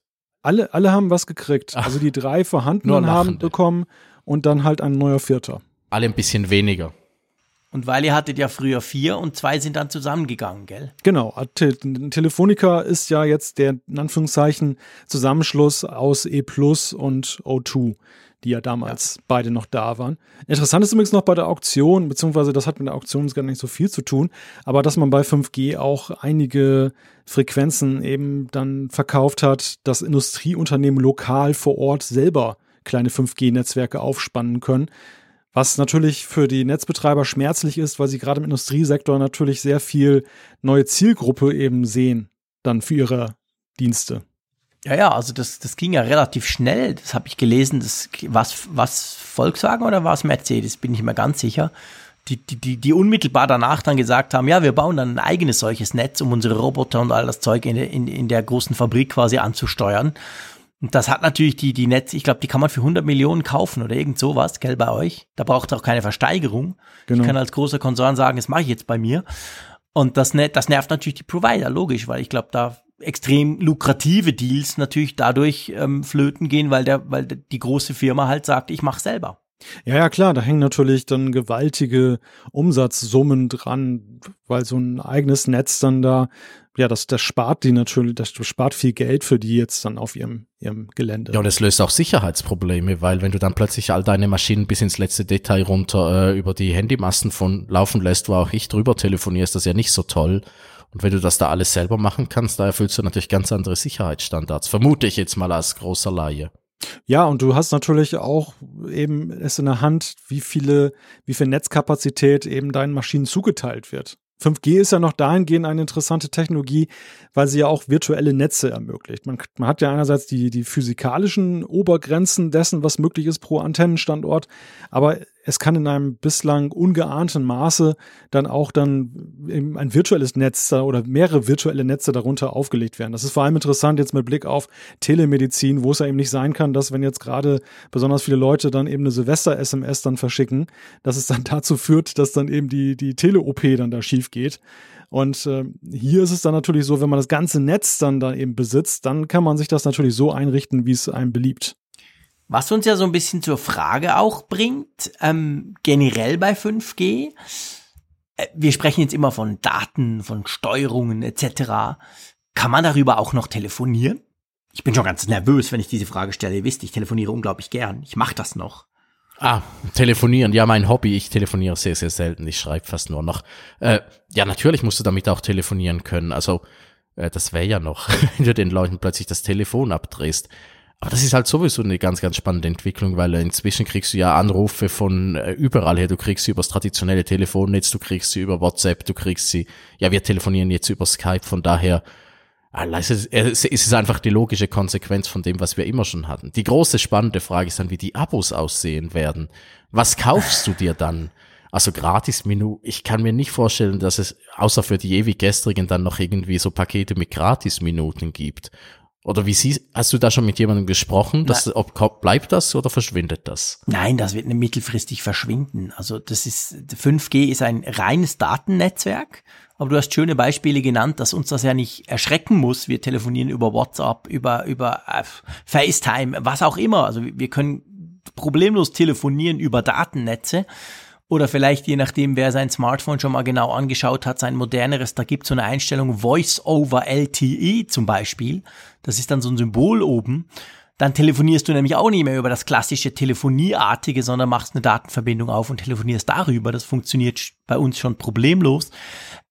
Speaker 3: Alle, alle haben was gekriegt.
Speaker 1: Ach,
Speaker 3: also die drei vorhandenen haben bekommen und dann halt ein neuer Vierter.
Speaker 1: Alle ein bisschen weniger.
Speaker 2: Und weil ihr hattet ja früher vier und zwei sind dann zusammengegangen, gell?
Speaker 3: Genau. Te Telefonica ist ja jetzt der, in Anführungszeichen, Zusammenschluss aus E Plus und O2, die ja damals ja. beide noch da waren. Interessant ist übrigens noch bei der Auktion, beziehungsweise das hat mit der Auktion gar nicht so viel zu tun, aber dass man bei 5G auch einige Frequenzen eben dann verkauft hat, dass Industrieunternehmen lokal vor Ort selber kleine 5G-Netzwerke aufspannen können. Was natürlich für die Netzbetreiber schmerzlich ist, weil sie gerade im Industriesektor natürlich sehr viel neue Zielgruppe eben sehen, dann für ihre Dienste.
Speaker 2: Ja, ja, also das, das ging ja relativ schnell. Das habe ich gelesen. Das was, was Volkswagen oder was Mercedes, bin ich mir ganz sicher. Die, die, die, die unmittelbar danach dann gesagt haben, ja, wir bauen dann ein eigenes solches Netz, um unsere Roboter und all das Zeug in, in, in der großen Fabrik quasi anzusteuern. Und das hat natürlich die, die Netz, ich glaube, die kann man für 100 Millionen kaufen oder irgend sowas, gell, bei euch. Da braucht auch keine Versteigerung. Genau. Ich kann als großer Konzern sagen, das mache ich jetzt bei mir. Und das, das nervt natürlich die Provider, logisch, weil ich glaube, da extrem lukrative Deals natürlich dadurch ähm, flöten gehen, weil der, weil die große Firma halt sagt, ich mache selber.
Speaker 3: Ja, ja, klar, da hängen natürlich dann gewaltige Umsatzsummen dran, weil so ein eigenes Netz dann da, ja, das, das spart die natürlich, das spart viel Geld für die jetzt dann auf ihrem, ihrem Gelände.
Speaker 1: Ja, und es löst auch Sicherheitsprobleme, weil wenn du dann plötzlich all deine Maschinen bis ins letzte Detail runter äh, über die Handymasten von laufen lässt, wo auch ich drüber telefoniere, ist das ja nicht so toll. Und wenn du das da alles selber machen kannst, da erfüllst du natürlich ganz andere Sicherheitsstandards. Vermute ich jetzt mal als großer Laie.
Speaker 3: Ja, und du hast natürlich auch eben es in der Hand, wie viele, wie viel Netzkapazität eben deinen Maschinen zugeteilt wird. 5G ist ja noch dahingehend eine interessante Technologie, weil sie ja auch virtuelle Netze ermöglicht. Man, man, hat ja einerseits die, die physikalischen Obergrenzen dessen, was möglich ist pro Antennenstandort, aber es kann in einem bislang ungeahnten Maße dann auch dann ein virtuelles Netz oder mehrere virtuelle Netze darunter aufgelegt werden. Das ist vor allem interessant jetzt mit Blick auf Telemedizin, wo es ja eben nicht sein kann, dass wenn jetzt gerade besonders viele Leute dann eben eine Silvester-SMS dann verschicken, dass es dann <laughs> dazu führt, dass dann eben die, die Tele-OP dann da schief geht. Und äh, hier ist es dann natürlich so, wenn man das ganze Netz dann da eben besitzt, dann kann man sich das natürlich so einrichten, wie es einem beliebt.
Speaker 2: Was uns ja so ein bisschen zur Frage auch bringt, ähm, generell bei 5G, äh, wir sprechen jetzt immer von Daten, von Steuerungen etc. Kann man darüber auch noch telefonieren? Ich bin schon ganz nervös, wenn ich diese Frage stelle. Ihr wisst, ich telefoniere unglaublich gern. Ich mache das noch.
Speaker 1: Ah, telefonieren, ja, mein Hobby. Ich telefoniere sehr, sehr selten. Ich schreibe fast nur noch. Äh, ja, natürlich musst du damit auch telefonieren können. Also, äh, das wäre ja noch, <laughs> wenn du den Leuten plötzlich das Telefon abdrehst. Aber das ist halt sowieso eine ganz, ganz spannende Entwicklung, weil inzwischen kriegst du ja Anrufe von äh, überall her. Du kriegst sie übers traditionelle Telefonnetz, du kriegst sie über WhatsApp, du kriegst sie, ja, wir telefonieren jetzt über Skype, von daher, es ist einfach die logische Konsequenz von dem, was wir immer schon hatten. Die große spannende Frage ist dann, wie die Abos aussehen werden. Was kaufst du dir dann? Also gratis Menü. Ich kann mir nicht vorstellen, dass es außer für die ewig gestrigen dann noch irgendwie so Pakete mit gratis Minuten gibt. Oder wie sie, hast du da schon mit jemandem gesprochen? Dass, ob, bleibt das oder verschwindet das?
Speaker 2: Nein, das wird mittelfristig verschwinden. Also das ist, 5G ist ein reines Datennetzwerk. Aber du hast schöne Beispiele genannt, dass uns das ja nicht erschrecken muss. Wir telefonieren über WhatsApp, über, über äh, FaceTime, was auch immer. Also wir können problemlos telefonieren über Datennetze. Oder vielleicht, je nachdem, wer sein Smartphone schon mal genau angeschaut hat, sein moderneres, da gibt es so eine Einstellung Voice over LTE zum Beispiel. Das ist dann so ein Symbol oben. Dann telefonierst du nämlich auch nicht mehr über das klassische Telefonieartige, sondern machst eine Datenverbindung auf und telefonierst darüber. Das funktioniert bei uns schon problemlos.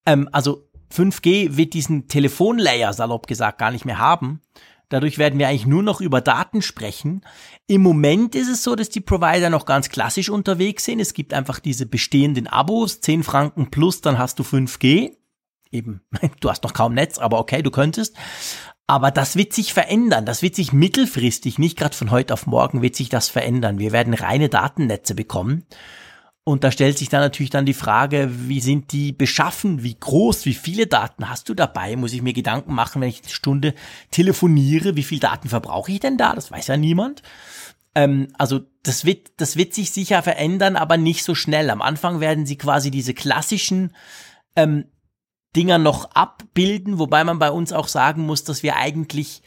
Speaker 2: Ähm, also 5G wird diesen Telefonlayer, salopp gesagt, gar nicht mehr haben. Dadurch werden wir eigentlich nur noch über Daten sprechen. Im Moment ist es so, dass die Provider noch ganz klassisch unterwegs sind. Es gibt einfach diese bestehenden Abos, 10 Franken plus, dann hast du 5G. Eben, <laughs> du hast noch kaum Netz, aber okay, du könntest. Aber das wird sich verändern. Das wird sich mittelfristig, nicht gerade von heute auf morgen, wird sich das verändern. Wir werden reine Datennetze bekommen. Und da stellt sich dann natürlich dann die Frage, wie sind die beschaffen, wie groß, wie viele Daten hast du dabei? Muss ich mir Gedanken machen, wenn ich eine Stunde telefoniere, wie viel Daten verbrauche ich denn da? Das weiß ja niemand. Ähm, also das wird, das wird sich sicher verändern, aber nicht so schnell. Am Anfang werden sie quasi diese klassischen ähm, Dinger noch abbilden, wobei man bei uns auch sagen muss, dass wir eigentlich,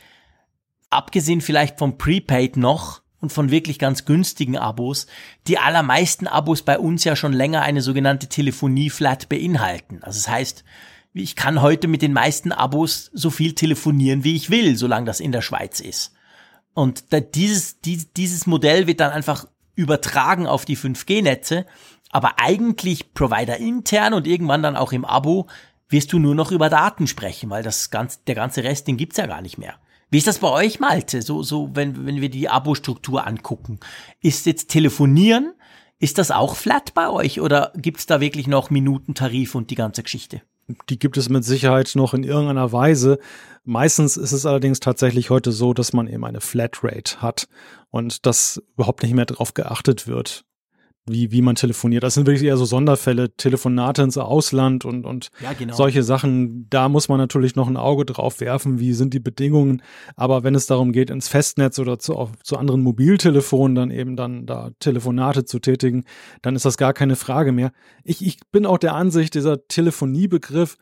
Speaker 2: abgesehen vielleicht vom Prepaid noch und von wirklich ganz günstigen Abos, die allermeisten Abos bei uns ja schon länger eine sogenannte Telefonie-Flat beinhalten. Also das heißt, ich kann heute mit den meisten Abos so viel telefonieren, wie ich will, solange das in der Schweiz ist. Und dieses, dieses Modell wird dann einfach übertragen auf die 5G-Netze, aber eigentlich Provider intern und irgendwann dann auch im Abo wirst du nur noch über Daten sprechen, weil das ganz, der ganze Rest, den gibt's ja gar nicht mehr. Wie ist das bei euch, Malte? So, so, wenn, wenn wir die Abo-Struktur angucken. Ist jetzt Telefonieren, ist das auch flat bei euch oder gibt's da wirklich noch Minutentarif und die ganze Geschichte?
Speaker 3: Die gibt es mit Sicherheit noch in irgendeiner Weise. Meistens ist es allerdings tatsächlich heute so, dass man eben eine Flatrate hat und dass überhaupt nicht mehr darauf geachtet wird wie, wie man telefoniert. Das sind wirklich eher so Sonderfälle, Telefonate ins Ausland und, und
Speaker 2: ja, genau.
Speaker 3: solche Sachen. Da muss man natürlich noch ein Auge drauf werfen, wie sind die Bedingungen. Aber wenn es darum geht, ins Festnetz oder zu, zu anderen Mobiltelefonen dann eben dann da Telefonate zu tätigen, dann ist das gar keine Frage mehr. Ich, ich bin auch der Ansicht, dieser Telefoniebegriff,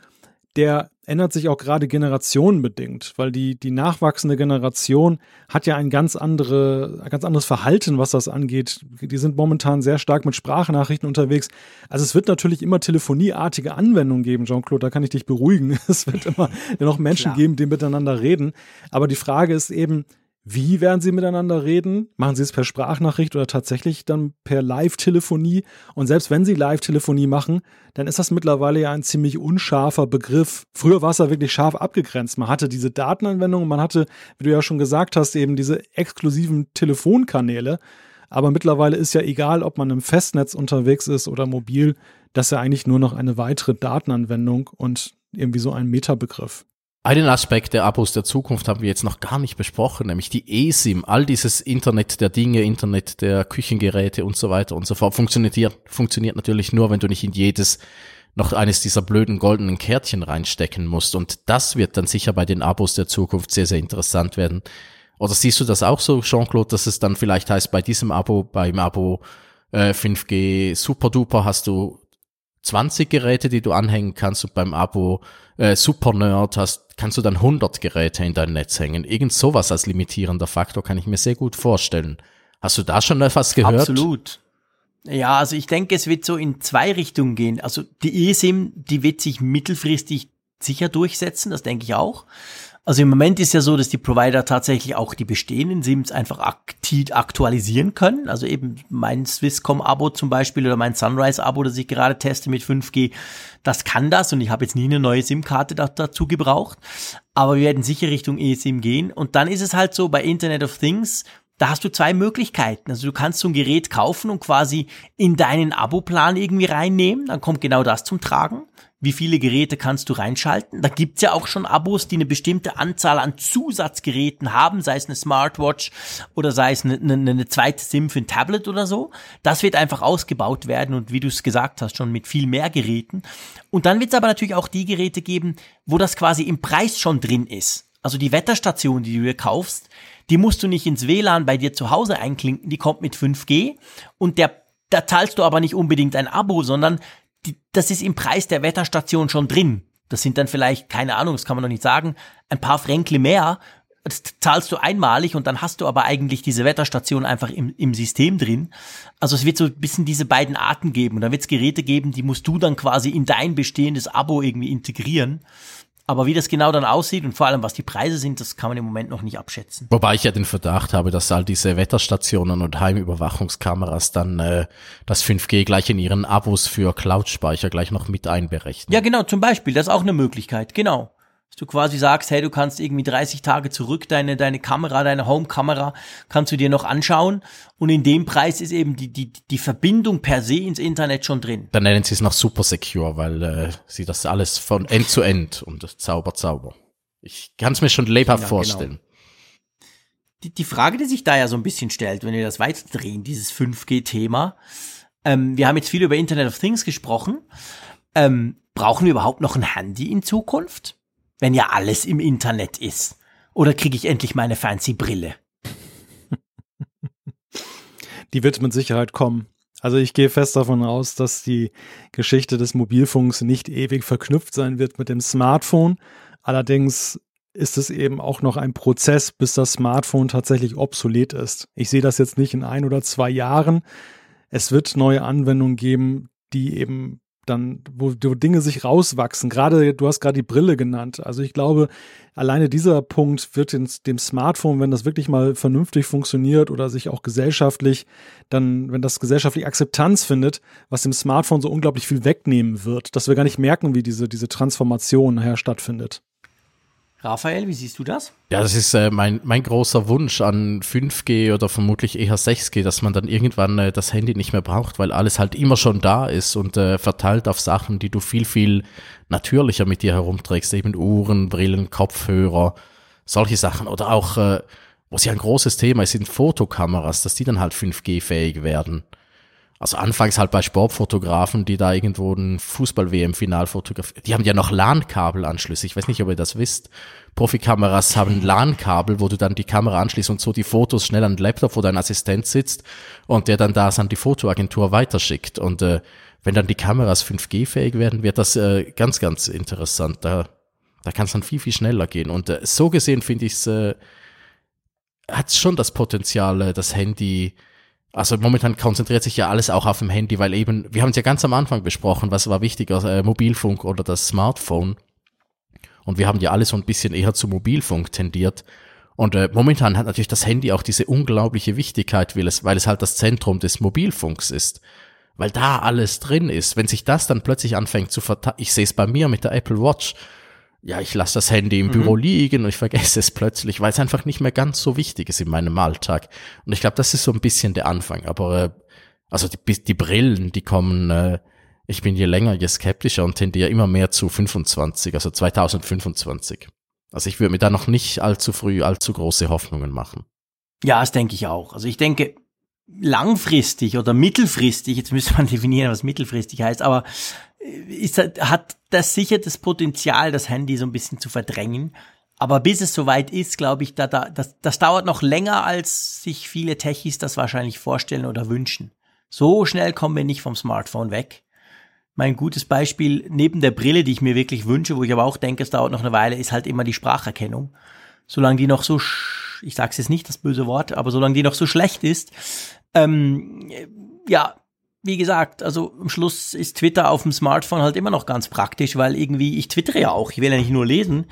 Speaker 3: der ändert sich auch gerade generationenbedingt, weil die, die nachwachsende Generation hat ja ein ganz, andere, ein ganz anderes Verhalten, was das angeht. Die sind momentan sehr stark mit Sprachnachrichten unterwegs. Also es wird natürlich immer telefonieartige Anwendungen geben, Jean-Claude, da kann ich dich beruhigen. <laughs> Es wird immer noch Menschen Klar. geben, die miteinander reden. Aber die Frage ist eben, wie werden sie miteinander reden? Machen sie es per Sprachnachricht oder tatsächlich dann per Live-Telefonie? Und selbst wenn sie Live-Telefonie machen, dann ist das mittlerweile ja ein ziemlich unscharfer Begriff. Früher war es ja wirklich scharf abgegrenzt. Man hatte diese Datenanwendung, man hatte, wie du ja schon gesagt hast, eben diese exklusiven Telefonkanäle. Aber mittlerweile ist ja egal, ob man im Festnetz unterwegs ist oder mobil, das ist ja eigentlich nur noch eine weitere Datenanwendung und irgendwie so ein Metabegriff.
Speaker 1: Einen Aspekt der Abos der Zukunft haben wir jetzt noch gar nicht besprochen, nämlich die eSIM, all dieses Internet der Dinge, Internet der Küchengeräte und so weiter und so fort funktioniert, funktioniert natürlich nur, wenn du nicht in jedes noch eines dieser blöden goldenen Kärtchen reinstecken musst. Und das wird dann sicher bei den Abos der Zukunft sehr, sehr interessant werden. Oder siehst du das auch so, Jean-Claude, dass es dann vielleicht heißt, bei diesem Abo, beim Abo äh, 5G Super Duper hast du 20 Geräte, die du anhängen kannst und beim Abo äh, Super Nerd hast, kannst du dann 100 Geräte in dein Netz hängen. Irgend sowas als limitierender Faktor kann ich mir sehr gut vorstellen. Hast du da schon etwas gehört?
Speaker 2: Absolut. Ja, also ich denke, es wird so in zwei Richtungen gehen. Also die eSIM, die wird sich mittelfristig sicher durchsetzen, das denke ich auch. Also im Moment ist ja so, dass die Provider tatsächlich auch die bestehenden SIMs einfach aktiv aktualisieren können. Also eben mein Swisscom-Abo zum Beispiel oder mein Sunrise-Abo, das ich gerade teste mit 5G, das kann das und ich habe jetzt nie eine neue SIM-Karte dazu gebraucht. Aber wir werden sicher Richtung eSIM gehen. Und dann ist es halt so bei Internet of Things, da hast du zwei Möglichkeiten. Also du kannst so ein Gerät kaufen und quasi in deinen Abo-Plan irgendwie reinnehmen. Dann kommt genau das zum Tragen wie viele Geräte kannst du reinschalten. Da gibt's ja auch schon Abos, die eine bestimmte Anzahl an Zusatzgeräten haben, sei es eine Smartwatch oder sei es eine, eine, eine zweite SIM für ein Tablet oder so. Das wird einfach ausgebaut werden und wie du es gesagt hast, schon mit viel mehr Geräten. Und dann wird's aber natürlich auch die Geräte geben, wo das quasi im Preis schon drin ist. Also die Wetterstation, die du dir kaufst, die musst du nicht ins WLAN bei dir zu Hause einklinken, die kommt mit 5G und der da zahlst du aber nicht unbedingt ein Abo, sondern die, das ist im Preis der Wetterstation schon drin. Das sind dann vielleicht, keine Ahnung, das kann man noch nicht sagen, ein paar Fränkle mehr. Das zahlst du einmalig und dann hast du aber eigentlich diese Wetterstation einfach im, im System drin. Also es wird so ein bisschen diese beiden Arten geben. Und dann wird es Geräte geben, die musst du dann quasi in dein bestehendes Abo irgendwie integrieren. Aber wie das genau dann aussieht und vor allem was die Preise sind, das kann man im Moment noch nicht abschätzen.
Speaker 1: Wobei ich ja den Verdacht habe, dass all diese Wetterstationen und Heimüberwachungskameras dann äh, das 5G gleich in ihren Abos für Cloud-Speicher gleich noch mit einberechnen.
Speaker 2: Ja, genau, zum Beispiel, das ist auch eine Möglichkeit, genau. Dass du quasi sagst, hey, du kannst irgendwie 30 Tage zurück deine, deine Kamera, deine Home-Kamera, kannst du dir noch anschauen. Und in dem Preis ist eben die, die, die Verbindung per se ins Internet schon drin.
Speaker 1: Dann nennen sie es noch super secure, weil äh, sie das alles von End zu End und Zauber, Zauber. Ich kann es mir schon lebhaft
Speaker 2: Ja,
Speaker 1: vorstellen.
Speaker 2: Die, die Frage, die sich da ja so ein bisschen stellt, wenn wir das weiterdrehen, dieses 5G-Thema, ähm, wir haben jetzt viel über Internet of Things gesprochen. Ähm, brauchen wir überhaupt noch ein Handy in Zukunft? Wenn ja alles im Internet ist. Oder kriege ich endlich meine fancy Brille?
Speaker 3: Die wird mit Sicherheit kommen. Also ich gehe fest davon aus, dass die Geschichte des Mobilfunks nicht ewig verknüpft sein wird mit dem Smartphone. Allerdings ist es eben auch noch ein Prozess, bis das Smartphone tatsächlich obsolet ist. Ich sehe das jetzt nicht in ein oder zwei Jahren. Es wird neue Anwendungen geben, die eben dann, wo, wo Dinge sich rauswachsen. Gerade, du hast gerade die Brille genannt. Also ich glaube, alleine dieser Punkt wird in, dem Smartphone, wenn das wirklich mal vernünftig funktioniert oder sich auch gesellschaftlich, dann, wenn das gesellschaftlich Akzeptanz findet, was dem Smartphone so unglaublich viel wegnehmen wird, dass wir gar nicht merken, wie diese, diese Transformation nachher stattfindet.
Speaker 2: Raphael, wie siehst du das?
Speaker 1: Ja, das ist äh, mein, mein großer Wunsch an 5G oder vermutlich eher 6G, dass man dann irgendwann äh, das Handy nicht mehr braucht, weil alles halt immer schon da ist und äh, verteilt auf Sachen, die du viel, viel natürlicher mit dir herumträgst, eben Uhren, Brillen, Kopfhörer, solche Sachen. Oder auch, äh, was ja ein großes Thema ist, sind Fotokameras, dass die dann halt 5G-fähig werden. Also anfangs halt bei Sportfotografen, die da irgendwo ein Fußball-WM-Final fotografieren. Die haben ja noch LAN-Kabelanschlüsse. Ich weiß nicht, ob ihr das wisst. Profikameras haben LAN-Kabel, wo du dann die Kamera anschließt und so die Fotos schnell an den Laptop, wo dein Assistent sitzt und der dann das an die Fotoagentur weiterschickt. Und äh, wenn dann die Kameras 5G-fähig werden, wird das äh, ganz, ganz interessant. Da, da kann es dann viel, viel schneller gehen. Und äh, so gesehen finde ich es, äh, hat schon das Potenzial, äh, das Handy also momentan konzentriert sich ja alles auch auf dem Handy, weil eben, wir haben es ja ganz am Anfang besprochen, was war wichtiger, äh, Mobilfunk oder das Smartphone. Und wir haben ja alle so ein bisschen eher zu Mobilfunk tendiert. Und äh, momentan hat natürlich das Handy auch diese unglaubliche Wichtigkeit, weil es, weil es halt das Zentrum des Mobilfunks ist. Weil da alles drin ist. Wenn sich das dann plötzlich anfängt zu verteilen, ich sehe es bei mir mit der Apple Watch, ja, ich lasse das Handy im mhm. Büro liegen und ich vergesse es plötzlich, weil es einfach nicht mehr ganz so wichtig ist in meinem Alltag. Und ich glaube, das ist so ein bisschen der Anfang. Aber äh, also die, die Brillen, die kommen, äh, ich bin je länger, je skeptischer und tendiere immer mehr zu 25, also 2025. Also ich würde mir da noch nicht allzu früh allzu große Hoffnungen machen.
Speaker 2: Ja, das denke ich auch. Also ich denke, langfristig oder mittelfristig, jetzt müsste man <laughs> definieren, was mittelfristig heißt, aber ist, hat das sicher das Potenzial, das Handy so ein bisschen zu verdrängen. Aber bis es soweit ist, glaube ich, da, da, das, das dauert noch länger, als sich viele Techies das wahrscheinlich vorstellen oder wünschen. So schnell kommen wir nicht vom Smartphone weg. Mein gutes Beispiel neben der Brille, die ich mir wirklich wünsche, wo ich aber auch denke, es dauert noch eine Weile, ist halt immer die Spracherkennung. Solange die noch so, ich sag's jetzt nicht das böse Wort, aber solange die noch so schlecht ist, ähm, ja, wie gesagt, also am Schluss ist Twitter auf dem Smartphone halt immer noch ganz praktisch, weil irgendwie, ich twittere ja auch, ich will ja nicht nur lesen.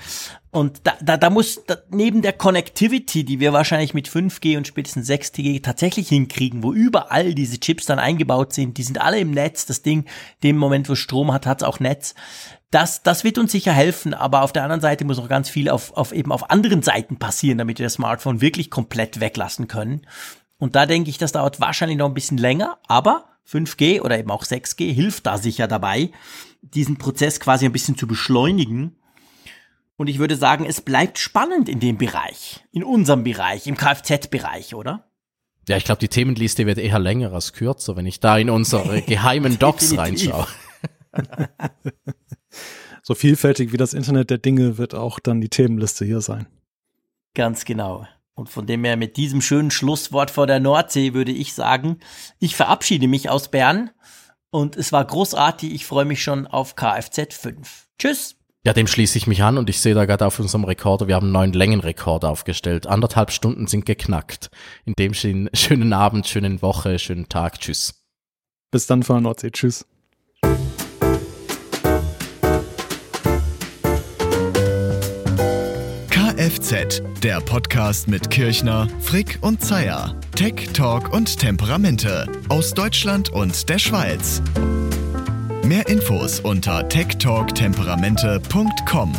Speaker 2: Und da, da, da muss da, neben der Connectivity, die wir wahrscheinlich mit 5G und spätestens 6G tatsächlich hinkriegen, wo überall diese Chips dann eingebaut sind, die sind alle im Netz, das Ding, dem Moment, wo Strom hat, hat's auch Netz. Das, das wird uns sicher helfen, aber auf der anderen Seite muss noch ganz viel auf, auf eben auf anderen Seiten passieren, damit wir das Smartphone wirklich komplett weglassen können. Und da denke ich, das dauert wahrscheinlich noch ein bisschen länger, aber 5G oder eben auch 6G hilft da sicher dabei, diesen Prozess quasi ein bisschen zu beschleunigen. Und ich würde sagen, es bleibt spannend in dem Bereich, in unserem Bereich, im Kfz-Bereich, oder?
Speaker 1: Ja, ich glaube, die Themenliste wird eher länger als kürzer, wenn ich da in unsere <laughs> geheimen Docs reinschaue. <laughs>
Speaker 3: so vielfältig wie das Internet der Dinge wird auch dann die Themenliste hier sein.
Speaker 2: Ganz genau. Und von dem her mit diesem schönen Schlusswort vor der Nordsee würde ich sagen, ich verabschiede mich aus Bern und es war großartig. Ich freue mich schon auf Kfz 5. Tschüss.
Speaker 1: Ja, dem schließe ich mich an und ich sehe da gerade auf unserem Rekorder, wir haben einen neuen Längenrekord aufgestellt. Anderthalb Stunden sind geknackt. In dem Sinne, schönen Abend, schönen Woche, schönen Tag. Tschüss.
Speaker 3: Bis dann von der Nordsee. Tschüss.
Speaker 4: Kfz, der Podcast mit Kirchner, Frick und Zeyer. Tech, Talk und Temperamente aus Deutschland und der Schweiz. Mehr Infos unter techtalktemperamente.com.